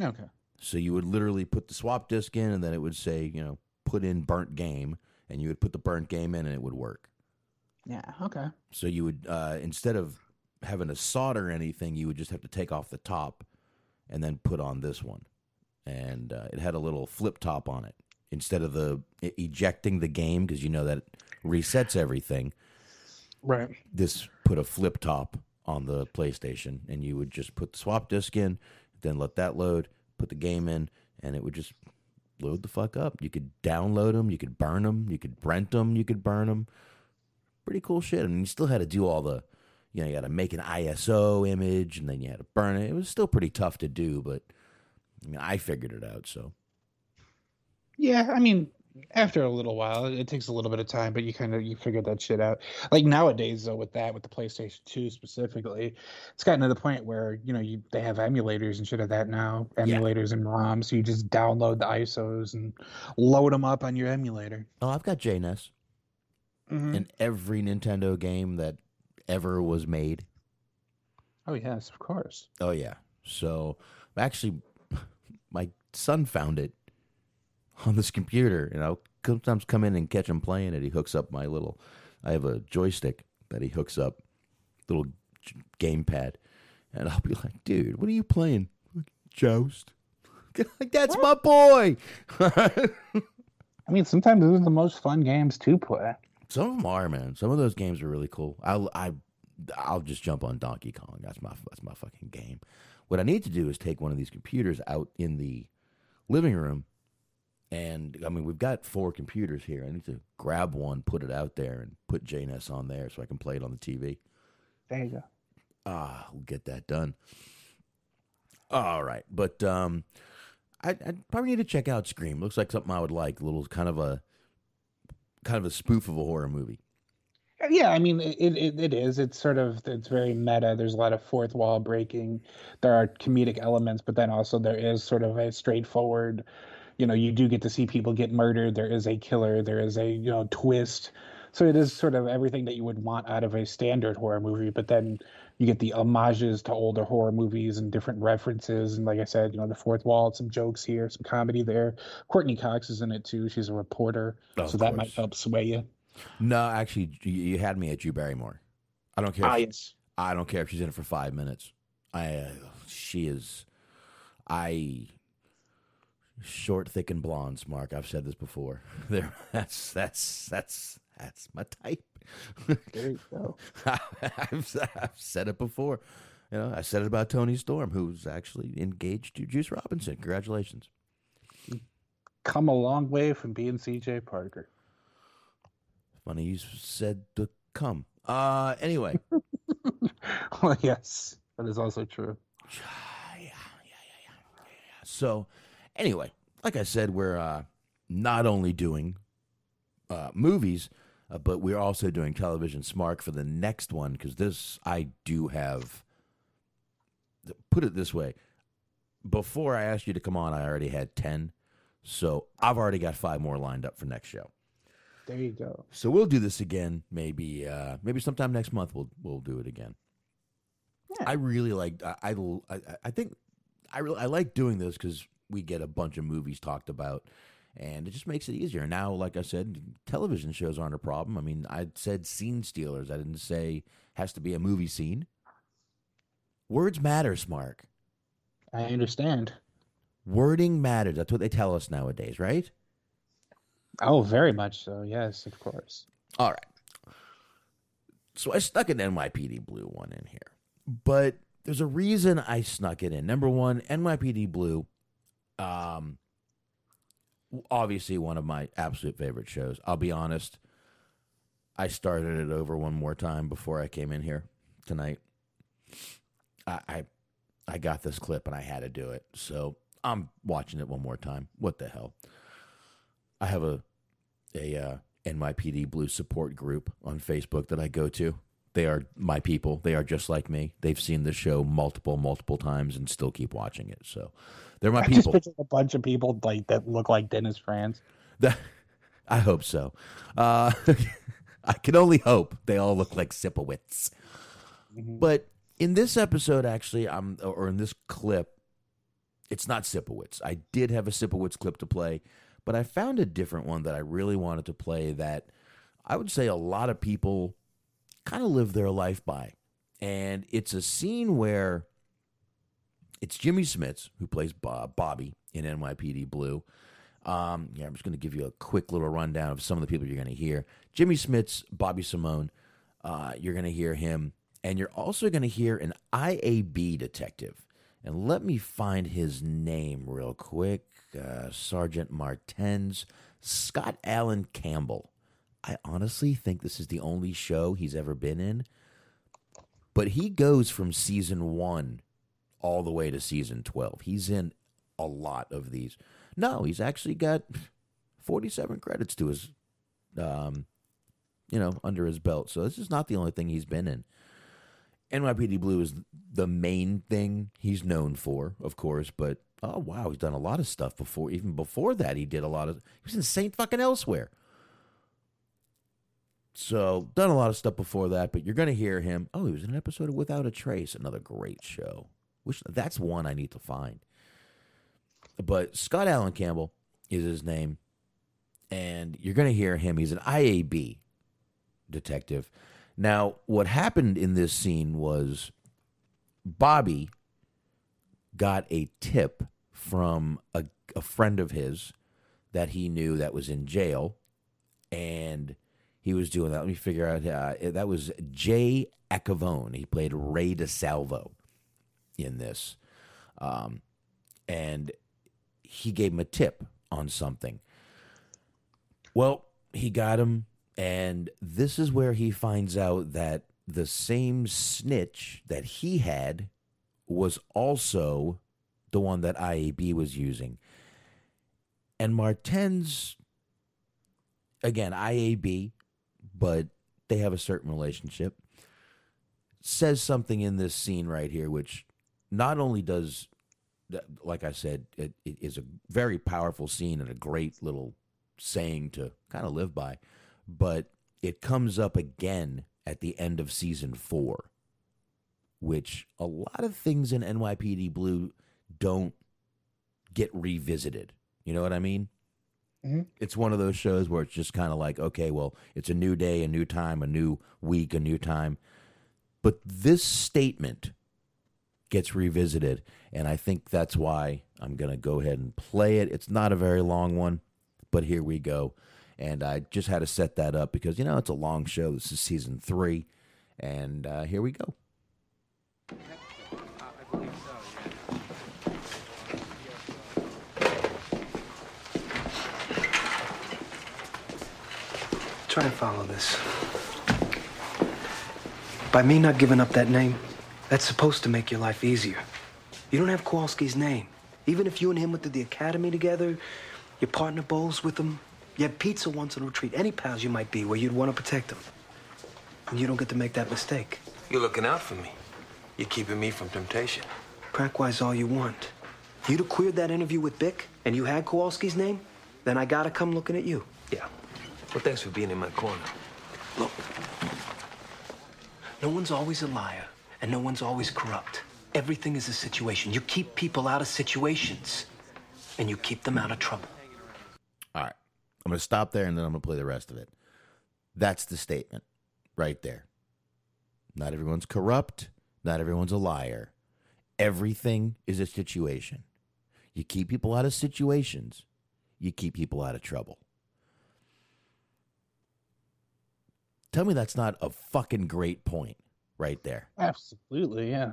okay So you would literally put the swap disc in, and then it would say, you know, put in burnt game, and you would put the burnt game in, and it would work. yeah okay So you would uh, instead of having to solder anything, you would just have to take off the top and then put on this one. And uh, it had a little flip top on it instead of the ejecting the game because you know that resets everything. right This put a flip top on the PlayStation, and you would just put the swap disc in, then let that load, put the game in, and it would just load the fuck up. You could download them, you could burn them, you could rent them, you could burn them. Pretty cool shit. I mean, you still had to do all the, you know, you got to make an ISO image, and then you had to burn it. It was still pretty tough to do, but I mean, I figured it out. So Yeah, I mean, after a little while, it takes a little bit of time, but you kind of you figure that shit out. Like nowadays, though, with that, with the PlayStation Two specifically, it's gotten to the point where you know you they have emulators and shit of that now, emulators and ROMs. So you just download the ISOs and load them up on your emulator. Oh, I've got JNES Mhm. in every Nintendo game that ever was made. Oh yes, of course. Oh yeah. So actually, my son found it on this computer, and I'll sometimes come in and catch him playing it. He hooks up my little. I have a joystick that he hooks up, little gamepad, and I'll be like, "Dude, what are you playing? Joust." like that's my boy. I mean, sometimes those are the most fun games to play. Some of them are, man. Some of those games are really cool. I'll I, I'll just jump on Donkey Kong. That's my that's my fucking game. What I need to do is take one of these computers out in the living room, and I mean we've got four computers here. I need to grab one, put it out there, and put JNES on there so I can play it on the TV. There you go. Ah, we'll get that done. All right, but um, I I probably need to check out Scream. Looks like something I would like. A little kind of a kind of a spoof of a horror movie. Yeah, I mean, it, it it is. It's sort of it's very meta. There's a lot of fourth wall breaking. There are comedic elements, but then also there is sort of a straightforward. You know, you do get to see people get murdered. There is a killer. There is a you know twist. So it is sort of everything that you would want out of a standard horror movie. But then you get the homages to older horror movies and different references. And like I said, you know, the fourth wall, some jokes here, some comedy there. Courteney Cox is in it too. She's a reporter, Of so that might help sway you. No, actually, you, you had me at Drew Barrymore. I don't care. Ah, if- yes. I don't care if she's in it for five minutes. I, uh, she is, I, short, thick, and blondes. Mark, I've said this before. There, that's that's that's that's my type. There you go. I've, I've said it before. You know, I said it about Toni Storm, who's actually engaged to Juice Robinson. Congratulations. Come a long way from being CJ Parker. Funny you said to come. Uh, anyway. well, yes, that is also true. Yeah, yeah, yeah, yeah, yeah. So, anyway, like I said, we're uh, not only doing uh, movies, uh, but we're also doing television Smark for the next one because this I do have. Put it this way: before I asked you to come on, I already had ten, so I've already got five more lined up for next show. There you go. So we'll do this again. Maybe, uh, maybe sometime next month we'll we'll do it again. I really like. I I, I, I think I really I like doing this because we get a bunch of movies talked about, and it just makes it easier. Now, like I said, television shows aren't a problem. I mean, I said scene stealers. I didn't say has to be a movie scene. Words matter, Mark. I understand. Wording matters. That's what they tell us nowadays, right? Oh, very much so. Yes, of course. All right. So I stuck an NYPD Blue one in here. But there's a reason I snuck it in. Number one, NYPD Blue, um, obviously one of my absolute favorite shows. I'll be honest, I started it over one more time before I came in here tonight. I, I, I got this clip and I had to do it, so I'm watching it one more time. What the hell? I have a a uh, NYPD Blue support group on Facebook that I go to. They are my people. They are just like me. They've seen the show multiple, multiple times and still keep watching it. So they're my I just people. picture a bunch of people like that look like Dennis Franz. That- I hope so. Uh, I can only hope they all look like Sipowicz. But in this episode, actually, I'm or in this clip, it's not Sipowicz. I did have a Sipowicz clip to play, but I found a different one that I really wanted to play that I would say a lot of people kind of live their life by. And it's a scene where it's Jimmy Smits who plays Bob, Bobby in NYPD Blue. Um, yeah, I'm just going to give you a quick little rundown of some of the people you're going to hear. Jimmy Smits, Bobby Simone. Uh, you're going to hear him, and you're also going to hear an IAB detective. And let me find his name real quick. Uh, Sergeant Martens, Scott Allan Campbell. I honestly think this is the only show he's ever been in. But he goes from season one all the way to season 12. He's in a lot of these. No, he's actually got 47 credits to his, um, you know, under his belt. So this is not the only thing he's been in. NYPD Blue is the main thing he's known for, of course, but oh wow, he's done a lot of stuff before. Even before that, he did a lot of. He was in Saint fucking Elsewhere. So done a lot of stuff before that, but you're gonna hear him. Oh, he was in an episode of Without a Trace, another great show. Which that's one I need to find. But Scott Allan Campbell is his name, and you're gonna hear him. He's an IAB detective. Now, what happened in this scene was Bobby got a tip from a, a friend of his that he knew that was in jail, and he was doing that. Let me figure out. Uh, that was Jay Acovone. He played Ray DeSalvo in this, um, and he gave him a tip on something. Well, he got him, and this is where he finds out that the same snitch that he had was also the one that IAB was using. And Martens, again, IAB, but they have a certain relationship, says something in this scene right here, which not only does, like I said, it, it is a very powerful scene and a great little saying to kind of live by, but it comes up again at the end of season four, which a lot of things in NYPD Blue don't get revisited. You know what I mean? It's one of those shows where it's just kind of like, okay, well, it's a new day, a new time, a new week, a new time. But this statement gets revisited, and I think that's why I'm going to go ahead and play it. It's not a very long one, but here we go. And I just had to set that up because, you know, it's a long show. This is season three, and uh, here we go. Try and follow this. By me not giving up that name, that's supposed to make your life easier. You don't have Kowalski's name. Even if you and him went to the academy together, your partner bowls with him, you had pizza once on a retreat, any pals you might be where you'd want to protect them. And you don't get to make that mistake. You're looking out for me. You're keeping me from temptation. Crack-wise all you want. You'd have queered that interview with Bick, and you had Kowalski's name, then I gotta come looking at you. Yeah. Well, thanks for being in my corner. Look, no one's always a liar, and no one's always corrupt. Everything is a situation. You keep people out of situations, and you keep them out of trouble. All right. I'm going to stop there and then I'm going to play the rest of it. That's the statement right there. Not everyone's corrupt. Not everyone's a liar. Everything is a situation. You keep people out of situations, you keep people out of trouble. Tell me that's not a fucking great point right there. Absolutely, yeah.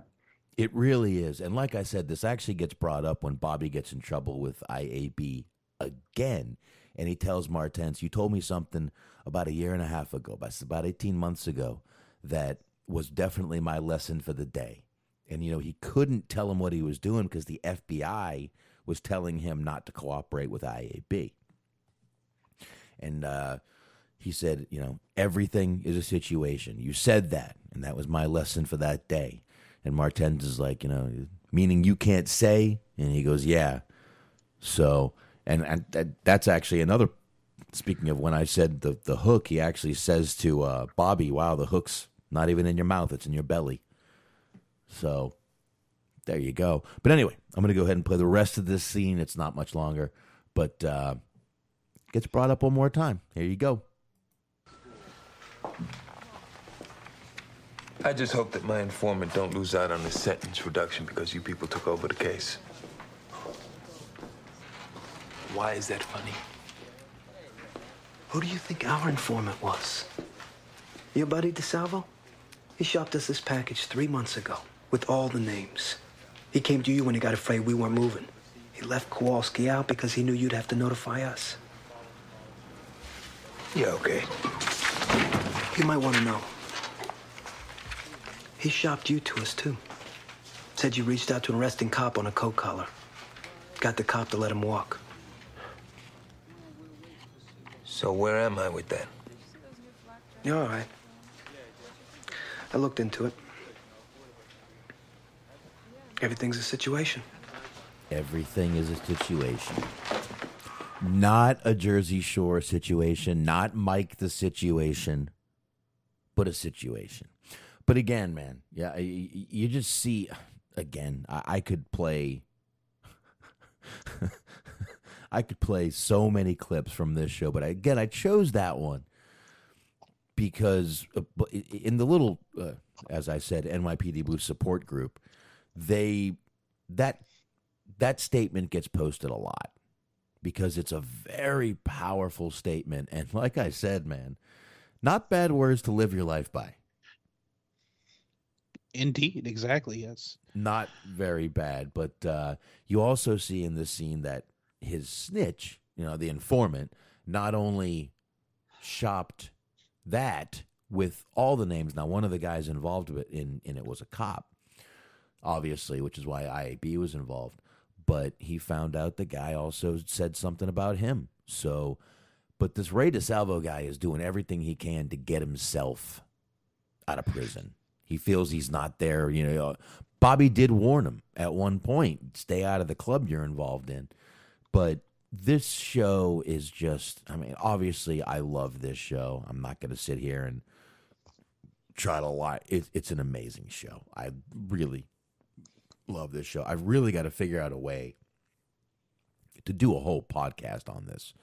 It really is. And like I said, this actually gets brought up when Bobby gets in trouble with IAB again. And he tells Martens, You told me something about a year and a half ago, about about 18 months ago, that was definitely my lesson for the day. And, you know, he couldn't tell him what he was doing because the FBI was telling him not to cooperate with IAB. And uh, he said, You know, everything is a situation. You said that. And that was my lesson for that day. And Martens is like, You know, meaning you can't say? And he goes, Yeah. So, and, and that, that's actually another. Speaking of when I said the the hook, he actually says to uh, Bobby, "Wow, the hook's not even in your mouth; it's in your belly." So, there you go. But anyway, I'm going to go ahead and play the rest of this scene. It's not much longer, but uh, gets brought up one more time. Here you go. I just hope that my informant don't lose out on his sentence reduction because you people took over the case. Why is that funny? Who do you think our informant was? Your buddy DeSalvo? He shopped us this package three months ago with all the names. He came to you when he got afraid we weren't moving. He left Kowalski out because he knew you'd have to notify us. Yeah, okay. You might want to know. He shopped you to us, too. Said you reached out to an arresting cop on a coat collar. Got the cop to let him walk. So where am I with that? You're all right. I looked into it. Everything's a situation. Everything is a situation. Not a Jersey Shore situation, not Mike the situation, but a situation. But again, man, yeah, you just see, again, I, could play. I could play so many clips from this show, but again, I chose that one because uh, in the little, uh, as I said, NYPD Blue support group, they that that statement gets posted a lot because it's a very powerful statement, and like I said, man, not bad words to live your life by. Indeed, exactly. Yes. Not very bad, but uh, you also see in this scene that his snitch, you know, the informant, not only shopped that with all the names. Now, one of the guys involved in in it was a cop, obviously, which is why IAB was involved. But he found out the guy also said something about him. So, but this Ray DeSalvo guy is doing everything he can to get himself out of prison. He feels he's not there. You know, Bobby did warn him at one point stay out of the club you're involved in. But this show is just, I mean, obviously, I love this show. I'm not going to sit here and try to lie. It, it's an amazing show. I really love this show. I've really got to figure out a way to do a whole podcast on this,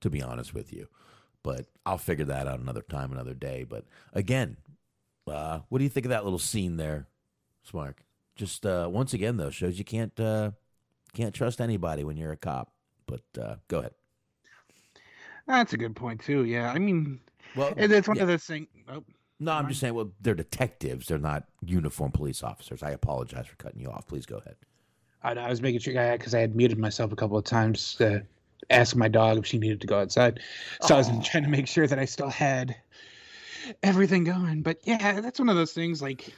to be honest with you. But I'll figure that out another time, another day. But again, uh, what do you think of that little scene there, Smark? Just uh, once again, though, shows you can't uh, can't trust anybody when you're a cop. But uh, go ahead. That's a good point too. Yeah, I mean, well, and it's one yeah. of those things. Oh, No, I'm just saying. Well, they're detectives. They're not uniformed police officers. I apologize for cutting you off. Please go ahead. I, I was making sure because I had muted myself a couple of times to ask my dog if she needed to go outside. So I was trying to make sure that I still had everything going. But yeah, that's one of those things. Like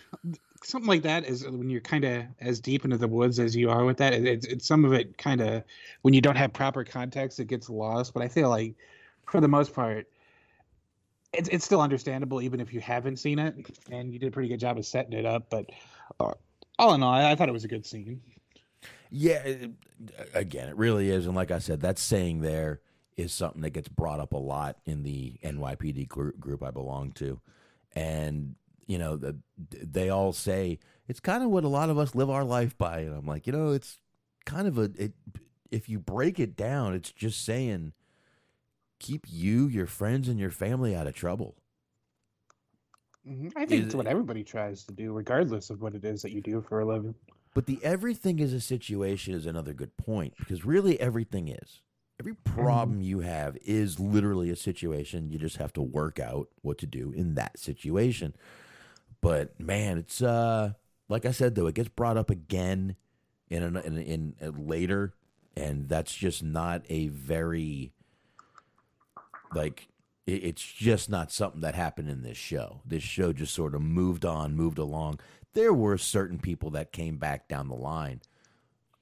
something like that is when you're kind of as deep into the woods as you are with that. It, it's, it's some of it kind of when you don't have proper context, it gets lost. But I feel like for the most part. It's, it's still understandable even if you haven't seen it, and you did a pretty good job of setting it up. But uh, all in all, I, I thought it was a good scene. Yeah, it, again, it really is. And like I said, that saying there is something that gets brought up a lot in the NYPD group, group I belong to. And, you know, the, they all say it's kind of what a lot of us live our life by. And I'm like, you know, it's kind of a, it, if you break it down, it's just saying keep you, your friends, and your family out of trouble. Mhm. I think it's what everybody tries to do, regardless of what it is that you do for a living. But the everything is a situation is another good point because really everything is. Every problem you have is literally a situation. You just have to work out what to do in that situation. But man, it's uh like I said though, it gets brought up again in an, in, in, in later, and that's just not a very like it's just not something that happened in this show. This show just sort of moved on, moved along. There were certain people that came back down the line,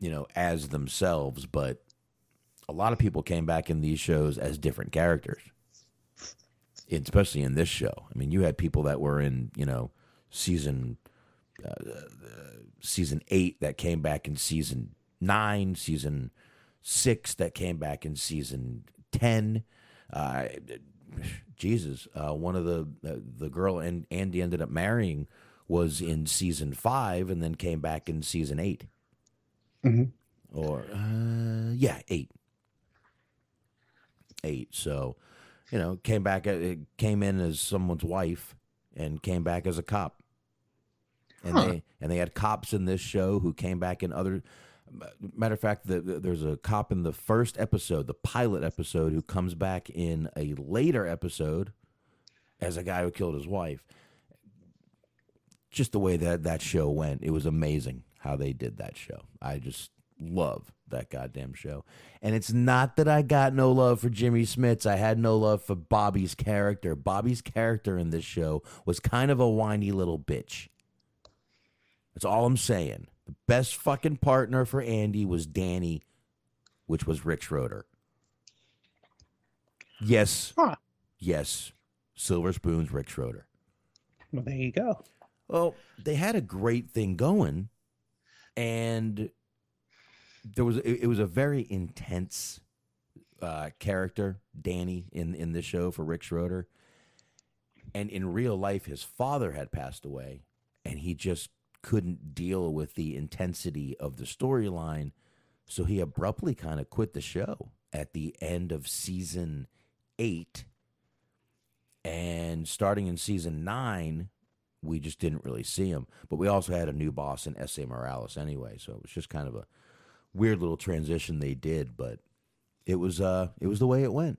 you know, as themselves, but a lot of people came back in these shows as different characters. Especially in this show. I mean, you had people that were in, you know, season uh, season 8 that came back in season 9, season 6 that came back in season 10. Uh, Jesus, uh, one of the uh, the girl and Andy ended up marrying was in season five, and then came back in season 8 Mhm. or uh, yeah, eight, eight. So, you know, came back, it came in as someone's wife, and came back as a cop. And Huh. they and they had cops in this show who came back in other. Matter of fact, the, the- there's a cop in the first episode, the pilot episode, who comes back in a later episode as a guy who killed his wife. Just the way that that show went, it was amazing how they did that show. I just love that goddamn show. And it's not that I got no love for Jimmy Smits. I had no love for Bobby's character. Bobby's character in this show was kind of a whiny little bitch. That's all I'm saying. The best fucking partner for Andy was Danny, which was Rick Schroder. Yes. Yes. Silver Spoon's Rick Schroder. Well, there you go. Well, they had a great thing going, and there was it, it was a very intense uh, character, Danny, in in this show for Rick Schroder. And in real life, his father had passed away, and he just couldn't deal with the intensity of the storyline, so he abruptly kind of quit the show at the end of season eight. And starting in season nine, we just didn't really see him. But we also had a new boss in Esai Morales anyway, so it was just kind of a weird little transition they did, but it was uh it was the way it went.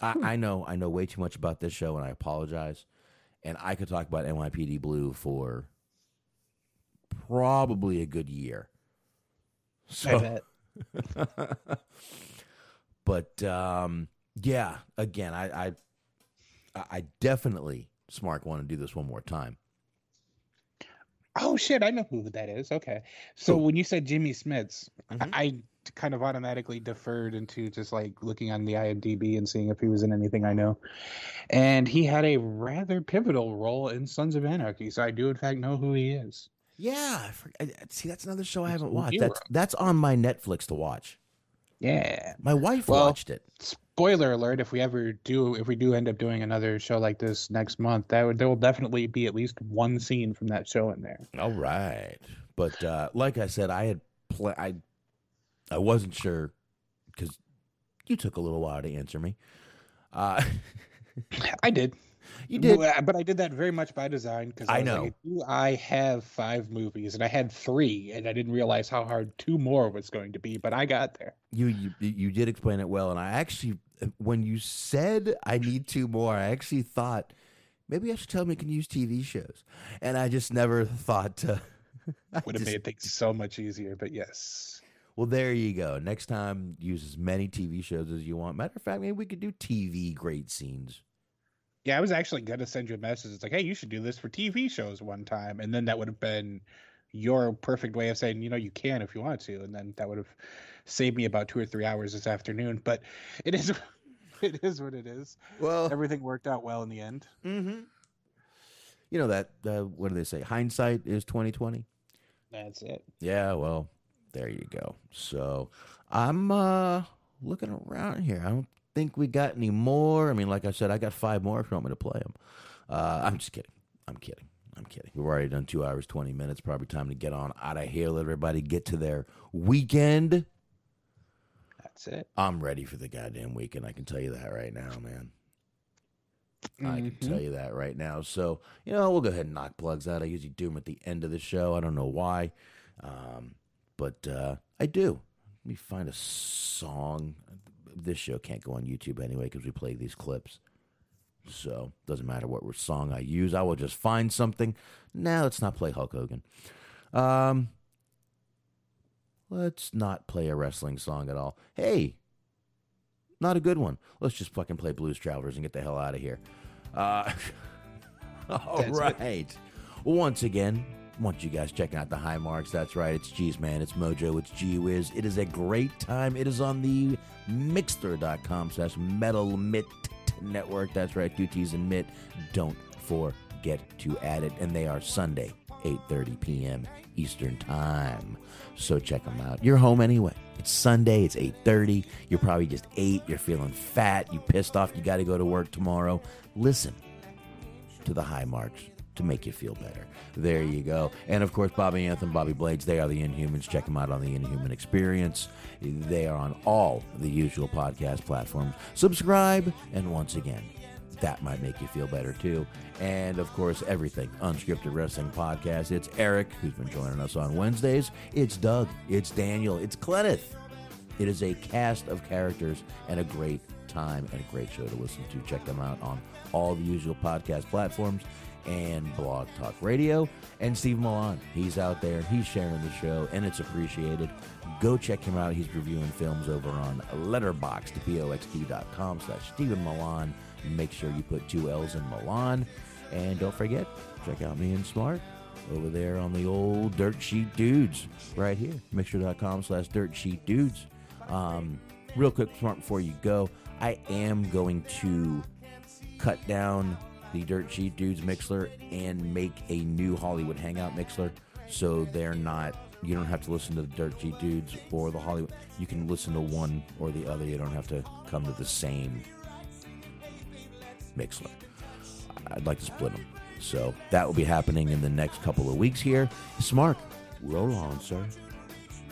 I, I know I know way too much about this show and I apologize. And I could talk about NYPD Blue for probably a good year. So, bet. but um, yeah, again, I, I I definitely Smark want to do this one more time. Oh shit, I know who that is. Okay. So when you said Jimmy Smits, I, mm-hmm. I kind of automatically deferred into just like looking on the IMDb and seeing if he was in anything I know. And he had a rather pivotal role in Sons of Anarchy, so I do in fact know who he is. Yeah, I see, that's another show I haven't watched. That's that's on my Netflix to watch. Yeah. My wife Well, watched it. Spoiler alert, if we ever do if we do end up doing another show like this next month, that would there will definitely be at least one scene from that show in there. All right, but uh, like I said, I had pla- I I wasn't sure because you took a little while to answer me. Uh, I did. You did. But I did that very much by design because I I, know. Like, do I have five movies, and I had three, and I didn't realize how hard two more was going to be, but I got there. you you you did explain it well, and I actually when you said I need two more, I actually thought maybe I should tell them you can use TV shows, and I just never thought to. I Would have just- made things so much easier, but yes. Well, there you go. Next time, use as many TV shows as you want. Matter of fact, maybe we could do TV great scenes. Yeah, I was actually gonna send you a message. It's like, hey, you should do this for TV shows one time, and then that would have been your perfect way of saying, you know, you can if you want to, and then that would have saved me about two or three hours this afternoon. But it is, it is what it is. Well, everything worked out well in the end. Mm-hmm. You know that uh, what do they say? Hindsight is twenty twenty. That's it. Yeah, well, there you go. So I'm uh looking around here. I don't think we got any more. I mean, like I said, I got five more if you want me to play them. Uh, I'm just kidding. I'm kidding. I'm kidding. We've already done two hours, 20 minutes. Probably time to get on out of here. Let everybody get to their weekend. That's it. I'm ready for the goddamn weekend. I can tell you that right now, man. I can tell you that right now. So, you know, we'll go ahead and knock plugs out. I usually do them at the end of the show. I don't know why. Um, but uh, I do. Let me find a song. This show can't go on YouTube anyway because we play these clips. So doesn't matter what song I use, I will just find something. Now let's not play Hulk Hogan. Um, let's not play a wrestling song at all. Hey, not a good one. Let's just fucking play Blues Travelers and get the hell out of here. Uh, all That's it. right. Once again, want you guys checking out the high marks. That's right. It's G's Man. It's Mojo. It's G Wiz. It is a great time. It is on the Mixlr.com slash Metal Mitt Network. That's right. Two T's and Mitt. Don't forget to add it. And they are Sunday, 8.30 p.m. Eastern Time. So check them out. You're home anyway. It's Sunday. It's 8.30. You're probably just ate. You're feeling fat. You pissed off. You got to go to work tomorrow. Listen to the high marks to make you feel better. There you go. And of course, Bobby Anthem, Bobby Blades, they are the Inhumans. Check them out on the Inhuman Experience. They are on all the usual podcast platforms. Subscribe, and once again, that might make you feel better too. And of course, everything Unscripted Wrestling Podcast. It's Eric, who's been joining us on Wednesdays. It's Doug. It's Daniel. It's Clenneth. It is a cast of characters and a great time and a great show to listen to. Check them out on all the usual podcast platforms and Blog Talk Radio. And Steve Millan, he's out there, he's sharing the show, and it's appreciated. Go check him out. He's reviewing films over on Letterboxd, P-O-X-D.com slash Stephen Millan. Make sure you put two L's in Milan. And don't forget, check out me and Smark over there on the old Dirt Sheet Dudes right here. Mixlr.com slash Dirt Sheet Dudes. Um, real quick, Smark, before you go, I am going to cut down the Dirt Sheet Dudes Mixlr and make a new Hollywood Hangout Mixlr. So they're not you don't have to listen to the Dirt Sheet Dudes or the Hollywood. You can listen to one or the other. You don't have to come to the same Mixlr. I'd like to split them so that will be happening in the next couple of weeks here. Smark roll on sir.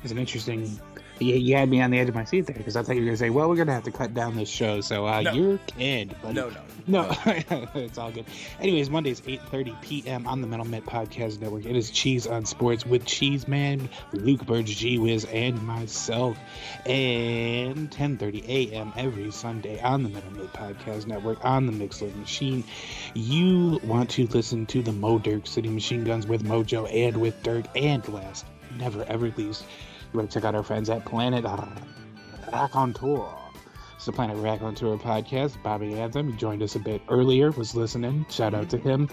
It's an interesting. You, you had me on the edge of my seat there because I thought you were going to say, "Well, we're going to have to cut down this show." So uh, No. you're kid, buddy. No, no, no. it's all good. Anyways, Mondays 8:30 p.m. on the Metal Met Podcast Network. It is Cheese on Sports with Cheese Man, Luke Burge, G Wiz, and myself, and 10:30 a.m. every Sunday on the Metal Met Podcast Network on the Mixlr Machine. You want to listen to the Mo Dirk City Machine Guns with Mojo and with Dirk, and last, never ever least, you want to check out our friends at Planet Rack on Tour. It's the Planet Tour podcast. Bobby Anthem, he joined us a bit earlier, was listening. Shout out to him.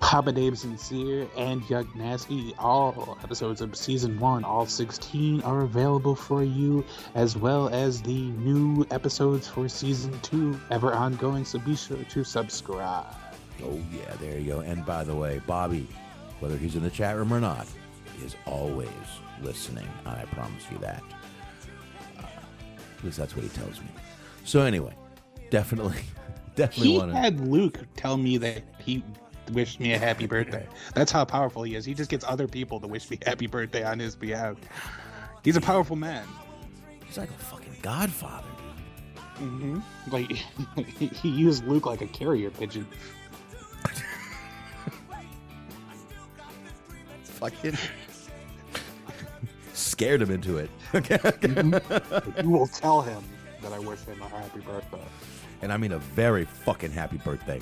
Papa Dave Sincere and Yug Nasty. All episodes of season one, all 16, are available for you, as well as the new episodes for season two, ever ongoing. So be sure to subscribe. Oh, yeah, there you go. And by the way, Bobby, whether he's in the chat room or not, is always listening. I promise you that. Uh, at least that's what he tells me. So, anyway, definitely, definitely He want to. had Luke tell me that he wished me a happy birthday. That's how powerful he is. He just gets other people to wish me happy birthday on his behalf. He's a powerful man. He's like a fucking godfather. Mm-hmm. Like he used Luke like a carrier pigeon. Fucking scared him into it. Okay. you will tell him that I wish him a happy birthday. and I mean a very fucking happy birthday.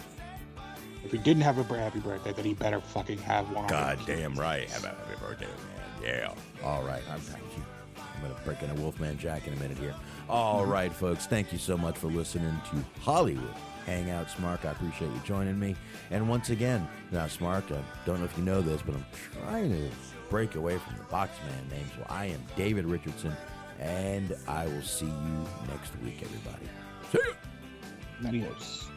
If he didn't have a happy birthday, then he better fucking have one. God damn right. Have a happy birthday, man. Yeah. All right. I'm thank you. I'm gonna break in a Wolfman Jack in a minute here. All mm-hmm. right, folks. Thank you so much for listening to Hollywood Hangout, Smark. I appreciate you joining me. And once again, now Smark, I don't know if you know this, but I'm trying to break away from the Boxman name. So I am David Richardson, and I will see you next week, everybody. See ya. Adios.